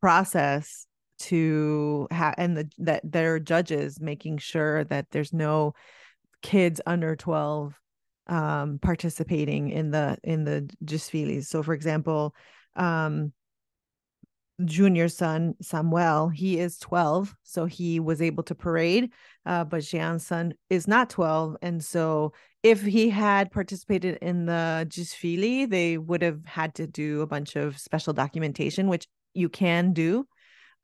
process to have and the that there are judges making sure that there's no kids under 12 um participating in the in the desfiles so for example um junior son samuel he is 12 so he was able to parade uh, but Jean's son is not 12 and so if he had participated in the desfile they would have had to do a bunch of special documentation which you can do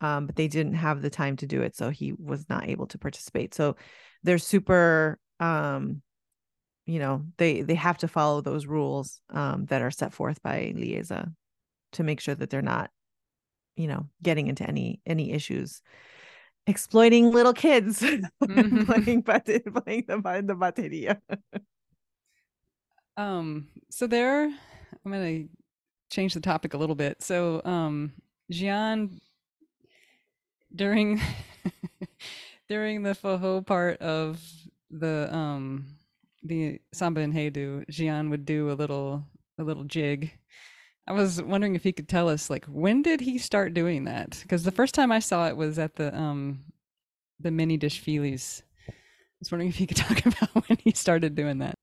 um, but they didn't have the time to do it, so he was not able to participate. So they're super, um, you know, they they have to follow those rules um, that are set forth by Liesa to make sure that they're not, you know, getting into any any issues exploiting little kids mm-hmm. playing, playing the, the bateria. um, so there, I'm to change the topic a little bit. So, um, Gian during during the foho part of the um the samba and heydu, Jian would do a little a little jig. I was wondering if he could tell us like when did he start doing that? Because the first time I saw it was at the um the mini dish feelies. I was wondering if he could talk about when he started doing that.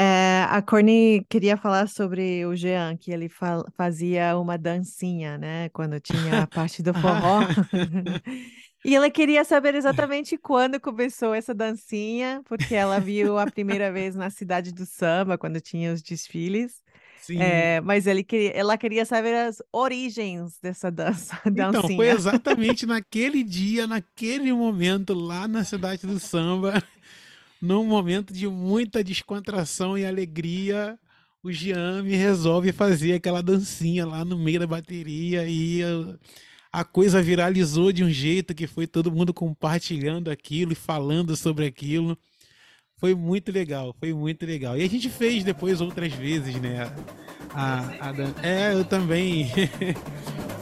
É, a Corny queria falar sobre o Jean, que ele fa fazia uma dancinha, né? Quando tinha a parte do forró. e ela queria saber exatamente quando começou essa dancinha, porque ela viu a primeira vez na cidade do samba, quando tinha os desfiles. Sim. É, mas ele queria, ela queria saber as origens dessa dança, dancinha. Então, foi exatamente naquele dia, naquele momento, lá na cidade do samba, num momento de muita descontração e alegria, o Jean me resolve fazer aquela dancinha lá no meio da bateria e a coisa viralizou de um jeito que foi todo mundo compartilhando aquilo e falando sobre aquilo. Foi muito legal, foi muito legal. E a gente fez depois outras vezes, né? A, a, é, eu também.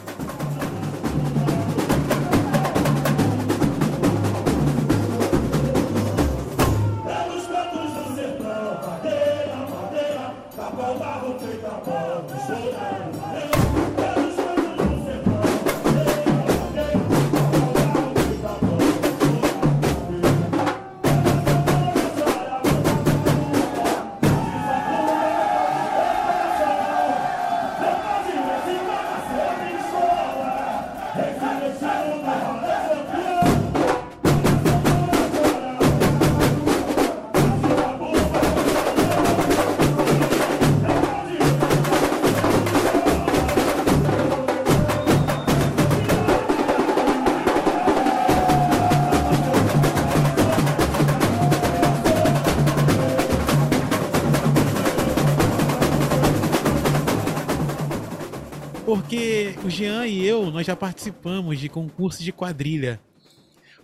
porque o Jean e eu, nós já participamos de concursos de quadrilha.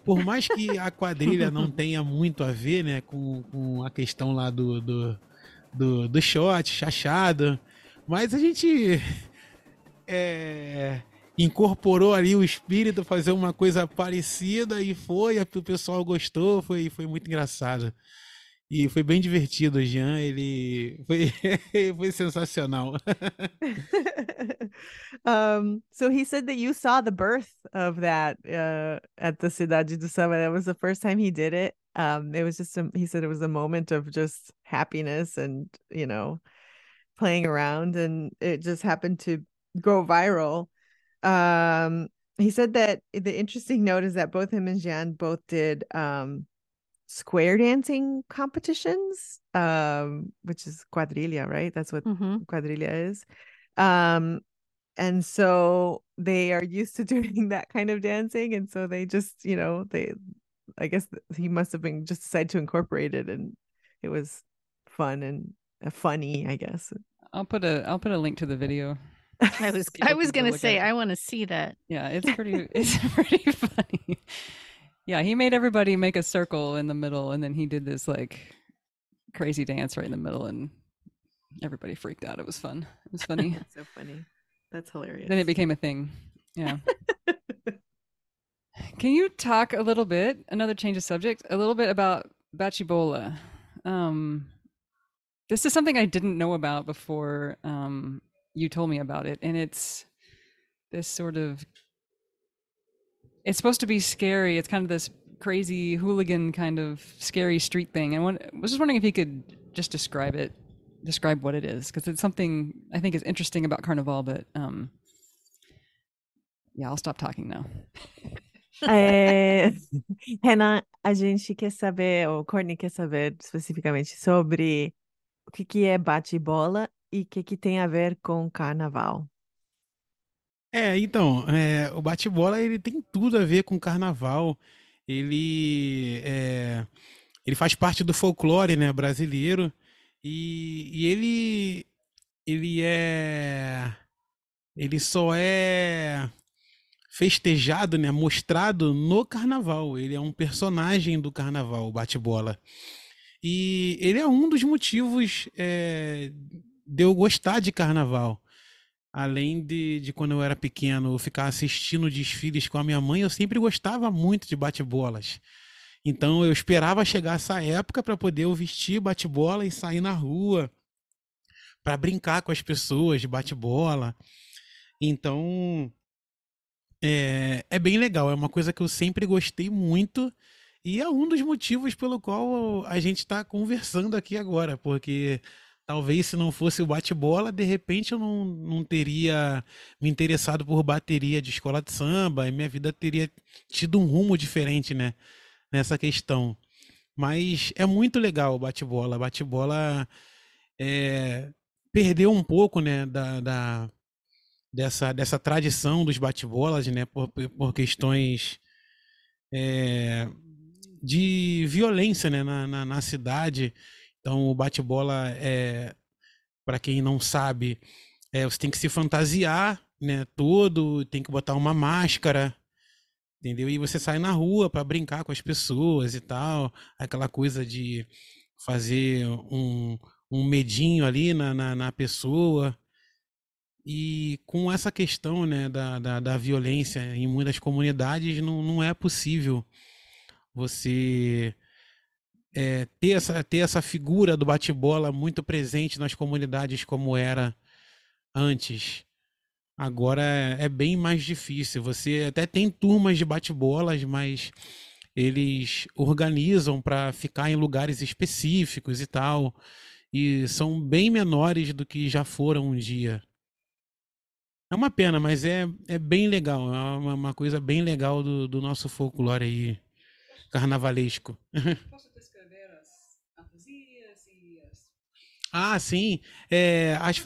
Por mais que a quadrilha não tenha muito a ver, né, com, com a questão lá do, do, do, do shot, chachado, mas a gente é, incorporou ali o espírito, fazer uma coisa parecida e foi, o pessoal gostou, foi, foi muito engraçado. E foi bem divertido, Jean, ele foi, foi sensacional. um, so he said that you saw the birth of that uh, at the Cidade do Samba. That was the first time he did it. Um, it was just, a, he said it was a moment of just happiness and, you know, playing around and it just happened to go viral. Um, he said that the interesting note is that both him and Jan both did um, square dancing competitions um which is quadrilla right? That's what mm-hmm. quadrilla is. Um and so they are used to doing that kind of dancing. And so they just you know they i guess he must have been just decided to incorporate it. And it was fun and uh, funny i guess. I'll put a i'll put a link to the video. I was i was gonna say i want to see that. Yeah it's pretty it's pretty funny yeah, he made everybody make a circle in the middle, and then he did this like crazy dance right in the middle, and everybody freaked out. It was fun. It was funny. so funny. That's hilarious. Then it became a thing. Yeah. Can you talk a little bit, another change of subject, a little bit about Bachibola? Um, this is something I didn't know about before um, you told me about it, and it's this sort of it's supposed to be scary. It's kind of this crazy hooligan kind of scary street thing. And I was just wondering if you could just describe it, describe what it is, because it's something I think is interesting about Carnival. But um, yeah, I'll stop talking now. Renan, a gente quer saber, ou Courtney quer saber especificamente sobre o que, que é bate-bola e o que, que tem a ver com carnaval. É, então, é, o bate-bola ele tem tudo a ver com carnaval. Ele é, ele faz parte do folclore, né, brasileiro. E, e ele ele é ele só é festejado, né, mostrado no carnaval. Ele é um personagem do carnaval, o bate-bola. E ele é um dos motivos é, de eu gostar de carnaval além de, de quando eu era pequeno ficar assistindo desfiles com a minha mãe, eu sempre gostava muito de bate-bolas. Então eu esperava chegar essa época para poder eu vestir bate-bola e sair na rua para brincar com as pessoas de bate-bola. Então é, é bem legal, é uma coisa que eu sempre gostei muito e é um dos motivos pelo qual a gente está conversando aqui agora, porque Talvez se não fosse o bate-bola, de repente eu não, não teria me interessado por bateria de escola de samba e minha vida teria tido um rumo diferente, né? Nessa questão. Mas é muito legal o bate-bola. Bate-bola é, perdeu um pouco, né, da, da, dessa, dessa tradição dos bate-bolas, né, por, por questões é, de violência, né, na, na, na cidade. Então, o bate-bola é, para quem não sabe, é, você tem que se fantasiar, né, todo, tem que botar uma máscara, entendeu? E você sai na rua para brincar com as pessoas e tal, aquela coisa de fazer um, um medinho ali na, na, na pessoa. E com essa questão né, da, da, da, violência em muitas comunidades, não, não é possível você é, ter, essa, ter essa figura do bate-bola muito presente nas comunidades como era antes. Agora é, é bem mais difícil. Você até tem turmas de bate-bolas, mas eles organizam para ficar em lugares específicos e tal. E são bem menores do que já foram um dia. É uma pena, mas é, é bem legal. É uma, uma coisa bem legal do, do nosso folclore aí, carnavalesco. Ah, sim. É, as...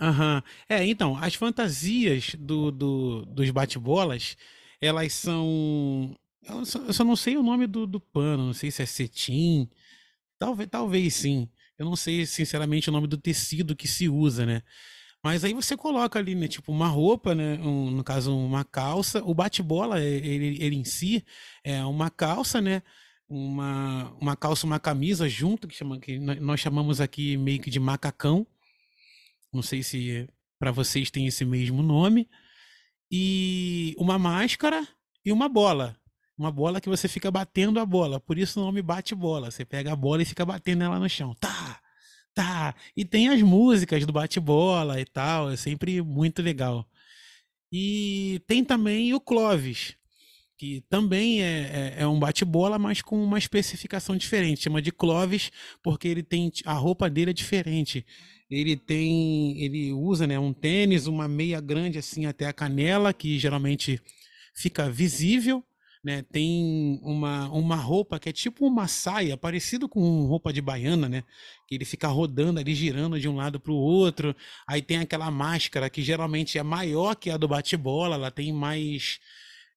Aham. É, então, as fantasias do, do dos bate-bolas, elas são. Eu só, eu só, não sei o nome do, do pano, não sei se é cetim. Talvez, talvez sim. Eu não sei, sinceramente, o nome do tecido que se usa, né? Mas aí você coloca ali, né, tipo, uma roupa, né, um, no caso, uma calça. O bate-bola, ele, ele em si, é uma calça, né, uma, uma calça, uma camisa junto, que, chama, que nós chamamos aqui meio que de macacão. Não sei se para vocês tem esse mesmo nome. E uma máscara e uma bola. Uma bola que você fica batendo a bola. Por isso o nome bate-bola. Você pega a bola e fica batendo ela no chão. Tá, tá. E tem as músicas do bate-bola e tal, é sempre muito legal. E tem também o Clovis, que também é, é, é um bate-bola, mas com uma especificação diferente. Chama de Clovis porque ele tem a roupa dele é diferente. Ele tem, ele usa, né, um tênis, uma meia grande assim até a canela, que geralmente fica visível né? Tem uma, uma roupa que é tipo uma saia, parecido com roupa de baiana, né? Que ele fica rodando ali, girando de um lado para o outro. Aí tem aquela máscara que geralmente é maior que a do bate-bola, ela tem mais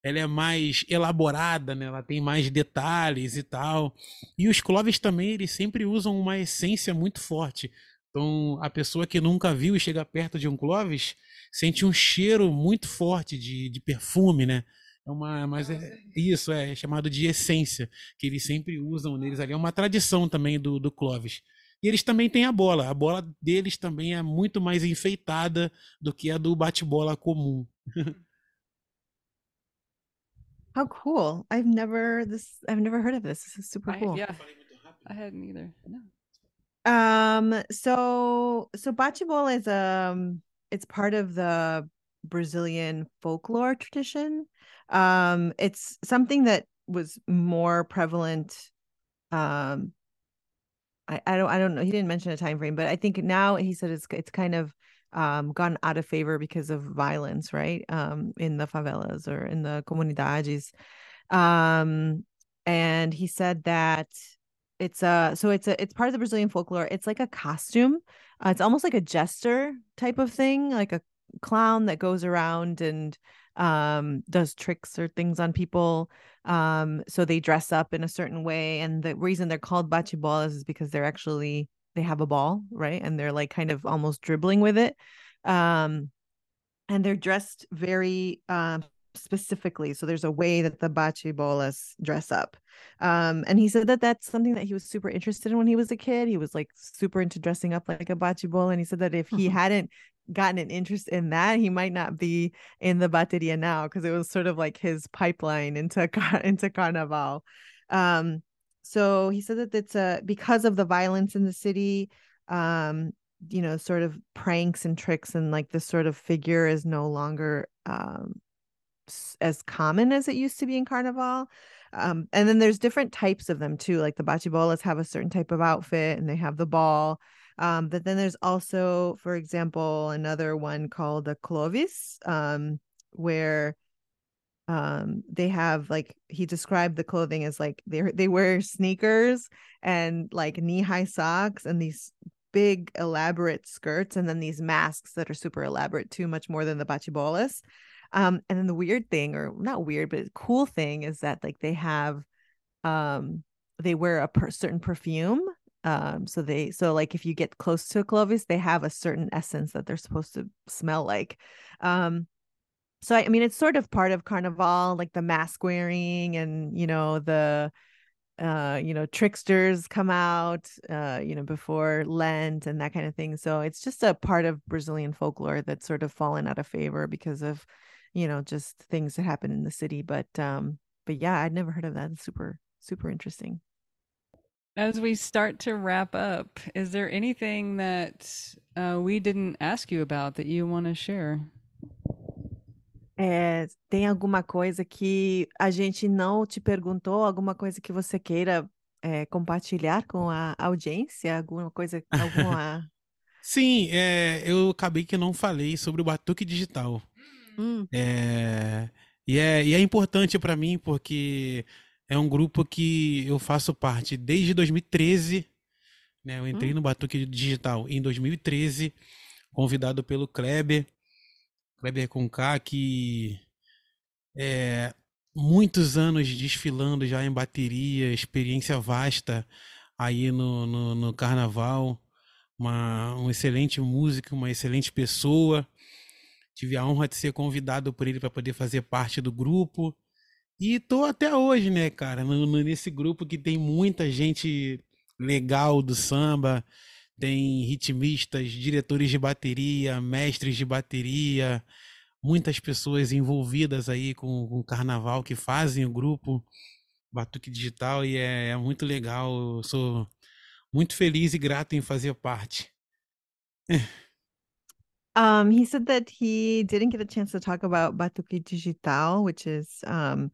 ela é mais elaborada, né? Ela tem mais detalhes e tal. E os Clovis também, eles sempre usam uma essência muito forte. Então, a pessoa que nunca viu e chega perto de um Clovis sente um cheiro muito forte de, de perfume, né? É uma, mas é, isso é chamado de essência, que eles sempre usam neles ali. É uma tradição também do, do Clovis. E eles também têm a bola. A bola deles também é muito mais enfeitada do que a do bate-bola comum. How cool! I've never this. I've never heard of this. This is super cool. I, yeah, I hadn't either. No. Um. So so bate-bola is um. It's part of the Brazilian folklore tradition. Um, it's something that was more prevalent. Um, I, I don't I don't know. He didn't mention a time frame, but I think now he said it's it's kind of um, gone out of favor because of violence, right? Um, in the favelas or in the comunidades. Um, and he said that it's a so it's a it's part of the Brazilian folklore. It's like a costume. Uh, it's almost like a jester type of thing, like a clown that goes around and um does tricks or things on people um so they dress up in a certain way and the reason they're called bachibolas is because they're actually they have a ball right and they're like kind of almost dribbling with it um and they're dressed very um specifically so there's a way that the bachibolas dress up um and he said that that's something that he was super interested in when he was a kid he was like super into dressing up like a bachibola and he said that if he mm-hmm. hadn't gotten an interest in that, he might not be in the bateria now because it was sort of like his pipeline into into Carnaval. Um, so he said that it's a because of the violence in the city, um, you know, sort of pranks and tricks and like this sort of figure is no longer um as common as it used to be in Carnival. Um, and then there's different types of them too. Like the bachibolas have a certain type of outfit and they have the ball. Um, but then there's also, for example, another one called the Clovis, um, where um they have like he described the clothing as like they they wear sneakers and like knee-high socks and these big elaborate skirts and then these masks that are super elaborate too much more than the bachibolas um and then the weird thing or not weird but cool thing is that like they have um they wear a per- certain perfume um, so they so like if you get close to a Clovis, they have a certain essence that they're supposed to smell like. Um, so I, mean it's sort of part of Carnival, like the mask wearing and you know the uh you know tricksters come out uh you know before lent and that kind of thing. So it's just a part of brazilian folklore that's sort of fallen out of favor because of you know just things that happen in the city. But um but yeah i'd never heard of that. It's super super interesting. As we start to wrap up, is there anything that uh, we didn't ask you about that you want to share? É, tem alguma coisa que a gente não te perguntou, alguma coisa que você queira é, compartilhar com a audiência? Alguma coisa, alguma... Sim, é, eu acabei que não falei sobre o Batuque Digital. Hum. É, e, é, e é importante para mim porque é um grupo que eu faço parte desde 2013. Né? Eu entrei hum. no Batuque Digital em 2013, convidado pelo Kleber, Kleber Conká, que é muitos anos desfilando já em bateria, experiência vasta aí no, no, no carnaval. uma, um excelente músico, uma excelente pessoa. Tive a honra de ser convidado por ele para poder fazer parte do grupo. E tô até hoje, né, cara, no, nesse grupo que tem muita gente legal do samba, tem ritmistas, diretores de bateria, mestres de bateria, muitas pessoas envolvidas aí com, com o carnaval que fazem o grupo Batuque Digital e é, é muito legal. Eu sou muito feliz e grato em fazer parte. Um, he said that he didn't get a chance to talk about Batuque Digital, which is um,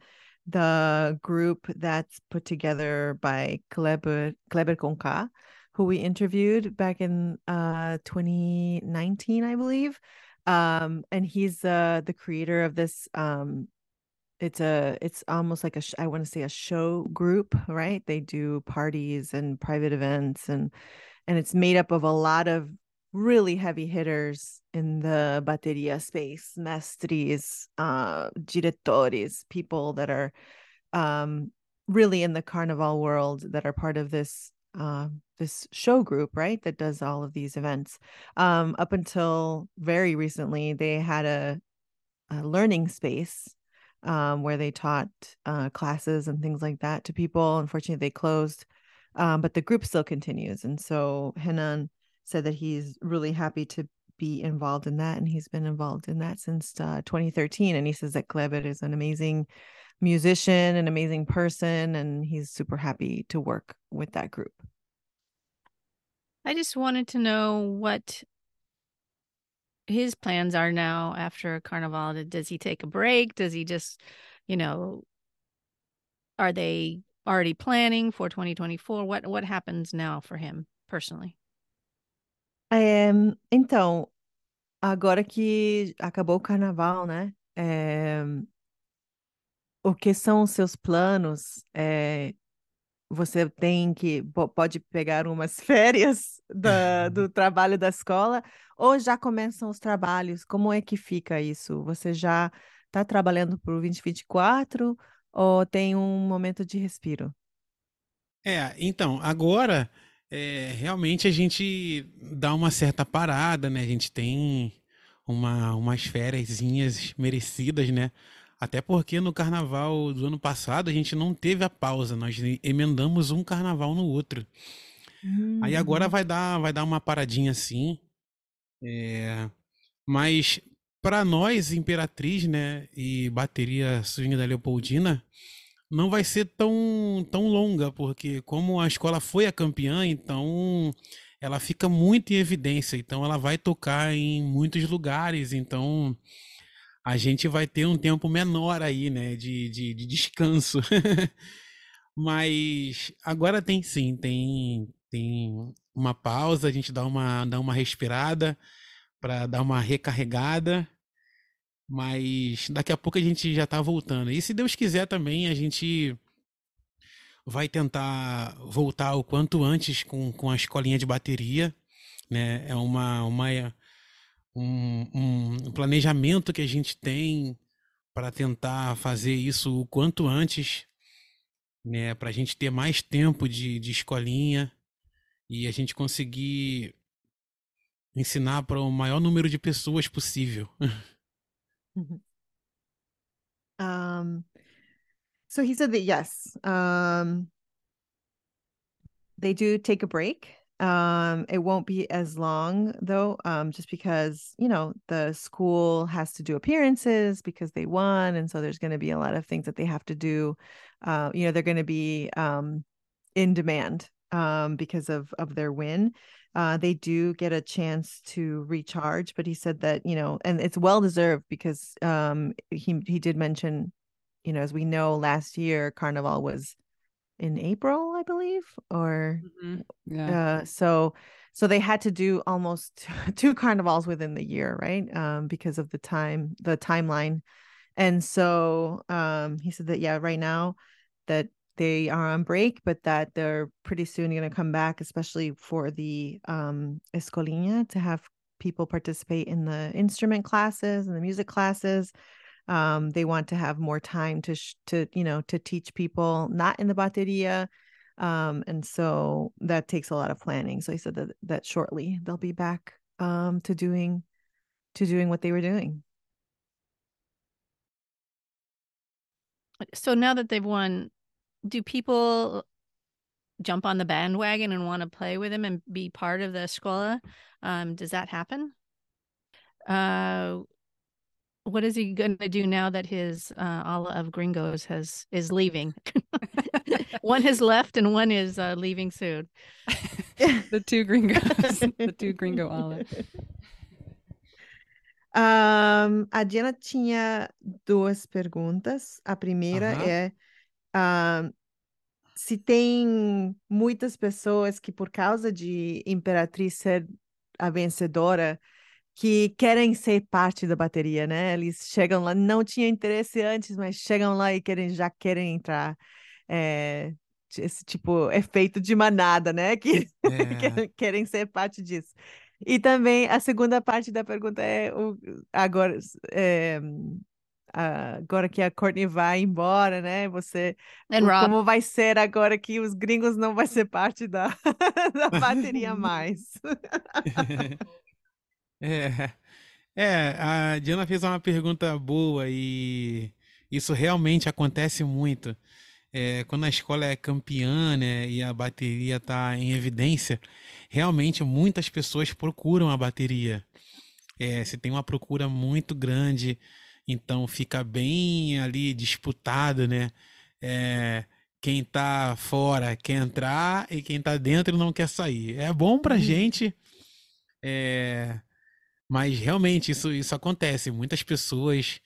the group that's put together by Kleber, Kleber Conca, who we interviewed back in uh, 2019, I believe. Um, and he's uh, the creator of this um, it's a it's almost like a I want to say a show group, right? They do parties and private events and and it's made up of a lot of really heavy hitters in the bateria space, mestres, uh, diretores, people that are um, really in the carnival world that are part of this uh, this show group, right? That does all of these events. Um, up until very recently, they had a, a learning space um, where they taught uh, classes and things like that to people. Unfortunately, they closed, um, but the group still continues. And so Henan said that he's really happy to be involved in that. And he's been involved in that since uh, 2013. And he says that Kleber is an amazing musician, an amazing person, and he's super happy to work with that group. I just wanted to know what his plans are now after Carnival. Does he take a break? Does he just, you know, are they already planning for 2024? What what happens now for him personally? É, então, agora que acabou o carnaval, né? É, o que são os seus planos? É, você tem que pode pegar umas férias da, do trabalho da escola ou já começam os trabalhos? Como é que fica isso? Você já está trabalhando para o 2024 ou tem um momento de respiro? É, então, agora é, realmente a gente dá uma certa parada, né? A gente tem uma, umas férias merecidas, né? Até porque no carnaval do ano passado a gente não teve a pausa, nós emendamos um carnaval no outro. Uhum. Aí agora vai dar, vai dar uma paradinha assim. É... Mas para nós, Imperatriz, né, e bateria swing da Leopoldina, não vai ser tão, tão longa, porque como a escola foi a campeã, então ela fica muito em evidência, então ela vai tocar em muitos lugares, então a gente vai ter um tempo menor aí, né, de, de, de descanso. Mas agora tem sim, tem, tem uma pausa, a gente dá uma, dá uma respirada para dar uma recarregada. Mas daqui a pouco a gente já tá voltando. E se Deus quiser também, a gente vai tentar voltar o quanto antes com, com a escolinha de bateria. Né? É uma, uma um, um planejamento que a gente tem para tentar fazer isso o quanto antes, né, para a gente ter mais tempo de, de escolinha e a gente conseguir ensinar para o maior número de pessoas possível. um, so he said that yes, um, they do take a break Um, it won't be as long though, um, just because you know the school has to do appearances because they won, and so there's going to be a lot of things that they have to do. Uh, you know, they're going to be um, in demand um, because of of their win. Uh, they do get a chance to recharge, but he said that you know, and it's well deserved because um, he he did mention, you know, as we know, last year Carnival was in April, I believe, or mm-hmm. yeah. Uh, so so they had to do almost two carnivals within the year, right? Um, because of the time, the timeline. And so um, he said that yeah, right now that they are on break, but that they're pretty soon going to come back, especially for the um, Escolinha to have people participate in the instrument classes and the music classes um, they want to have more time to sh- to you know to teach people not in the bateria Um, and so that takes a lot of planning. So he said that that shortly they'll be back um, to doing to doing what they were doing. So now that they've won, do people jump on the bandwagon and want to play with him and be part of the Escola? Um, does that happen? Uh, what is he going to do now that his uh, Ala of Gringos has is leaving? one has left and one is uh, leaving soon. the two gringos, the two gringo Ala. Um, a Diana tinha duas perguntas. A primeira Aham. é um, se tem muitas pessoas que, por causa de Imperatriz ser a vencedora, que querem ser parte da bateria, né? Eles chegam lá, não tinham interesse antes, mas chegam lá e querem, já querem entrar. É, esse tipo efeito de manada, né? Que É, querem- ser parte disso. E também a segunda parte da pergunta é o, agora, é, agora que a Courtney vai embora, né? Você And o- Rob, como vai ser agora que os gringos não vai ser parte da, da bateria mais? é, é, a Diana fez uma pergunta boa e isso realmente acontece muito. É, quando a escola é campeã, né, e a bateria está em evidência, realmente muitas pessoas procuram a bateria. É, se tem uma procura muito grande, então fica bem ali disputado, né? É, quem tá fora quer entrar e quem tá dentro não quer sair. É bom pra Uhum. gente, é, mas realmente isso, isso acontece. Muitas pessoas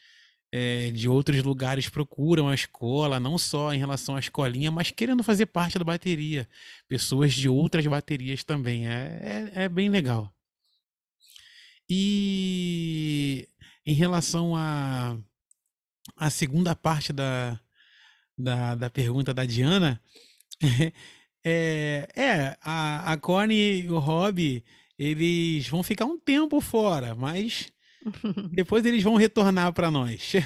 é, de outros lugares procuram a escola, não só em relação à escolinha, mas querendo fazer parte da bateria. Pessoas de outras baterias também. É, é, é bem legal. E em relação à à segunda parte da, da, da pergunta da Diana, é, é a, a Connie e o Rob, eles vão ficar um tempo fora, mas depois eles vão retornar para nós.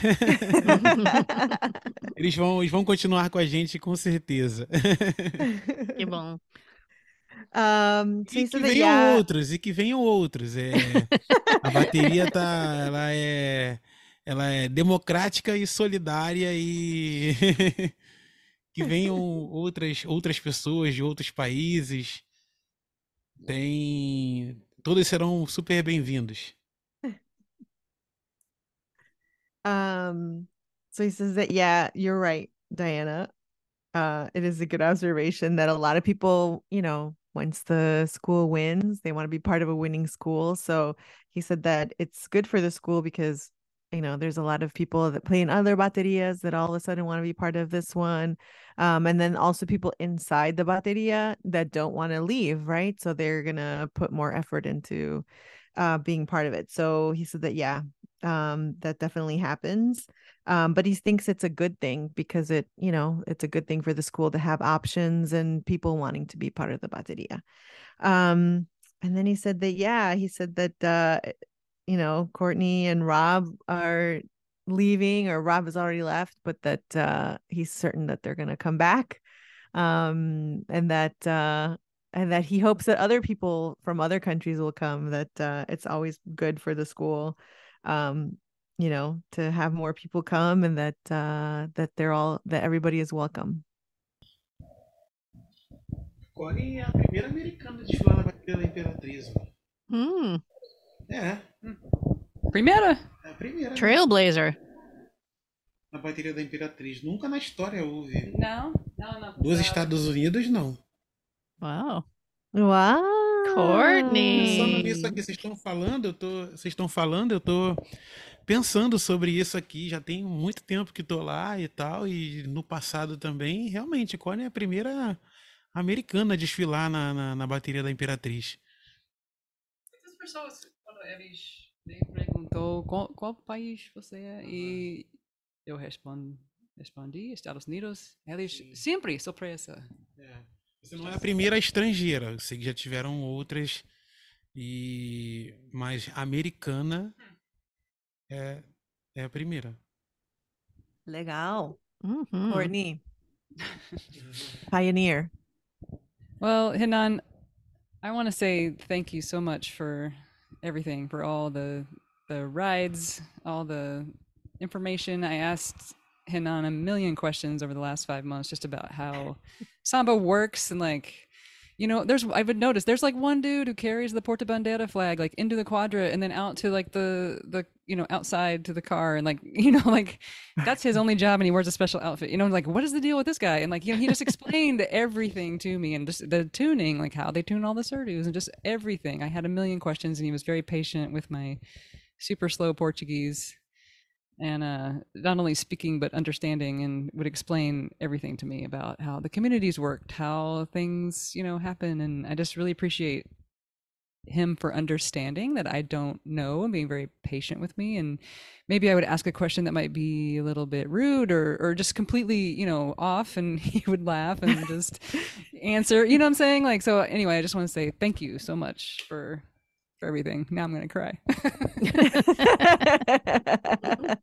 Eles vão, eles vão continuar com a gente com certeza. que bom. Um, so E que venham yeah, outros, e que venham outros. É, a bateria tá, ela é, ela é democrática e solidária e que venham outras, outras pessoas de outros países. Tem, todos serão super bem-vindos. Um, so he says that, yeah, you're right, Diana. Uh, it is a good observation that a lot of people, you know, once the school wins, they want to be part of a winning school. So he said that it's good for the school because, you know, there's a lot of people that play in other baterias that all of a sudden want to be part of this one. Um, and then also people inside the bateria that don't want to leave, right? So they're gonna put more effort into uh being part of it. So he said that, yeah, um that definitely happens um but he thinks it's a good thing because it you know it's a good thing for the school to have options and people wanting to be part of the bateria um and then he said that yeah he said that uh you know courtney and rob are leaving or rob has already left but that uh he's certain that they're going to come back um and that uh and that he hopes that other people from other countries will come that uh it's always good for the school um you know to have more people come and that uh that they're all that everybody is welcome Corey é a primeira americana a desfilar na bateria da Imperatriz. Hmm. É, Primeira? é a primeira Trailblazer. na bateria da Imperatriz. Nunca na história houve. Não, não, não. Dos Estados Unidos, não. Wow. wow Courtney. Pensando nisso aqui, vocês estão falando, eu tô, vocês estão falando, eu tô pensando sobre isso aqui. Já tem muito tempo que tô lá e tal, e no passado também. Realmente, Connie é a primeira americana a desfilar na, na, na bateria da Imperatriz. Muitas pessoas, eles me perguntou qual, qual país você é, e eu respondo, respondi Estados Unidos, eles Sim. sempre surpresa. É. Você não é a primeira estrangeira, eu sei que já tiveram outras, e mas americana é, é a primeira. legal Mhm. courtney pioneer Well, Hinan, I want to say thank you so much for everything, for all the the rides, all the information. I asked Hinan a million questions over the last five months just about how Samba works and like you know, there's I would notice there's like one dude who carries the Porta Bandera flag like into the quadra and then out to like the the you know outside to the car and like you know like that's his only job and he wears a special outfit. You know, like what is the deal with this guy? And like you know he just explained everything to me and just the tuning, like how they tune all the Surdus and just everything. I had a million questions and he was very patient with my super slow Portuguese and uh, not only speaking but understanding and would explain everything to me about how the communities worked how things you know happen and i just really appreciate him for understanding that i don't know and being very patient with me and maybe i would ask a question that might be a little bit rude or or just completely you know off and he would laugh and just answer you know what i'm saying? Like so anyway i just want to say thank you so much for for everything. Now I'm going to cry.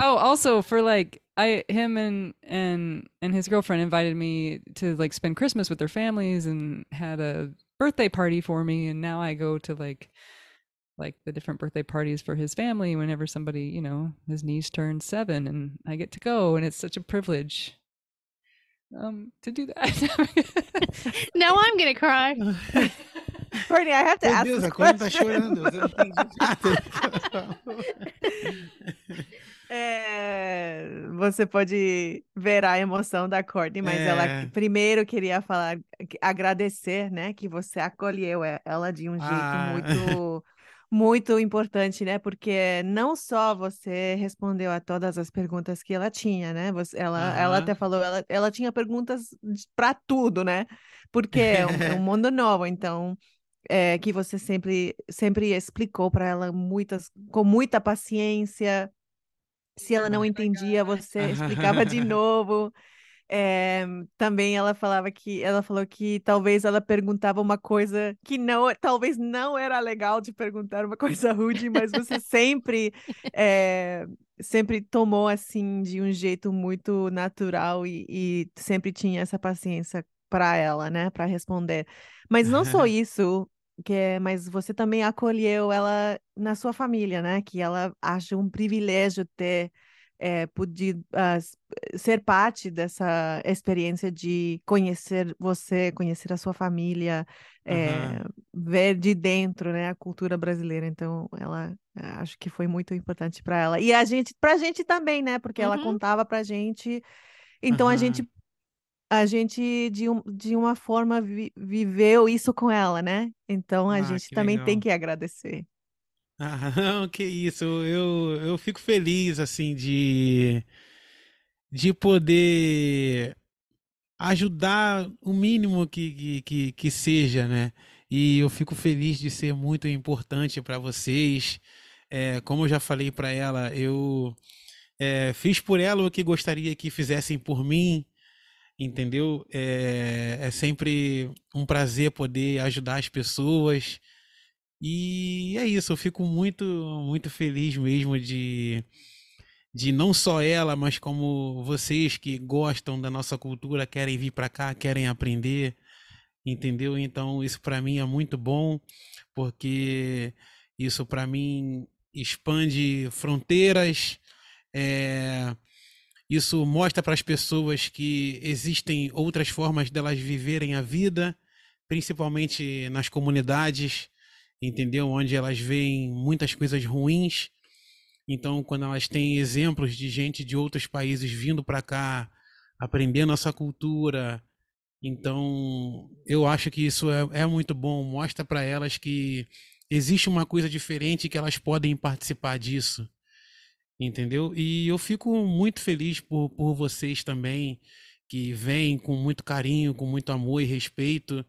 oh, also for like I him and and and his girlfriend invited me to like spend Christmas with their families and had a birthday party for me and now I go to like like the different birthday parties for his family whenever somebody, you know, his niece turns 7 and I get to go and it's such a privilege um to do that. now I'm going to cry. Courtney, I have to ask Deus, a Courtney tá chorando. É, você pode ver a emoção da Courtney, mas é. ela primeiro queria falar, agradecer, né, que você acolheu ela de um jeito ah. muito, muito importante, né, porque não só você respondeu a todas as perguntas que ela tinha, né, você, ela, ela até falou, ela, ela tinha perguntas para tudo, né, porque é um, é um mundo novo, então é, que você sempre, sempre explicou para ela muitas, com muita paciência. Se ela não entendia, você explicava de novo. É, também ela falava que ela falou que talvez ela perguntava uma coisa que não talvez não era legal de perguntar uma coisa rude, mas você sempre é, sempre tomou assim de um jeito muito natural e, e sempre tinha essa paciência para ela, né, para responder. Mas não só isso, que é, mas você também acolheu ela na sua família, né? Que ela acha um privilégio ter é, podido uh, ser parte dessa experiência de conhecer você, conhecer a sua família, é, uhum. ver de dentro, né, a cultura brasileira. Então, ela acho que foi muito importante para ela e a gente, para a gente também, né? Porque uhum. ela contava para a gente. Então uhum. a gente a gente de, um, de uma forma vi, viveu isso com ela, né? Então a ah, gente também legal. tem que agradecer. Ah, que isso. Eu, eu fico feliz assim de de poder ajudar o mínimo que, que, que, seja, né? E eu fico feliz de ser muito importante para vocês. É, como eu já falei para ela, eu é, fiz por ela o que gostaria que fizessem por mim entendeu? É, é sempre um prazer poder ajudar as pessoas. E é isso, eu fico muito, muito feliz mesmo de, de não só ela, mas como vocês que gostam da nossa cultura, querem vir para cá, querem aprender, entendeu? Então isso para mim é muito bom, porque isso para mim expande fronteiras, é, isso mostra para as pessoas que existem outras formas delas viverem a vida, principalmente nas comunidades, entendeu? Onde elas veem muitas coisas ruins. Então, quando elas têm exemplos de gente de outros países vindo para cá, aprender nossa cultura, então eu acho que isso é, é muito bom. Mostra para elas que existe uma coisa diferente que elas podem participar disso entendeu? E eu fico muito feliz por, por vocês também, que vêm com muito carinho, com muito amor e respeito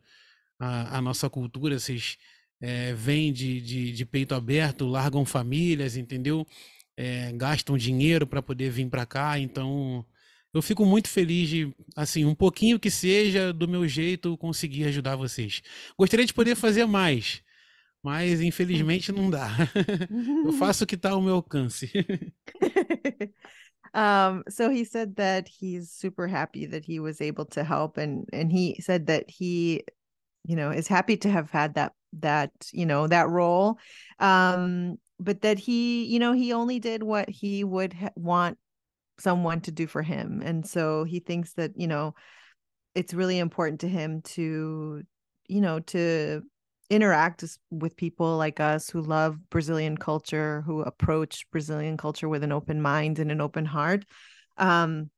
à, à nossa cultura. Vocês é, vêm de, de, de, peito aberto, largam famílias, entendeu? É, gastam dinheiro para poder vir para cá, então eu fico muito feliz de, assim, um pouquinho que seja do meu jeito conseguir ajudar vocês. Gostaria de poder fazer mais, mas infelizmente não dá. Eu faço o que está ao meu alcance. um, so he said that he's super happy that he was able to help, and and he said that he, you know, is happy to have had that that you know that role, um, but that he, you know, he only did what he would want someone to do for him, and so he thinks that you know, it's really important to him to, you know, to interact with people like us who love Brazilian culture, who approach Brazilian culture with an open mind and an open heart. Um,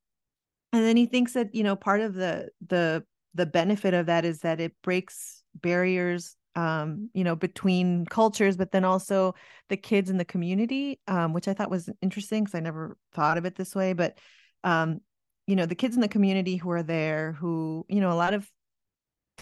and then he thinks that you know part of the the the benefit of that is that it breaks barriers um, you know between cultures but then also the kids in the community um, which i thought was interesting because i never thought of it this way but um, you know the kids in the community who are there who you know a lot of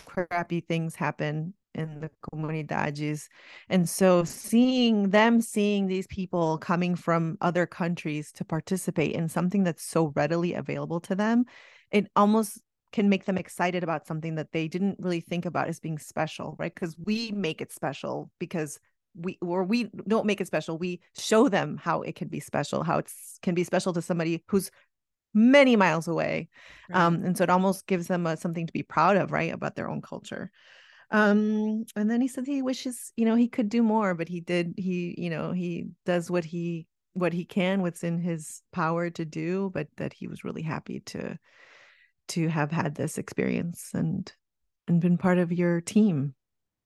crappy things happen in the comunidades. And so seeing them seeing these people coming from other countries to participate in something that's so readily available to them it almost can make them excited about something that they didn't really think about as being special right? Because we make it special because we or we don't make it special. We show them how it can be special how it can be special to somebody who's many miles away. Right. um and so it almost gives them a, something to be proud of right about their own culture um and then he said he wishes you know he could do more but he did he you know he does what he what he can what's in his power to do but that he was really happy to to have had this experience and and been part of your team.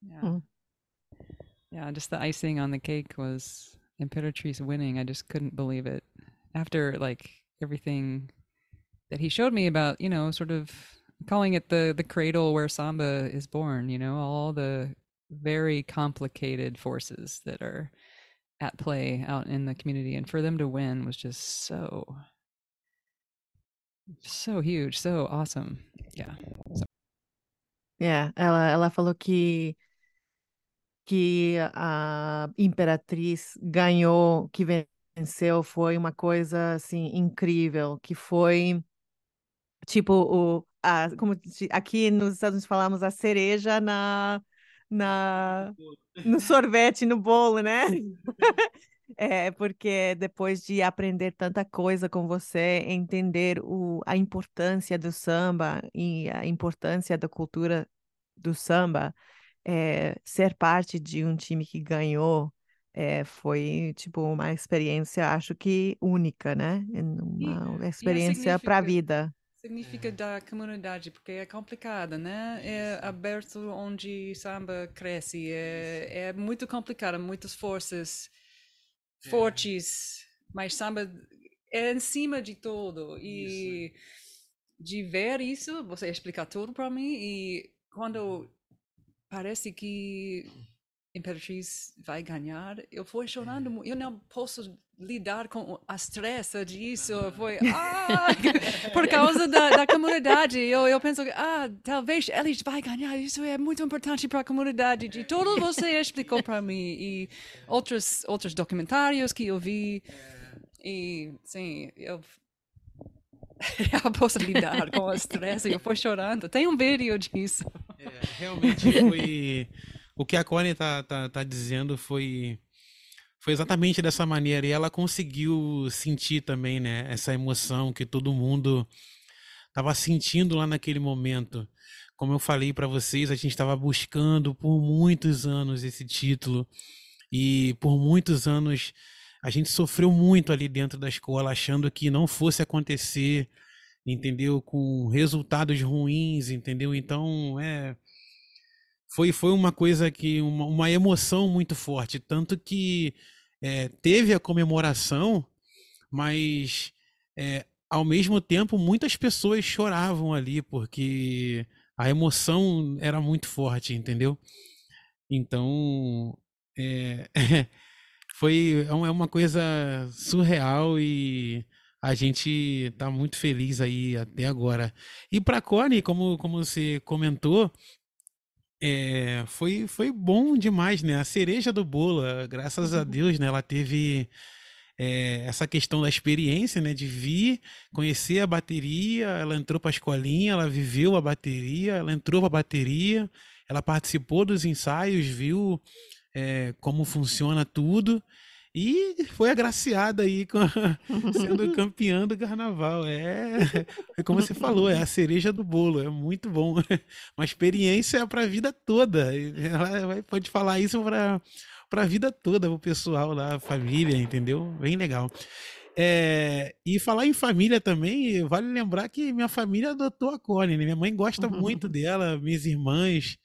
Yeah. Hmm. yeah just the icing on the cake was imperatrice winning. I just couldn't believe it. After like everything that he showed me about you know sort of calling it the the cradle where samba is born you know all the very complicated forces that are at play out in the community and for them to win was just so so huge so awesome yeah so. yeah ela ela falou que que a imperatriz ganhou que venceu foi uma coisa assim incrível que foi tipo o a, como aqui nos Estados Unidos falamos a cereja na, na no sorvete, no bolo, né? É, porque depois de aprender tanta coisa com você, entender o, a importância do samba e a importância da cultura do samba, é, ser parte de um time que ganhou é, foi tipo uma experiência, acho que única, né? Uma experiência para a vida significa é. da comunidade, porque é complicada, né? É aberto onde samba cresce, é, é muito complicado, muitas forças é. fortes, mas samba é em cima de tudo. E isso. de ver isso, você explicar tudo para mim, e quando parece que Imperatriz vai ganhar, eu fui chorando, eu não posso lidar com a estresse disso, foi ah, por causa da, da comunidade, eu, eu penso, ah, talvez eles vai ganhar, isso é muito importante para a comunidade, de tudo você explicou para mim, e outros, outros documentários que eu vi, e sim, eu eu posso lidar com o estresse, eu fui chorando, tem um vídeo disso. É, realmente foi o que a Connie tá, tá, tá dizendo foi foi exatamente dessa maneira e ela conseguiu sentir também, né, essa emoção que todo mundo estava sentindo lá naquele momento. Como eu falei para vocês, a gente estava buscando por muitos anos esse título e por muitos anos a gente sofreu muito ali dentro da escola, achando que não fosse acontecer, entendeu? Com resultados ruins, entendeu? Então, é foi, foi uma coisa que, uma, uma emoção muito forte. Tanto que é, teve a comemoração, mas é, ao mesmo tempo muitas pessoas choravam ali, porque a emoção era muito forte, entendeu? Então, é, foi é, é uma coisa surreal e a gente está muito feliz aí até agora. E para Connie, como, como você comentou, é, foi, foi bom demais, né? A cereja do bolo, graças a uhum. Deus, né? Ela teve é, essa questão da experiência, né? De vir, conhecer a bateria, ela entrou para a escolinha, ela viveu a bateria, ela entrou para a bateria, ela participou dos ensaios, viu é, como funciona tudo. E foi agraciada aí com a, sendo campeã do carnaval. É, é como você falou, é a cereja do bolo, é muito bom. Uma experiência para a vida toda. Ela pode falar isso para para a vida toda, o pessoal lá, a família, entendeu? Bem legal. É, e falar em família também, vale lembrar que minha família adotou a Connie, né? Minha mãe gosta muito dela, minhas irmãs.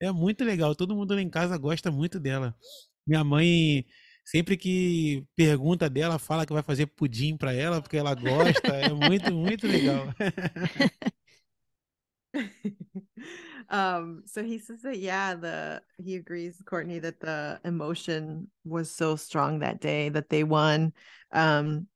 É muito legal, todo mundo lá em casa gosta muito dela. Minha mãe, sempre que pergunta dela, fala que vai fazer pudim para ela, porque ela gosta. É muito, muito legal. um, so he says that yeah, the he agrees, Courtney, that the emotion was so strong that day that they won. Um,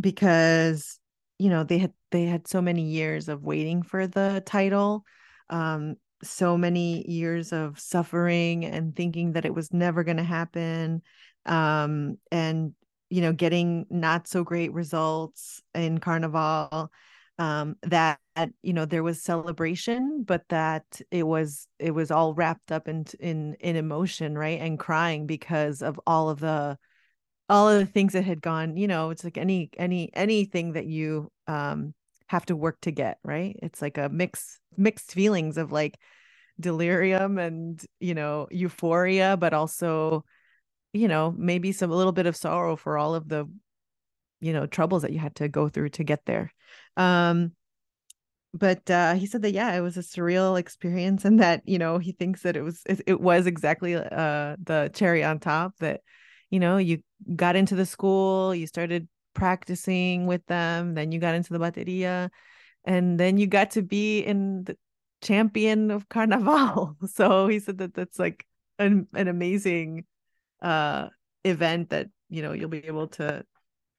because you know they had they had so many years of waiting for the title um so many years of suffering and thinking that it was never going to happen um and you know getting not so great results in carnival um that you know there was celebration but that it was it was all wrapped up in in in emotion right? And crying because of all of the all of the things that had gone you know it's like any any anything that you um have to work to get right? It's like a mix mixed feelings of like delirium and you know euphoria but also you know maybe some a little bit of sorrow for all of the you know troubles that you had to go through to get there um but uh he said that yeah it was a surreal experience and that you know he thinks that it was it, it was exactly uh the cherry on top that you know, you got into the school, you started practicing with them, then you got into the bateria, and then you got to be in the champion of Carnaval. So he said that that's like an, an amazing uh event that you know you'll be able to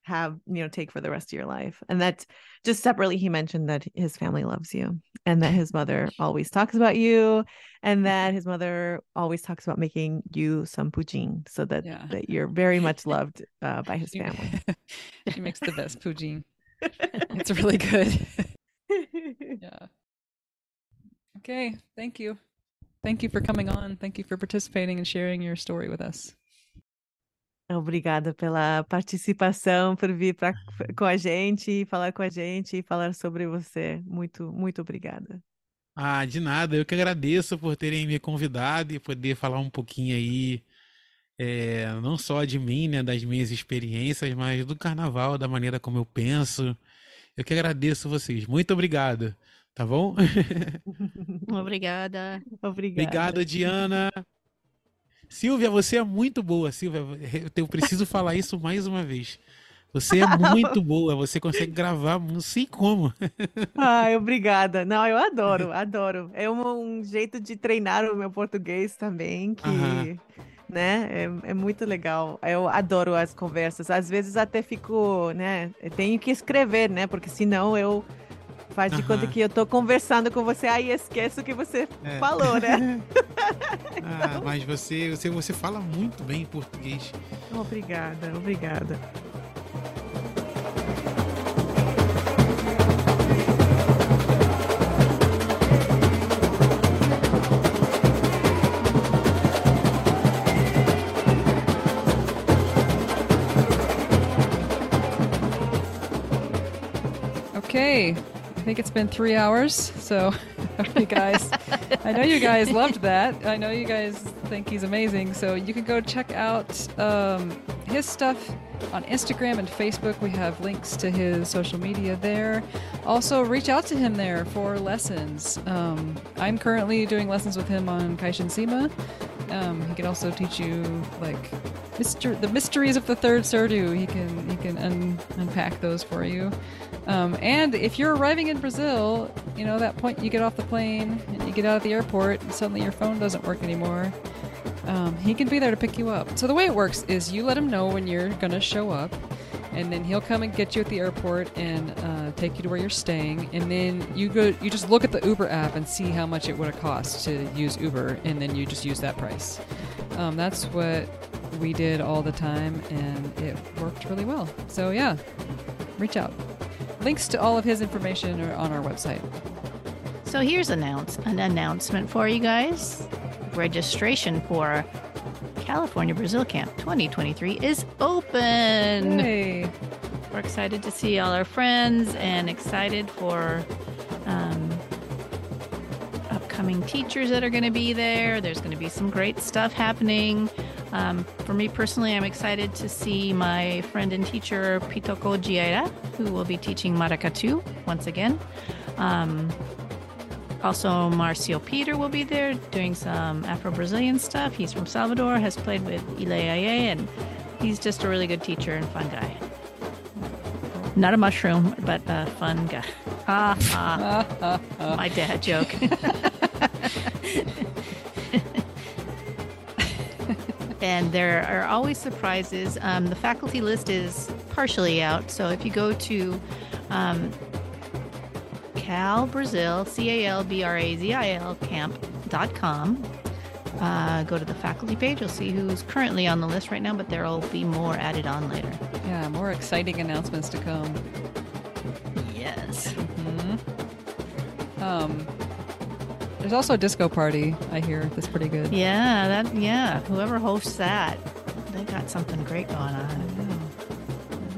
have you know take for the rest of your life. And that just separately he mentioned that his family loves you and that his mother always talks about you and that his mother always talks about making you some poutine so that yeah. that you're very much loved uh, by his family. she makes the best poutine it's really good. Yeah. Okay. Thank you. Thank you for coming on. Thank you for participating and sharing your story with us Obrigada pela participação, por vir pra, com a gente, falar com a gente, falar sobre você. Muito, muito obrigada. Ah, de nada. Eu que agradeço por terem me convidado e poder falar um pouquinho aí, é, não só de mim, né, das minhas experiências, mas do carnaval, da maneira como eu penso. Eu que agradeço vocês. Muito obrigado. Tá bom? Obrigada. Obrigada. Obrigado, Diana. Silvia, você é muito boa, Silvia. Eu preciso falar isso mais uma vez. Você é muito boa, você consegue gravar, não sei como. Ai, obrigada. Não, eu adoro, adoro. É um, um jeito de treinar o meu português também, que, Aham. né, é, é, muito legal. Eu adoro as conversas. Às vezes até fico, né, tenho que escrever, né, porque senão eu Faz de conta que eu tô conversando com você, aí esqueço o que você é. falou, né? ah, mas você, você, você fala muito bem português. Obrigada, obrigada. Okay, I think it's been three hours. So, you guys, I know you guys loved that. I know you guys think he's amazing. So, you can go check out um, his stuff on Instagram and Facebook. We have links to his social media there. Also, reach out to him there for lessons. Um, I'm currently doing lessons with him on Kaishin Sima. Um, he can also teach you like myster- the mysteries of the third Surdu. He can he can un- unpack those for you. Um, and if you're arriving in Brazil, you know, that point you get off the plane and you get out of the airport and suddenly your phone doesn't work anymore, um, he can be there to pick you up. So the way it works is you let him know when you're to show up, and then he'll come and get you at the airport and uh, take you to where you're staying. And then you go, you just look at the Uber app and see how much it would have cost to use Uber, and then you just use that price. Um, that's what we did all the time, and it worked really well. So yeah, reach out. Links to all of his information are on our website. So here's announce an announcement for you guys. Registration for California Brazil Camp 2023 is open. Hey. We're excited to see all our friends and excited for um, upcoming teachers that are going to be there. There's going to be some great stuff happening. Um, for me personally, I'm excited to see my friend and teacher Pitoko Giera, who will be teaching Maracatu once again. Um, also, Marcio Peter will be there doing some Afro Brazilian stuff. He's from Salvador, has played with Ile and he's just a really good teacher and fun guy. Not a mushroom, but a fun guy. Ha ha. My dad joke. and there are always surprises. Um, the faculty list is partially out, so if you go to um, Cal Brazil, C A L B R A Z I L camp.com, uh, go to the faculty page. You'll see who's currently on the list right now, but there will be more added on later. Yeah, more exciting announcements to come. Yes. hmm Um, there's also a disco party. I hear that's pretty good. Yeah, that yeah. Whoever hosts that, they got something great going on.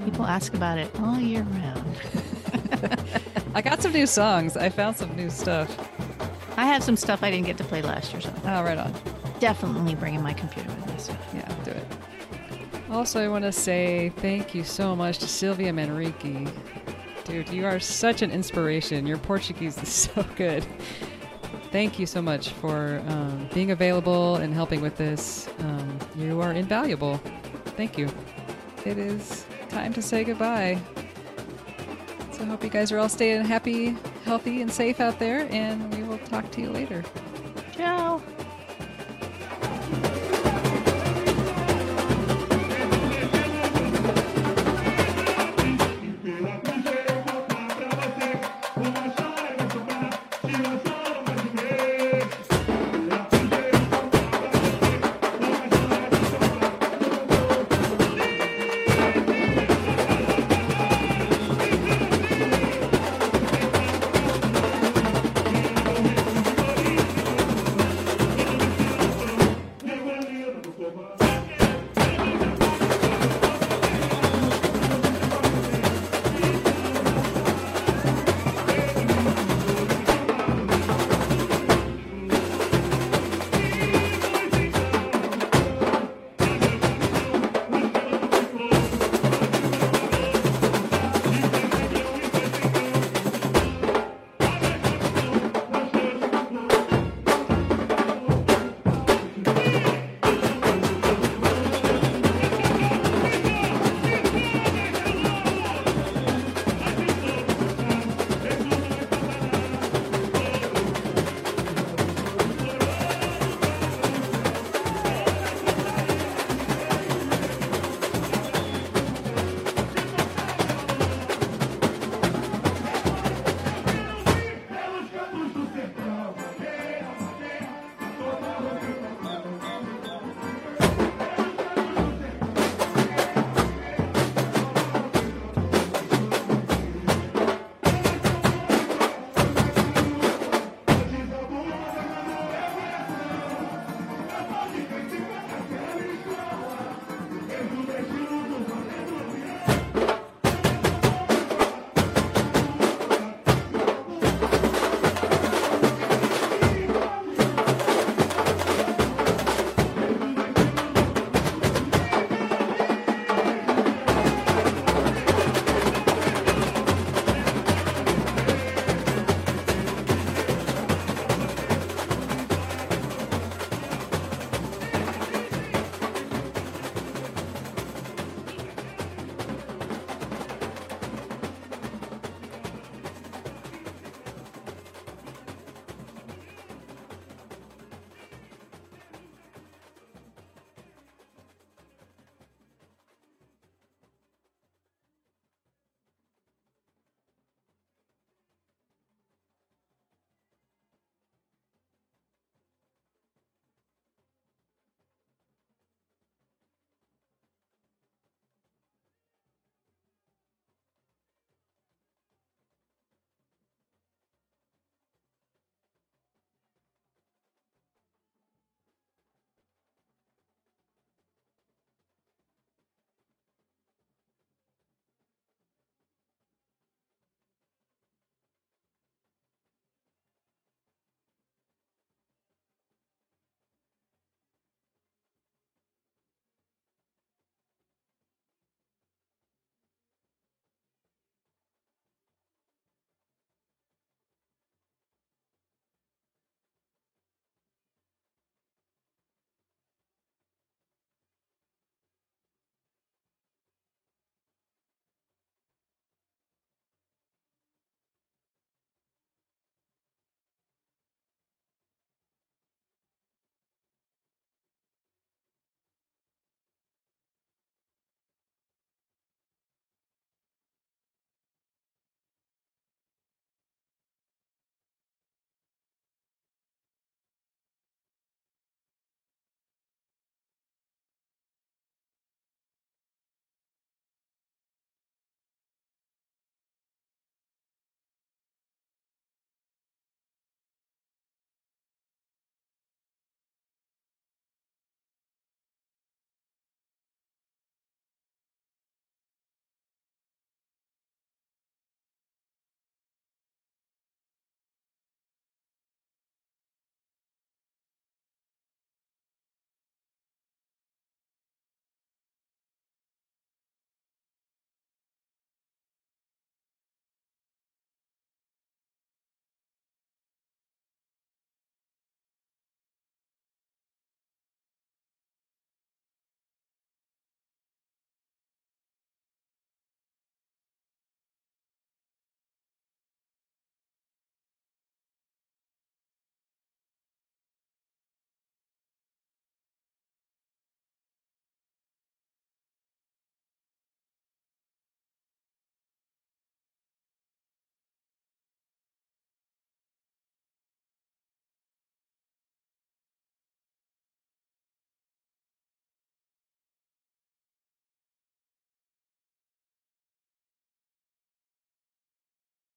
People ask about it all year round. I got some new songs. I found some new stuff. I have some stuff I didn't get to play last year, so Oh, right on. definitely bringing my computer with me. So. Yeah, do it. Also, I want to say thank you so much to Sylvia Manrique. Dude, you are such an inspiration. Your Portuguese is so good. Thank you so much for um, being available and helping with this. Um, you are invaluable. Thank you. It is time to say goodbye. I hope you guys are all staying happy, healthy, and safe out there, and we will talk to you later.